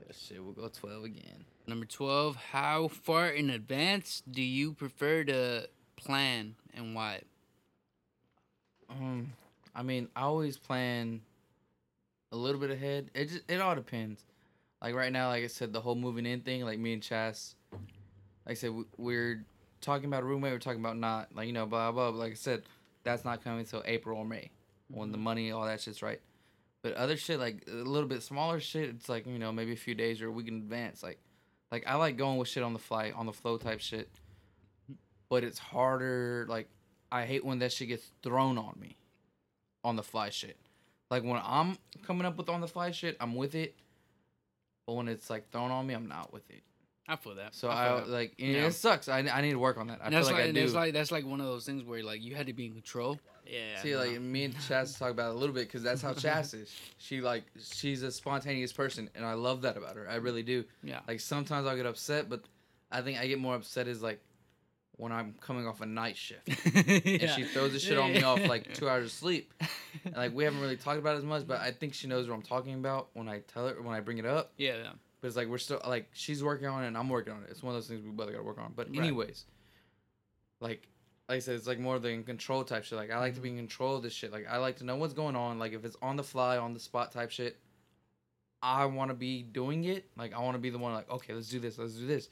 Speaker 3: Yeah, shit, we'll go twelve again.
Speaker 4: Number 12, how far in advance do you prefer to plan and why?
Speaker 3: Um, I mean, I always plan a little bit ahead. It just it all depends. Like right now, like I said, the whole moving in thing. Like me and Chas, like I said, we, we're talking about a roommate. We're talking about not like you know blah blah. But like I said, that's not coming until April or May when the mm-hmm. money all that shit's right. But other shit like a little bit smaller shit, it's like you know maybe a few days or a week in advance. Like, like I like going with shit on the fly, on the flow type shit. But it's harder. Like I hate when that shit gets thrown on me, on the fly shit. Like when I'm coming up with on the fly shit, I'm with it. But when it's like thrown on me, I'm not with it.
Speaker 4: I feel that.
Speaker 3: So I,
Speaker 4: that.
Speaker 3: like it,
Speaker 4: Yeah.
Speaker 3: it sucks. I, I need to work on that. I
Speaker 4: And that's
Speaker 3: feel like,
Speaker 4: like,
Speaker 3: I do.
Speaker 4: that's like that's like one of those things where like you had to be in control. Yeah.
Speaker 3: See, like me and Chas talk about it a little bit because that's how Chas is. She like she's a spontaneous person, and I love that about her. I really do.
Speaker 4: yeah.
Speaker 3: Like sometimes I'll get upset, but I think I get more upset is like when I'm coming off a night shift and she throws the shit on me off like two hours of sleep. And, like we haven't really talked about it as much, but I think she knows what I'm talking about when I tell her when I bring it up.
Speaker 4: Yeah. yeah.
Speaker 3: But it's like we're still like she's working on it and I'm working on it. It's one of those things we both gotta work on. But
Speaker 4: Right.
Speaker 3: anyways, like like I said, it's like more of the in control type shit. Like I like to be mm-hmm. in control of this shit. Like I like to know what's going on. Like if it's on the fly, on the spot type shit, I want to be doing it. Like I want to be the one like okay, let's do this, let's do this,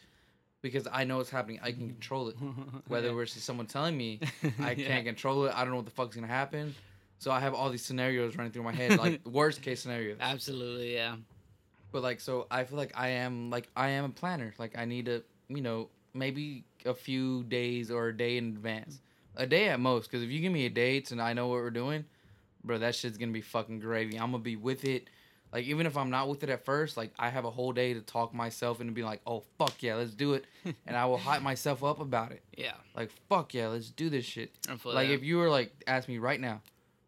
Speaker 3: because I know it's happening. I can mm-hmm. control it. Whether versus someone telling me I
Speaker 4: Yeah.
Speaker 3: can't control it, I don't know what the fuck's gonna happen. So I have all these scenarios running through my head, like worst case scenarios.
Speaker 4: Absolutely. Yeah.
Speaker 3: But like, so I feel like I am like I am a planner. Like I need to, you know, maybe a few days or a day in advance, a day at most. Because if you give me a date and I know what we're doing, bro, that shit's gonna be fucking gravy. I'm gonna be with it. Like even if I'm not with it at first, like I have a whole day to talk myself into being like, oh fuck yeah, let's do it, and I will hype myself up about it.
Speaker 4: Yeah.
Speaker 3: Like fuck yeah, let's do this shit. Like
Speaker 4: that.
Speaker 3: if you were like ask me right now,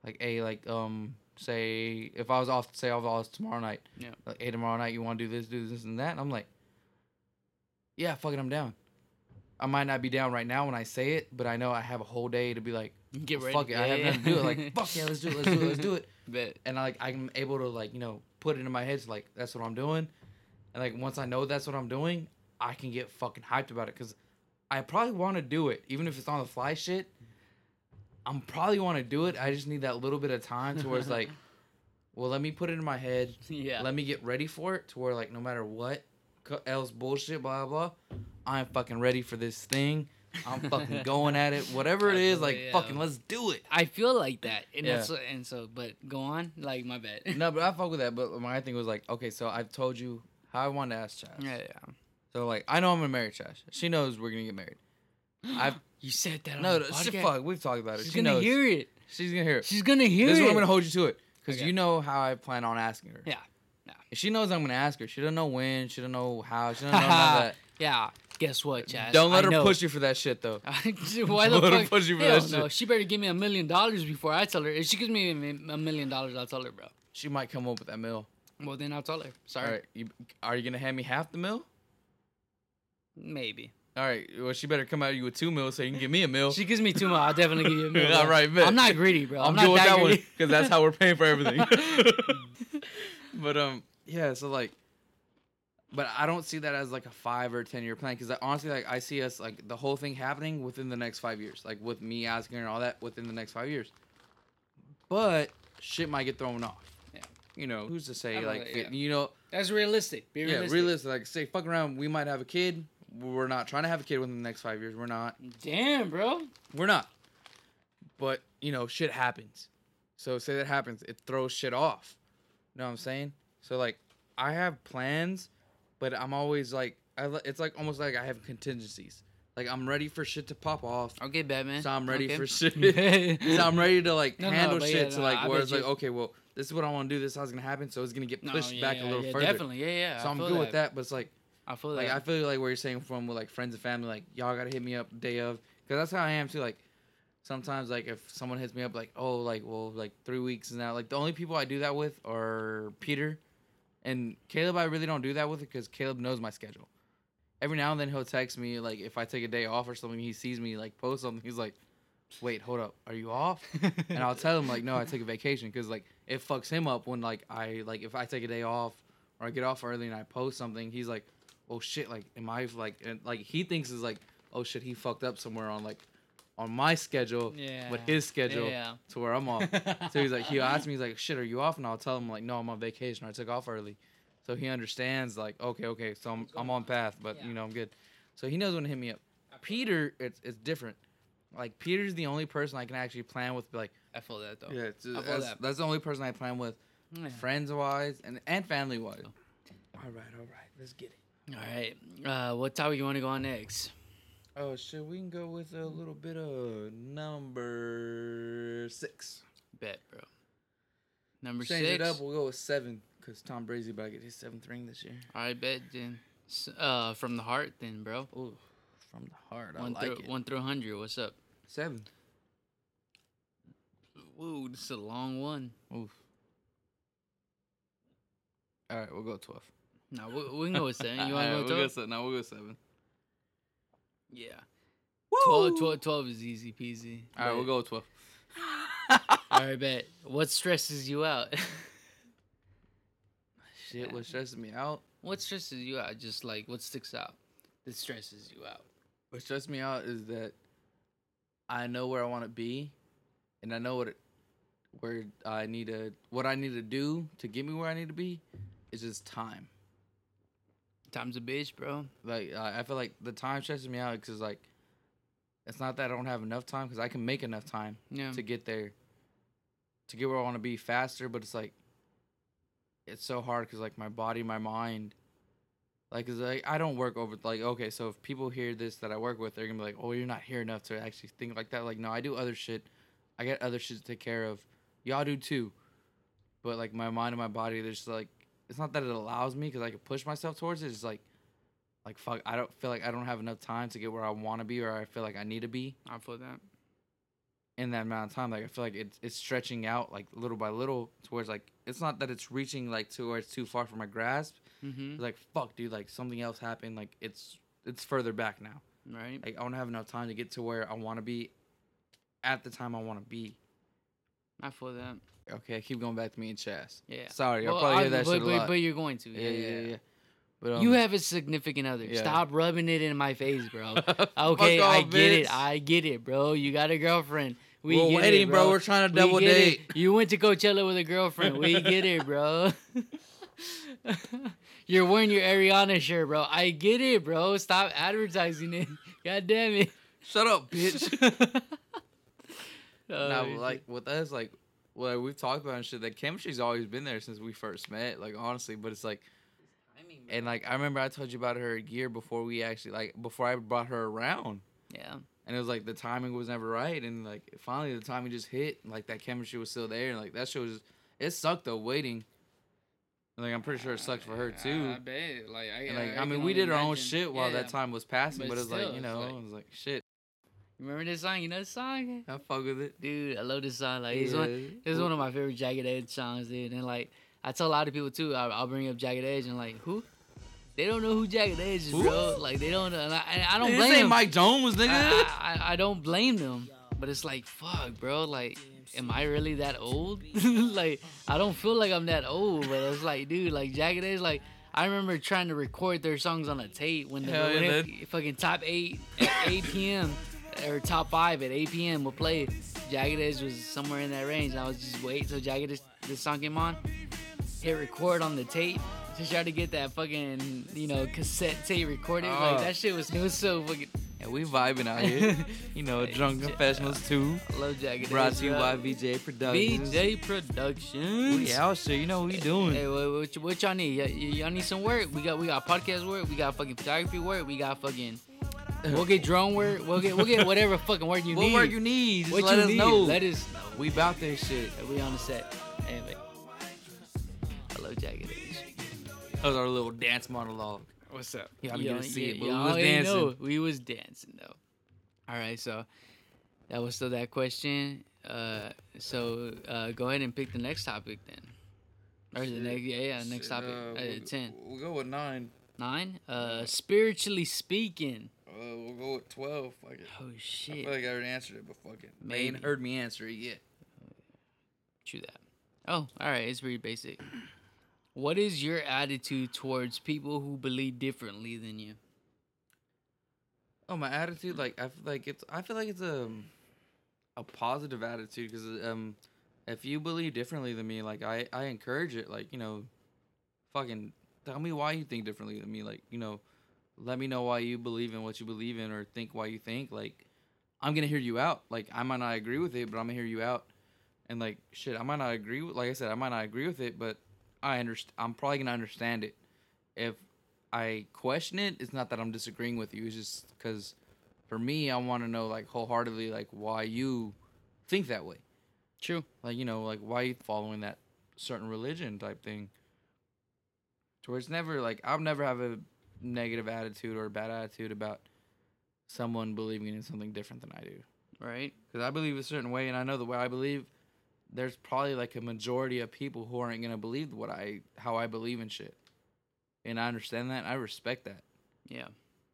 Speaker 3: like hey like um say if I was off say I was off tomorrow night,
Speaker 4: Yeah.
Speaker 3: like hey tomorrow night you want to do this do this and that, and I'm like, yeah fuck it I'm down. I might not be down right now when I say it, but I know I have a whole day to be like,
Speaker 4: Get
Speaker 3: well,
Speaker 4: ready.
Speaker 3: fuck it, I have
Speaker 4: Yeah,
Speaker 3: nothing to do it. Like fuck yeah, let's do it, let's do it, let's do it.
Speaker 4: Bet.
Speaker 3: And I like I'm able to like you know put it in my head so, like that's what I'm doing, and like once I know that's what I'm doing, I can get fucking hyped about it because I probably want to do it even if it's on the fly shit. I'm probably want to do it. I just need that little bit of time to where it's like, well, let me put it in my head.
Speaker 4: Yeah.
Speaker 3: Let me get ready for it to where like no matter what else bullshit blah blah, I'm fucking ready for this thing. I'm fucking going at it. Whatever it is, like
Speaker 4: Yeah.
Speaker 3: fucking let's do it.
Speaker 4: I feel like that, and
Speaker 3: Yeah.
Speaker 4: that's and so. But go on. Like my bad.
Speaker 3: No, but I fuck with that. But my thing was like, okay, so I've told you how I want to ask Chaz.
Speaker 4: Yeah. Yeah.
Speaker 3: So like, I know I'm gonna marry Chaz. She knows we're gonna get married. I've
Speaker 4: You said that. On
Speaker 3: no,
Speaker 4: the
Speaker 3: no shit, fuck. We've talked about it.
Speaker 4: She's
Speaker 3: she
Speaker 4: gonna
Speaker 3: knows.
Speaker 4: hear it.
Speaker 3: She's gonna hear it.
Speaker 4: She's gonna hear it.
Speaker 3: this
Speaker 4: it.
Speaker 3: is what I'm gonna hold you to it because
Speaker 4: Okay.
Speaker 3: you know how I plan on asking her.
Speaker 4: Yeah.
Speaker 3: If she knows I'm gonna ask her, she doesn't know when. She don't know how. She don't know that.
Speaker 4: yeah. Guess what, Chaz?
Speaker 3: Don't let
Speaker 4: I
Speaker 3: her
Speaker 4: know.
Speaker 3: push you for that shit though.
Speaker 4: Why the
Speaker 3: Don't let her
Speaker 4: fuck?
Speaker 3: push you for
Speaker 4: Hell
Speaker 3: that
Speaker 4: no.
Speaker 3: shit.
Speaker 4: She better give me a million dollars before I tell her. If she gives me a a million dollars, I'll tell her, bro.
Speaker 3: She might come up with that mill.
Speaker 4: Well, then I'll tell her. Sorry.
Speaker 3: All right, you, are you gonna hand me half the mill?
Speaker 4: Maybe.
Speaker 3: All right. Well, she better come at you with two mils so you can give me a meal.
Speaker 4: She gives me two more. I'll definitely give you a meal.
Speaker 3: All right, bet.
Speaker 4: I'm not greedy, bro. I'm,
Speaker 3: I'm
Speaker 4: not
Speaker 3: good with
Speaker 4: that
Speaker 3: that one
Speaker 4: greedy.
Speaker 3: because that's how we're paying for everything. but um, yeah. So like, but I don't see that as like a five or ten year plan because honestly, like I see us like the whole thing happening within the next five years, like with me asking her and all that within the next five years. But shit might get thrown off.
Speaker 4: Yeah.
Speaker 3: You know, who's to say like
Speaker 4: that, yeah.
Speaker 3: you know
Speaker 4: That's realistic. Be
Speaker 3: yeah
Speaker 4: realistic.
Speaker 3: realistic like say fuck around we might have a kid we're not trying to have a kid within the next five years we're not
Speaker 4: Damn, bro.
Speaker 3: we're not. But, you know, shit happens. So say that happens, it throws shit off. You know what I'm saying? So like I have plans, but I'm always like I, it's like almost like I have contingencies. Like I'm ready for shit to pop off.
Speaker 4: Okay, Batman.
Speaker 3: So I'm ready
Speaker 4: okay.
Speaker 3: for shit. so I'm ready to like
Speaker 4: No, no,
Speaker 3: handle
Speaker 4: but
Speaker 3: shit
Speaker 4: yeah,
Speaker 3: to
Speaker 4: no,
Speaker 3: like
Speaker 4: I
Speaker 3: where it's like, okay, well, this is what I want to do, this is how it's gonna happen, so it's gonna get
Speaker 4: No,
Speaker 3: pushed
Speaker 4: yeah,
Speaker 3: back
Speaker 4: yeah,
Speaker 3: a little
Speaker 4: yeah,
Speaker 3: further.
Speaker 4: Definitely, yeah, yeah.
Speaker 3: So
Speaker 4: I
Speaker 3: I'm good
Speaker 4: that.
Speaker 3: with that, but it's like
Speaker 4: I feel
Speaker 3: like
Speaker 4: that.
Speaker 3: I feel like where you're saying from with like friends and family, like y'all gotta hit me up day of, because that's how I am too. Like sometimes, like if someone hits me up, like oh, like well, like three weeks is now. Like the only people I do that with are Peter and Caleb. I really don't do that with it because Caleb knows my schedule. Every now and then he'll text me like if I take a day off or something. He sees me like post something. He's like, "Wait, hold up, are you off?" and I'll tell him like, "No, I took a vacation," because like it fucks him up when like I like if I take a day off or I get off early and I post something. He's like, "Oh shit, like am I like and, like he thinks is like, oh shit, he fucked up somewhere on like on my schedule
Speaker 4: yeah.
Speaker 3: with his schedule
Speaker 4: Yeah.
Speaker 3: to where I'm off." so he's like, he asked me, he's like, "Shit, are you off?" And I'll tell him like, "No, I'm on vacation. I took off early." So he understands like, okay, okay, so I'm I'm on path, but you know I'm good. So he knows when to hit me up. Peter, it's it's different. Like Peter's the only person I can actually plan with. Like,
Speaker 4: I feel that though.
Speaker 3: yeah, it's,
Speaker 4: I feel
Speaker 3: that's,
Speaker 4: that.
Speaker 3: that's the only person I plan with,
Speaker 4: Yeah.
Speaker 3: friends wise and and family wise. All right, all right, let's get it.
Speaker 4: All right. Uh, what topic you want to go on next?
Speaker 3: Oh shit, we can go with a little bit of number six.
Speaker 4: Bet, bro. Number
Speaker 3: Change
Speaker 4: six.
Speaker 3: it up. We'll go with seven because Tom Brady's about to get his seventh ring this year.
Speaker 4: All right, bet then. Uh, from the heart, then, bro.
Speaker 3: Ooh, from the heart. I
Speaker 4: One
Speaker 3: like
Speaker 4: through
Speaker 3: it.
Speaker 4: one through hundred. What's up?
Speaker 3: Seven.
Speaker 4: Woo, this is a long one.
Speaker 3: Oof. All right, we'll go twelve.
Speaker 4: No, we, we can go with seven. You want to go twelve?
Speaker 3: No, we'll go seven.
Speaker 4: Yeah. 12, 12, 12 is easy peasy.
Speaker 3: All right, we'll go with twelve.
Speaker 4: All right, bet. What stresses you out?
Speaker 3: Shit, what stresses me out?
Speaker 4: what stresses you out? Just like what sticks out that stresses you out.
Speaker 3: What stresses me out is that I know where I want to be, and I know what it, where I need to what I need to do to get me where I need to be. is just time.
Speaker 4: Time's a bitch, bro.
Speaker 3: Like I I feel like the time stresses me out because like it's not that I don't have enough time because I can make enough time
Speaker 4: Yeah.
Speaker 3: to get there, to get where I want to be faster. But it's like it's so hard because like my body, my mind, like, cause like I don't work over like okay. So if people hear this that I work with, they're gonna be like, oh, you're not here enough to actually think like that. Like no, I do other shit. I got other shit to take care of. Y'all do too. But like my mind and my body, there's just like it's not that it allows me because I can push myself towards it. It's like like fuck, I don't feel like I don't have enough time to get where I want to be or I feel like I need to be
Speaker 4: I feel that.
Speaker 3: in that amount of time. Like I feel like it's it's stretching out like little by little towards like it's not that it's reaching like to where it's too far from my grasp.
Speaker 4: Mm-hmm.
Speaker 3: It's like fuck, dude, like something else happened. Like it's it's further back now.
Speaker 4: Right.
Speaker 3: Like I don't have enough time to get to where I want to be at the time I want to be.
Speaker 4: I feel that.
Speaker 3: Okay, keep going back to me and Chaz.
Speaker 4: Yeah.
Speaker 3: Sorry, I'll probably
Speaker 4: I-
Speaker 3: hear that
Speaker 4: but,
Speaker 3: shit a
Speaker 4: but,
Speaker 3: lot.
Speaker 4: but you're going to.
Speaker 3: yeah, yeah, yeah. But um, you
Speaker 4: have a significant other.
Speaker 3: yeah.
Speaker 4: Stop rubbing it in my face, bro. Okay, I
Speaker 3: off,
Speaker 4: get it. I get it, bro. You got a girlfriend. We
Speaker 3: We're
Speaker 4: get
Speaker 3: waiting,
Speaker 4: it,
Speaker 3: bro.
Speaker 4: bro.
Speaker 3: We're trying to double
Speaker 4: get it.
Speaker 3: date.
Speaker 4: You went to Coachella with a girlfriend. We get it, bro. You're wearing your Ariana shirt, bro. I get it, bro. Stop advertising it. God damn it.
Speaker 3: Shut up, bitch.
Speaker 4: Oh,
Speaker 3: now, like with us, like well, we've talked about and shit. That chemistry's always been there since we first met. Like honestly, but it's like, and like I remember I told you about her a year before we actually like before I brought her around,
Speaker 4: yeah.
Speaker 3: and it was like the timing was never right, and like finally the timing just hit. And, like that chemistry was still there, and like that show was. It sucked though waiting. And, like I'm pretty sure it sucked for her too.
Speaker 4: I bet. Like, I,
Speaker 3: And like I,
Speaker 4: can
Speaker 3: mean, we did our own shit while
Speaker 4: Yeah.
Speaker 3: that time was passing,
Speaker 4: But
Speaker 3: but, it's like
Speaker 4: still,
Speaker 3: you know,
Speaker 4: like-
Speaker 3: it was like shit.
Speaker 4: Remember this song? You know this song?
Speaker 3: I fuck with it.
Speaker 4: Dude, I love this song. Like, it's, one, it's one of my favorite Jagged Edge songs, dude. And like, I tell a lot of people too. I'll, I'll bring up Jagged Edge and like, who? they don't know who Jagged Edge is, bro. Like they don't. And I, I don't blame This
Speaker 3: ain't
Speaker 4: them.
Speaker 3: Mike Jones, nigga.
Speaker 4: I, I, I don't blame them, but it's like, fuck, bro. Like, am I really that old? like, I don't feel like I'm that old, but it's like, dude, like Jagged Edge, like. I remember trying to record their songs on a tape when the
Speaker 3: Hell
Speaker 4: when
Speaker 3: yeah,
Speaker 4: fucking top eight at 8 p.m. or top five at 8 p.m. will play. Jagged Edge was somewhere in that range, and I was just wait till Jagged Edge this song came on, hit record on the tape, just try to get that fucking you know cassette tape recorded.
Speaker 3: Oh.
Speaker 4: Like that shit was it was so fucking.
Speaker 3: Yeah, we vibing out here. You know, drunk confessionals too.
Speaker 4: I love Jagged
Speaker 3: Brought
Speaker 4: Edge,
Speaker 3: to you by VJ Productions.
Speaker 4: VJ Productions.
Speaker 3: We out shit. You know what we doing.
Speaker 4: Hey, what, what, what y'all need? Y- y'all need some work? We got we got podcast work. We got fucking photography work. We got fucking. We'll get drone work. We'll get we'll get whatever fucking work you
Speaker 3: what
Speaker 4: need.
Speaker 3: What work you need? Just
Speaker 4: What
Speaker 3: let
Speaker 4: you
Speaker 3: us
Speaker 4: need?
Speaker 3: know.
Speaker 4: Let us know.
Speaker 3: We about this shit.
Speaker 4: We on the set. Anyway, I love Jagged Edge.
Speaker 3: That was our little dance monologue.
Speaker 4: What's up?
Speaker 3: Y'all didn't get to see it, but we was dancing.
Speaker 4: know we was dancing though. All right, so that was still that question. Uh, so uh, go ahead and pick the next topic then. Or the next, yeah, yeah, next
Speaker 3: Shit,
Speaker 4: topic.
Speaker 3: uh,
Speaker 4: Uh,
Speaker 3: we'll,
Speaker 4: ten,
Speaker 3: We'll go with nine.
Speaker 4: nine. Uh, spiritually speaking.
Speaker 3: Uh, we'll go with twelve. Fuck it.
Speaker 4: Oh
Speaker 3: I
Speaker 4: shit.
Speaker 3: feel like I already answered it, but fuck it. They ain't heard me answer it yet.
Speaker 4: Chew that. Oh, all right. It's pretty basic. What is your attitude towards people who believe differently than you?
Speaker 3: Oh, my attitude, like I feel like it's, I feel like it's a, a positive attitude because um, if you believe differently than me, like I, I encourage it. Like you know, fucking tell me why you think differently than me. Like you know, let me know why you believe in what you believe in or think why you think. Like I'm gonna hear you out. Like I might not agree with it, but I'm gonna hear you out. And like shit, I might not agree with. Like I said, I might not agree with it, but I understand. I'm probably gonna understand it. If I question it, it's not that I'm disagreeing with you. It's just because for me, I want to know like wholeheartedly like why you think that way.
Speaker 4: True.
Speaker 3: Like you know, like why you following that certain religion type thing. To where it's never like I'll never have a negative attitude or a bad attitude about someone believing in something different than I do.
Speaker 4: Right.
Speaker 3: Because I believe a certain way, and I know the way I believe. There's probably like a majority of people who aren't gonna believe what I how I believe in shit, and I understand that. I respect that.
Speaker 4: Yeah.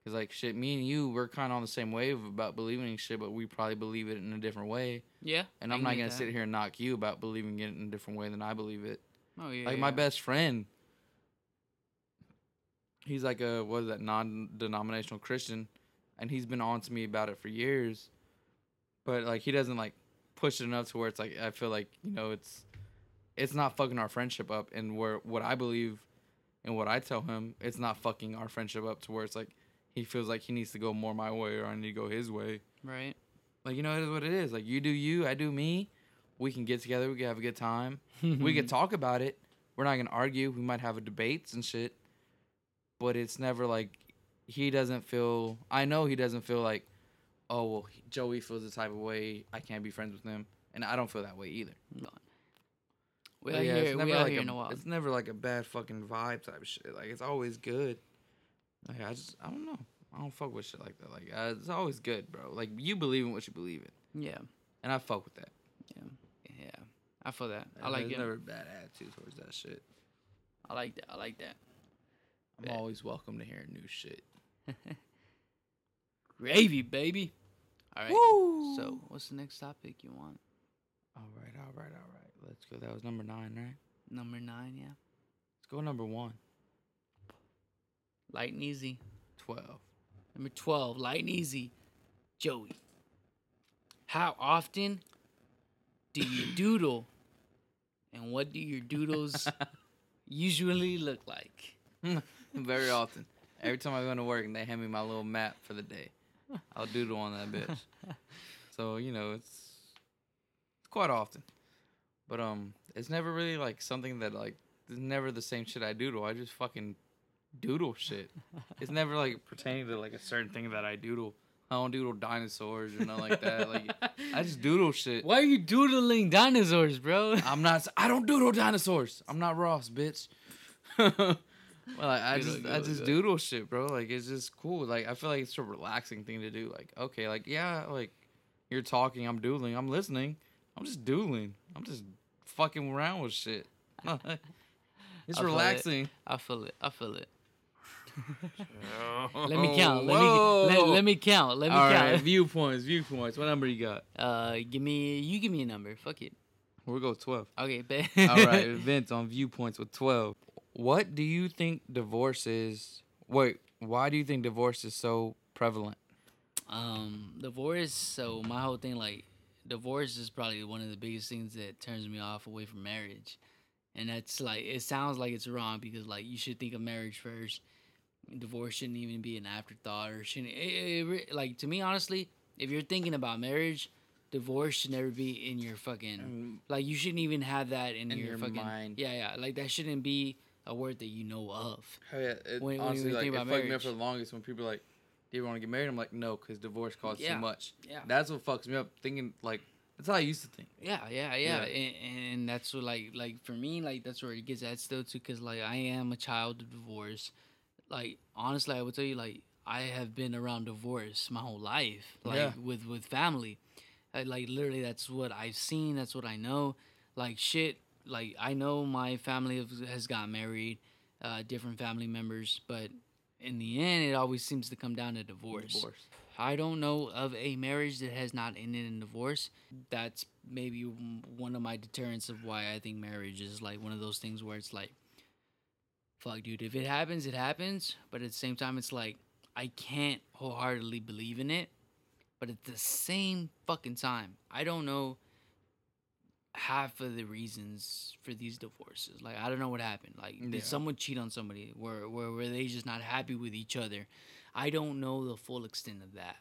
Speaker 3: Cause like shit, me and you, we're kind of on the same wave about believing in shit, but we probably believe it in a different way.
Speaker 4: Yeah.
Speaker 3: And I'm not gonna
Speaker 4: that.
Speaker 3: sit here and knock you about believing it in a different way than I believe it.
Speaker 4: Oh yeah.
Speaker 3: like my best friend, he's like a what is that non-denominational Christian, and he's been on to me about it for years. But like he doesn't like push it enough to where it's like I feel like you know it's it's not fucking our friendship up, and where what I believe and what I tell him, it's not fucking our friendship up to where it's like he feels like he needs to go more my way or I need to go his way.
Speaker 4: Right.
Speaker 3: Like you know, it is what it is. Like you do you, I do me. We can get together. We can have a good time. we can talk about it. We're not gonna argue. We might have a debates and shit. But it's never like he doesn't feel. I know he doesn't feel like, oh well, Joey feels the type of way. I can't be friends with him, and I don't feel that way either.
Speaker 4: We
Speaker 3: But
Speaker 4: out
Speaker 3: yeah,
Speaker 4: here.
Speaker 3: it's
Speaker 4: We
Speaker 3: never
Speaker 4: out
Speaker 3: like
Speaker 4: here
Speaker 3: a,
Speaker 4: in the wild.
Speaker 3: It's never like a bad fucking vibe type of shit. Like it's always good. Like I just I don't know. I don't fuck with shit like that. Like uh, it's always good, bro. Like you believe in what you believe in,
Speaker 4: Yeah.
Speaker 3: and I fuck with that.
Speaker 4: Yeah. Yeah. I feel that. I
Speaker 3: And
Speaker 4: like
Speaker 3: there's
Speaker 4: it.
Speaker 3: never a bad attitude towards that shit.
Speaker 4: I like that. I like that.
Speaker 3: I'm
Speaker 4: Bet.
Speaker 3: always welcome to hearing new shit.
Speaker 4: Gravy, baby. All right.
Speaker 3: Woo!
Speaker 4: So, what's the next topic you want?
Speaker 3: All right, all right, all right. Let's go. That was number nine, right?
Speaker 4: Number nine, yeah.
Speaker 3: Let's go number one.
Speaker 4: Light and easy.
Speaker 3: Twelve.
Speaker 4: Number 12, light and easy. Joey. How often do you doodle? And what do your doodles usually look like?
Speaker 3: Very often. Every time I go to work and they hand me my little map for the day, I'll doodle on that bitch. so you know, it's it's quite often, but um, it's never really like something that like it's never the same shit I doodle. I just fucking doodle shit. It's never like pertaining to like a certain thing that I doodle. I don't doodle dinosaurs or nothing like that. Like I just doodle shit.
Speaker 4: Why are you doodling dinosaurs, bro?
Speaker 3: I'm not. I don't doodle dinosaurs. I'm not Ross, bitch. well, like, I just,
Speaker 4: one,
Speaker 3: I just
Speaker 4: good.
Speaker 3: doodle shit, bro. Like it's just cool. Like I feel like it's a relaxing thing to do. Like okay, like yeah, like you're talking, I'm doodling, I'm listening, I'm just doodling, I'm just fucking around with shit. it's
Speaker 4: I feel it.
Speaker 3: relaxing.
Speaker 4: I feel it. I feel it. Let me count. Let me let, let me count. Let me
Speaker 3: All
Speaker 4: count.
Speaker 3: right, viewpoints, viewpoints. What number you got?
Speaker 4: Uh, give me you give me a number. Fuck it.
Speaker 3: We'll go twelve.
Speaker 4: Okay, bet.
Speaker 3: All right, Vince on viewpoints with twelve. What do you think divorce is? Wait, why do you think divorce is so prevalent?
Speaker 4: Um, divorce. So my whole thing, like, divorce is probably one of the biggest things that turns me off away from marriage, and that's like it sounds like it's wrong because like you should think of marriage first. Divorce shouldn't even be an afterthought or shouldn't. It, it, re- like to me, honestly, if you're thinking about marriage, divorce should never be in your fucking like you shouldn't even have that in,
Speaker 3: In
Speaker 4: your,
Speaker 3: your
Speaker 4: fucking
Speaker 3: mind.
Speaker 4: Yeah, yeah, like that shouldn't be a word that you know of.
Speaker 3: Oh yeah, it,
Speaker 4: When- when
Speaker 3: honestly,
Speaker 4: we
Speaker 3: like it fucked me up for the longest when people are like, "Do you want to get married?" I'm like, "No," because divorce costs
Speaker 4: Yeah,
Speaker 3: too much.
Speaker 4: yeah.
Speaker 3: that's what fucks me up. Thinking like that's how I used to think.
Speaker 4: Yeah, yeah,
Speaker 3: Yeah.
Speaker 4: yeah, And, and that's what like like for me like that's where it gets at still too because like I am a child of divorce. Like honestly, I would tell you like I have been around divorce my whole life, like
Speaker 3: Yeah.
Speaker 4: with with family. I, like literally, that's what I've seen. That's what I know. Like shit. Like I know my family has, got married, uh, different family members, but in the end, it always seems to come down to divorce.
Speaker 3: Divorce.
Speaker 4: I don't know of a marriage that has not ended in divorce. That's maybe one of my deterrents of why I think marriage is like one of those things where it's like, fuck, dude, if it happens, it happens. But at the same time, it's like, I can't wholeheartedly believe in it. But at the same fucking time, I don't know half of the reasons for these divorces. Like, I don't know what happened. Like,
Speaker 3: Yeah.
Speaker 4: did someone cheat on somebody? Where, where were they just not happy with each other? I don't know the full extent of that.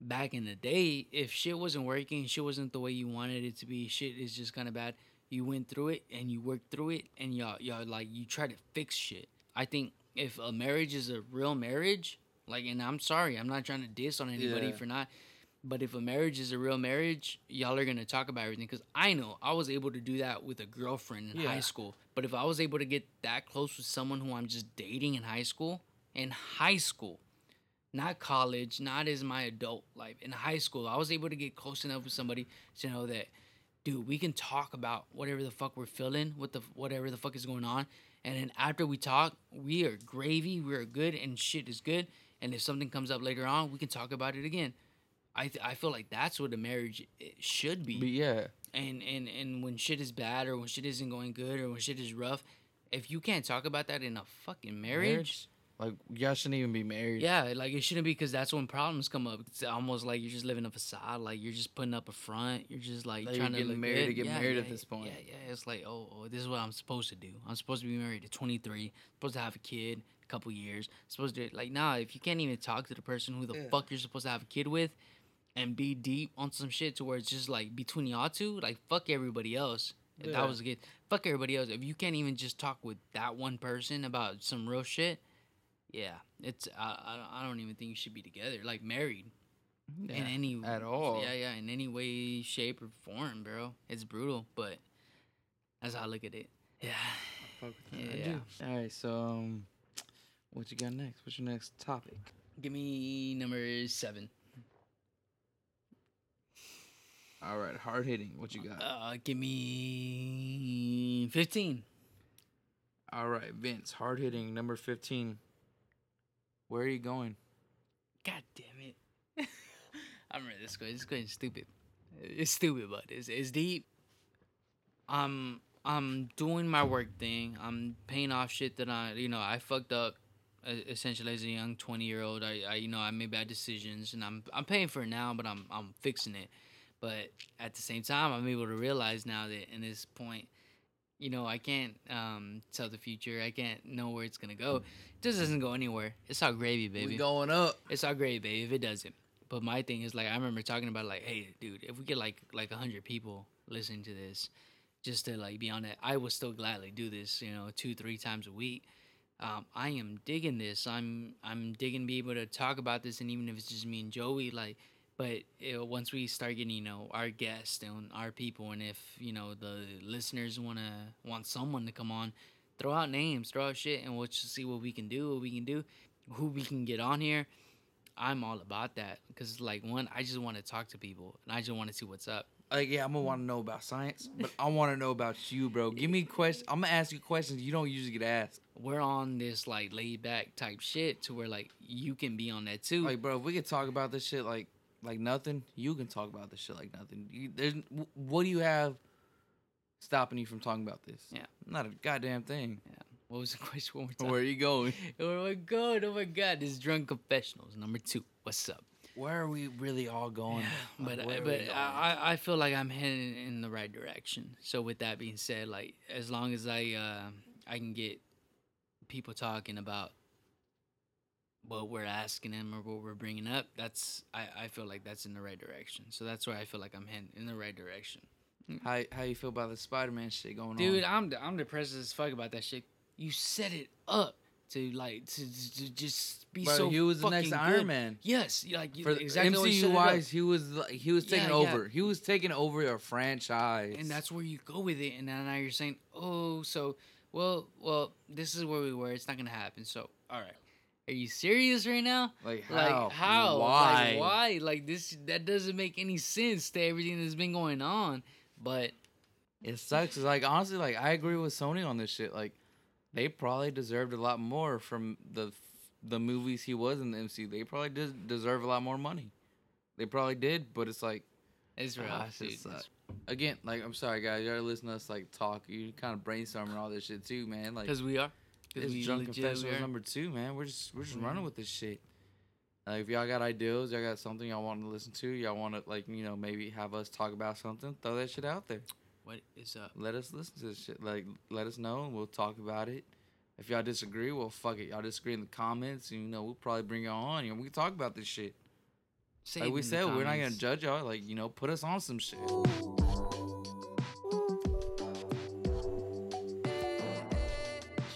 Speaker 4: Back in the day, if shit wasn't working, shit wasn't the way you wanted it to be, shit is just kind of bad. You went through it and you worked through it, and y'all, y'all like you try to fix shit. I think if a marriage is a real marriage, like, and I'm sorry, I'm not trying to diss on anybody
Speaker 3: Yeah.
Speaker 4: for not, but if a marriage is a real marriage, y'all are gonna talk about everything. Cause I know I was able to do that with a girlfriend in high school. But if I was able to get that close with someone who I'm just dating in high school, in high school, not college, not as my adult life. In high school, I was able to get close enough with somebody to know that, dude, we can talk about whatever the fuck we're feeling, what the whatever the fuck is going on, and then after we talk, we are gravy, we are good, and shit is good. And if something comes up later on, we can talk about it again. I th- I feel like that's what a marriage eh, should be.
Speaker 3: But yeah,
Speaker 4: and and and when shit is bad or when shit isn't going good or when shit is rough, if you can't talk about that in a fucking marriage,
Speaker 3: like y'all shouldn't even be married.
Speaker 4: yeah, like it shouldn't be because that's when problems come up. It's almost like you're just living a facade, like you're just putting up a front. You're just like
Speaker 3: Like
Speaker 4: trying to get
Speaker 3: married to get
Speaker 4: Yeah,
Speaker 3: married at this point.
Speaker 4: Yeah, yeah. It's like, oh, oh, this is what I'm supposed to do. I'm supposed to be married at 23. Supposed to have a kid, a couple years. Supposed to like, nah. If you can't even talk to the person who the
Speaker 3: Yeah.
Speaker 4: fuck you're supposed to have a kid with, and be deep on some shit to where it's just like between y'all two, like fuck everybody else. If
Speaker 3: Yeah.
Speaker 4: That was a good. Fuck everybody else. If you can't even just talk with that one person about some real shit, yeah, it's I I, I don't even think you should be together, like married
Speaker 3: Yeah,
Speaker 4: in any
Speaker 3: at all.
Speaker 4: Yeah, yeah, in any way, shape, or form, bro. It's brutal, but that's how I look at it. Yeah.
Speaker 3: Fuck with that. I
Speaker 4: Yeah.
Speaker 3: All right, so um, what you got next? What's your next topic?
Speaker 4: Give me number seven.
Speaker 3: All right, hard hitting. What you got?
Speaker 4: Uh, give me fifteen.
Speaker 3: All right, Vince, hard hitting number fifteen. Where are you going?
Speaker 4: God damn it. I remember this question. This question's stupid. It's stupid, but it's, it's deep. I'm I'm doing my work thing. I'm paying off shit that I you know I fucked up. Essentially, as a young twenty year old, I, I you know I made bad decisions, and I'm I'm paying for it now, but I'm I'm fixing it. But at the same time, I'm able to realize now that in this point, you know, I can't um, tell the future. I can't know where it's gonna go. It just doesn't go anywhere. It's all gravy, baby.
Speaker 3: We going up.
Speaker 4: It's all gravy, baby. If it doesn't, but my thing is like I remember talking about like, hey, dude, if we get like like a hundred people listening to this, just to like be on it, I would still gladly do this. You know, two three times a week. Um, I am digging this. I'm I'm digging be able to talk about this, and even if it's just me and Joey, like. But you know, once we start getting, you know, our guests and our people, and if you know the listeners wanna want someone to come on, throw out names, throw out shit, and we'll just see what we can do, what we can do, who we can get on here. I'm all about that because, like, one, I just want to talk to people and I just want to see what's up.
Speaker 3: Like, yeah, I'm gonna want to know about science, but I want to know about you, bro. Give me questions. I'm gonna ask you questions you don't usually get asked.
Speaker 4: we're on this like laid back type shit to where like you can be on that too.
Speaker 3: Like, bro, if we could talk about this shit like like nothing, you can talk about this shit like nothing. You, there's what do you have stopping you from talking about this?
Speaker 4: Yeah.
Speaker 3: not a goddamn thing. Yeah.
Speaker 4: What was the question one more time?
Speaker 3: Where are you going?
Speaker 4: Where am I going? Oh my god, this is drunk confessionals number two. What's up?
Speaker 3: Where are we really all going?
Speaker 4: But
Speaker 3: Like, where are
Speaker 4: but? I I feel like I'm heading in the right direction. So with that being said, like as long as I uh, I can get people talking about what we're asking him or what we're bringing up, that's I, I feel like that's in the right direction. So that's where I feel like I'm heading in the right direction.
Speaker 3: how how you feel about the Spider Man shit going
Speaker 4: Dude,
Speaker 3: on?
Speaker 4: Dude, I'm I'm depressed as fuck about that shit. You set it up to like to, to, just be
Speaker 3: Bro,
Speaker 4: so.
Speaker 3: he was the next
Speaker 4: fucking
Speaker 3: Iron. Man.
Speaker 4: Yes, like
Speaker 3: For the
Speaker 4: exactly what you set
Speaker 3: MCU wise, he was he was taking
Speaker 4: Yeah, yeah.
Speaker 3: over. He was taking over a franchise.
Speaker 4: and that's where you go with it. And now you're saying, oh, so well, well, this is where we were. It's not gonna happen. So, all right, are you serious right now?
Speaker 3: like how?
Speaker 4: Like how?
Speaker 3: Why?
Speaker 4: Like, why? Like this? That doesn't make any sense to everything that's been going on. But
Speaker 3: It sucks. It's like honestly, like I agree with Sony on this shit. Like they probably deserved a lot more from the the movies he was in the MCU. They probably did deserve a lot more money. They probably did, but it's like
Speaker 4: it's
Speaker 3: ah, real. it's
Speaker 4: dude.
Speaker 3: just,
Speaker 4: It's-
Speaker 3: again, like I'm sorry guys, you gotta listen to us like talk. You kind of brainstorming all this shit too, man. Like
Speaker 4: Because we are. Because
Speaker 3: it's
Speaker 4: we
Speaker 3: drunk
Speaker 4: legit
Speaker 3: confessionals number two, man. We're just we're just
Speaker 4: Mhm.
Speaker 3: running with this shit. Like if y'all got ideas, y'all got something y'all want to listen to, y'all want to like you know maybe have us talk about something, throw that shit out there.
Speaker 4: What is up?
Speaker 3: Let us listen to this shit. Like let us know and we'll talk about it. If y'all disagree, well fuck it. Y'all disagree in the comments, and you know we'll probably bring y'all on. You know we can talk about this shit.
Speaker 4: Say
Speaker 3: Like we said, we're not gonna judge y'all. Like you know, put us on some shit.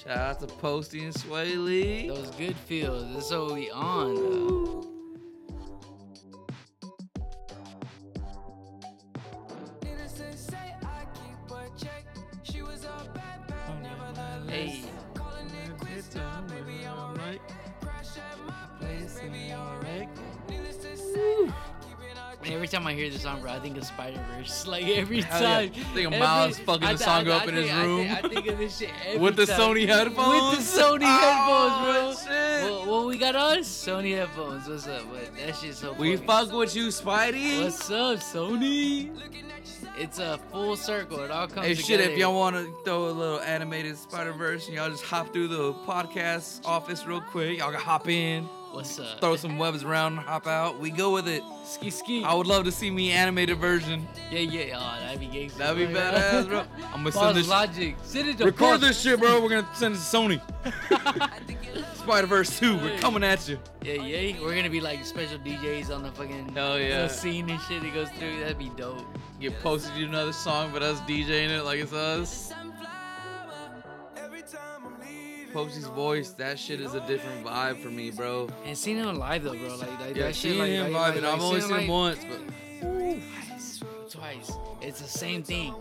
Speaker 3: Shout out to Posty and Swae Lee.
Speaker 4: Those good feels. That's what we on. Though. Time I hear this song, bro, I think of Spider Verse. Like every
Speaker 3: Hell yeah.
Speaker 4: time.
Speaker 3: Think of
Speaker 4: Every-
Speaker 3: Miles fucking the
Speaker 4: I th-
Speaker 3: song
Speaker 4: I-
Speaker 3: up
Speaker 4: I
Speaker 3: in his
Speaker 4: think- I
Speaker 3: room.
Speaker 4: think- I think of this shit every
Speaker 3: With the
Speaker 4: time.
Speaker 3: Sony headphones?
Speaker 4: With the Sony
Speaker 3: Oh,
Speaker 4: headphones, bro.
Speaker 3: Oh, shit.
Speaker 4: What, what we got on? Sony headphones. What's up? But that shit's so.
Speaker 3: We
Speaker 4: funny.
Speaker 3: fuck with you, Spidey.
Speaker 4: What's up, Sony? It's a full circle. It all comes
Speaker 3: Hey,
Speaker 4: together.
Speaker 3: shit, if y'all want to throw a little animated Spider Verse, y'all just hop through the podcast office real quick. Y'all can hop in,
Speaker 4: What's up?
Speaker 3: throw some webs around, hop out. We go with it.
Speaker 4: ski ski.
Speaker 3: I would love to see me animated version.
Speaker 4: Yeah, yeah. Oh, that'd be gangster.
Speaker 3: That'd be
Speaker 4: bro.
Speaker 3: badass, bro. I'm gonna send this.
Speaker 4: logic. Send it to
Speaker 3: Record
Speaker 4: pause.
Speaker 3: this shit, bro. We're gonna send it to Sony. Spider Verse 2, we're coming at you.
Speaker 4: Yeah, yeah. We're gonna be like special DJs on the fucking
Speaker 3: Hell yeah.
Speaker 4: the scene and shit that goes through. That'd be dope.
Speaker 3: Get posted to another song, but us DJing it like it's us. Posty's voice, that shit is a different vibe for me, bro.
Speaker 4: And seeing him live though, bro. Like, like
Speaker 3: Yeah,
Speaker 4: that shit. Like,
Speaker 3: him
Speaker 4: like,
Speaker 3: vibing.
Speaker 4: like,
Speaker 3: I've only seen him once, but
Speaker 4: Twice, twice. It's the same thing.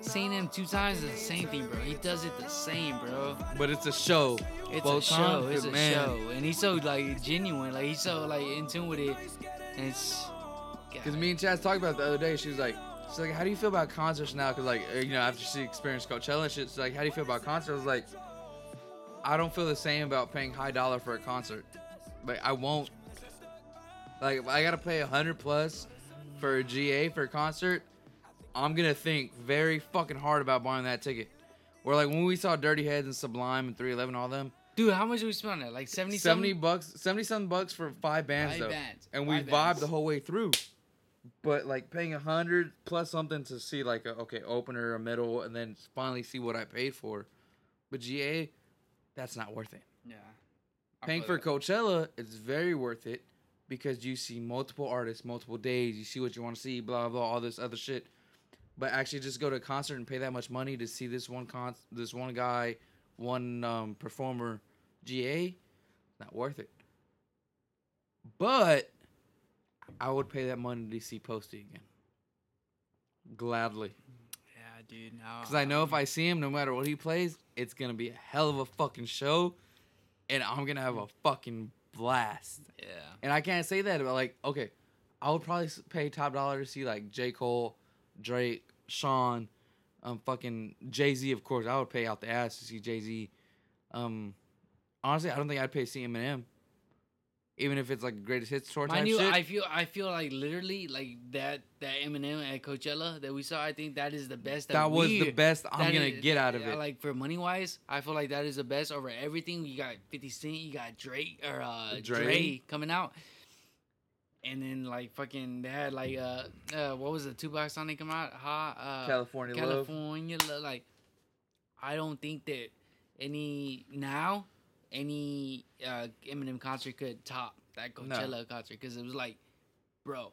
Speaker 4: Seeing him two times is the same thing, bro. He does it the same, bro.
Speaker 3: but it's a show.
Speaker 4: It's
Speaker 3: Both
Speaker 4: a show. It's a
Speaker 3: man.
Speaker 4: show, and he's so like genuine. Like he's so like in tune with it. And it's
Speaker 3: Because me and Chaz talked about it the other day. She was like, she's like, how do you feel about concerts now? Because like, uh, you know, after she experienced Coachella and shit, she's like, how do you feel about concerts? I was like, I don't feel the same about paying high dollar for a concert. Like, I won't. Like, if I gotta pay a hundred plus for a GA for a concert, I'm gonna think very fucking hard about buying that ticket. Or like when we saw Dirty Heads and Sublime and 311, all them,
Speaker 4: dude, how much did we spend on that? Like 70
Speaker 3: 70 bucks 70 something bucks for five bands
Speaker 4: Five
Speaker 3: though
Speaker 4: bands.
Speaker 3: and we
Speaker 4: Five
Speaker 3: vibed
Speaker 4: bands.
Speaker 3: the whole way through but like paying a hundred plus something to see like a okay opener a middle and then finally see what i paid for but ga that's not worth it.
Speaker 4: Yeah.
Speaker 3: paying for coachella is very worth it because you see multiple artists multiple days you see what you want to see blah blah all this other shit. But actually just go to a concert and pay that much money to see this one con this one guy one um, performer ga not worth it. But i would pay that money to see posty again. Gladly
Speaker 4: dude.
Speaker 3: Because i know if i see him no matter what he plays it's gonna be a hell of a fucking show and i'm gonna have a fucking blast
Speaker 4: Yeah.
Speaker 3: and I can't say that about like okay, I would probably pay top dollar to see like J Cole, Drake, Sean, um, fucking Jay Z. Of course, I would pay out the ass to see Jay Z, Um, honestly, I don't think I'd pay to see Eminem, even if it's like greatest hits tour type
Speaker 4: Mind you,
Speaker 3: shit.
Speaker 4: I feel I feel like literally like that that Eminem at Coachella that we saw. I think that is the best. That,
Speaker 3: that was
Speaker 4: we-
Speaker 3: the best I'm gonna
Speaker 4: is-
Speaker 3: get out of it.
Speaker 4: Like for money wise, I feel like that is the best over everything. You got Fifty Cent, you got Drake or uh,
Speaker 3: Dre.
Speaker 4: Dre. coming out, and then like fucking they had like uh, uh what was the 2Pac song they come out? Ha, uh,
Speaker 3: California
Speaker 4: California Love. Like, I don't think that any now any uh Eminem concert could top that
Speaker 3: No.
Speaker 4: Coachella concert because it was like, bro,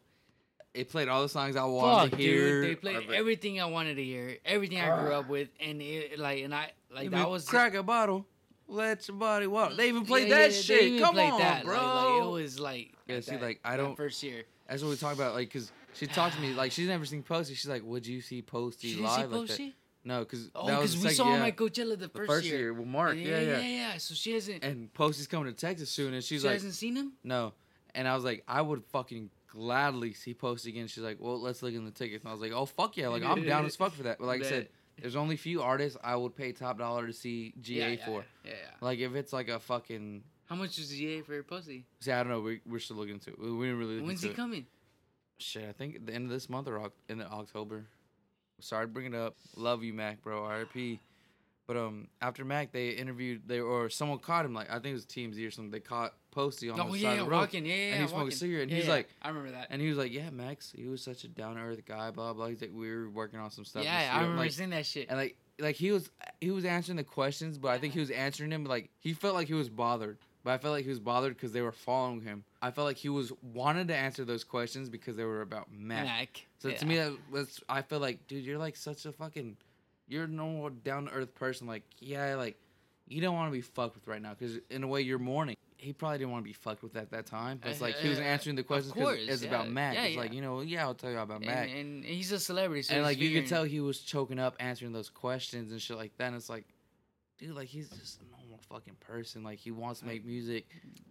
Speaker 3: It played all the songs I wanted
Speaker 4: fuck,
Speaker 3: to hear.
Speaker 4: dude, they played everything I wanted to hear, everything I grew up with, and it like and I like that was
Speaker 3: crack a bottle, let your body walk. They even played
Speaker 4: Yeah,
Speaker 3: that
Speaker 4: yeah, they
Speaker 3: shit. Come
Speaker 4: played
Speaker 3: on,
Speaker 4: that.
Speaker 3: bro.
Speaker 4: Like, like, it was like
Speaker 3: Yeah,
Speaker 4: at
Speaker 3: see,
Speaker 4: that-
Speaker 3: like, I don't-
Speaker 4: first year.
Speaker 3: That's what we talk about, like, cause she talked to me, like, she's never seen Posty. She's like, "Would you see Posty
Speaker 4: She
Speaker 3: live like that?" No, cause
Speaker 4: Oh,
Speaker 3: that was
Speaker 4: because we
Speaker 3: second,
Speaker 4: saw him
Speaker 3: yeah,
Speaker 4: at Coachella the
Speaker 3: the
Speaker 4: first,
Speaker 3: first
Speaker 4: year.
Speaker 3: year with Mark. Yeah, yeah.
Speaker 4: yeah, yeah. So she hasn't.
Speaker 3: And Posty's coming to Texas soon, and she's
Speaker 4: she
Speaker 3: like,
Speaker 4: hasn't seen him.
Speaker 3: "No," and I was like, "I would fucking gladly see Posty again." She's like, "Well, let's look in the tickets," and I was like, "Oh fuck yeah!" Like I'm down as fuck for that. But like I said, there's only few artists I would pay top dollar to see GA
Speaker 4: yeah, yeah,
Speaker 3: for.
Speaker 4: Yeah, yeah.
Speaker 3: Like if it's like a fucking
Speaker 4: How much is GA for your pussy?
Speaker 3: See, I don't know. We, we're still looking into it. We, didn't really look
Speaker 4: When's he
Speaker 3: it.
Speaker 4: coming?
Speaker 3: Shit, I think at the end of this month or in October. Sorry to bring it up. Love you, Mac, bro. RIP. But um, after Mac, they interviewed they or someone caught him like I think it was TMZ or something. They caught Posty on
Speaker 4: Oh
Speaker 3: the
Speaker 4: yeah,
Speaker 3: side of the road,
Speaker 4: walking, yeah, yeah,
Speaker 3: and he smoked a cigarette, and
Speaker 4: Yeah,
Speaker 3: he's
Speaker 4: yeah,
Speaker 3: like,
Speaker 4: I remember that.
Speaker 3: and he was like, yeah, Max, he was such a down to earth guy, blah blah. He's like, we were working on some stuff.
Speaker 4: yeah, I
Speaker 3: year."
Speaker 4: remember
Speaker 3: like,
Speaker 4: seeing that shit.
Speaker 3: and like like he was he was answering the questions, but I think he was answering them like he felt like he was bothered. But I felt like he was bothered because they were following him. I felt like he was wanted to answer those questions because they were about Mac.
Speaker 4: Mac.
Speaker 3: So
Speaker 4: yeah.
Speaker 3: to me, that was I feel like, dude, you're like such a fucking, you're a normal down to earth person. Like, yeah, like you don't want to be fucked with right now because in a way you're mourning. He probably didn't want to be fucked with at that time. But it's like he was
Speaker 4: Uh,
Speaker 3: answering the questions because it's about. Mac.
Speaker 4: Yeah,
Speaker 3: it's like you know, yeah, I'll tell you about
Speaker 4: and,
Speaker 3: Mac.
Speaker 4: and he's a celebrity, so
Speaker 3: and like you could tell he was choking up answering those questions and shit like that. And it's like, dude, like he's just a normal fucking person. Like he wants to make music.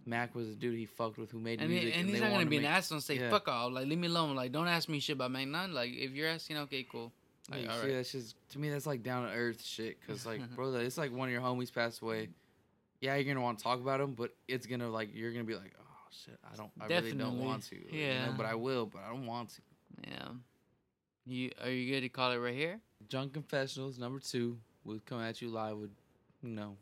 Speaker 3: Mac was a dude he fucked with who made
Speaker 4: And, he-
Speaker 3: music.
Speaker 4: and he's not gonna be
Speaker 3: to
Speaker 4: an
Speaker 3: make-
Speaker 4: asshole and say
Speaker 3: Yeah.
Speaker 4: fuck off. Like leave me alone. Like don't ask me shit about Mac None. Like if you're asking, okay, cool. Like,
Speaker 3: Like,
Speaker 4: all
Speaker 3: see,
Speaker 4: right.
Speaker 3: that's just to me. That's like down to earth shit. Cause like, bro, it's like one of your homies passed away. Yeah, you're gonna want to talk about him, but it's gonna like you're gonna be like, oh shit, I don't, I really don't want to. you know,
Speaker 4: Yeah.
Speaker 3: but I will, but I don't want to.
Speaker 4: Yeah. You are you good to call it right here?
Speaker 3: Drunk Confessionals number two. We'll come at you live with, you know.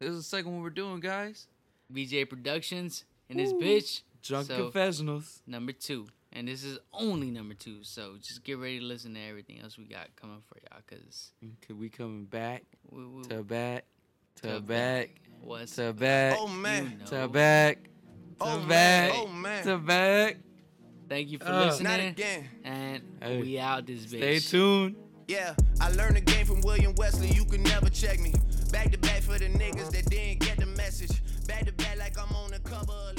Speaker 3: This is the second one we're doing, guys.
Speaker 4: BJ Productions and this
Speaker 3: Woo.
Speaker 4: bitch.
Speaker 3: Drunk
Speaker 4: So-
Speaker 3: Confessionals.
Speaker 4: Number two. And this is only number two. So just get ready to listen to everything else we got coming for y'all. Cause
Speaker 3: Could we coming back
Speaker 4: we, we,
Speaker 3: to back to,
Speaker 4: To
Speaker 3: back
Speaker 4: what's
Speaker 3: to back
Speaker 1: Oh man.
Speaker 4: you know.
Speaker 3: to back to
Speaker 1: Oh, man.
Speaker 3: back
Speaker 1: Oh, man.
Speaker 3: to back.
Speaker 4: Thank you for
Speaker 3: Uh,
Speaker 4: listening.
Speaker 1: Not again.
Speaker 4: And
Speaker 3: Hey.
Speaker 4: we out this bitch.
Speaker 3: Stay tuned.
Speaker 1: Yeah, I learned the game from William Wesley. You can never check me for the niggas that didn't get the message. Back to back like I'm on the cover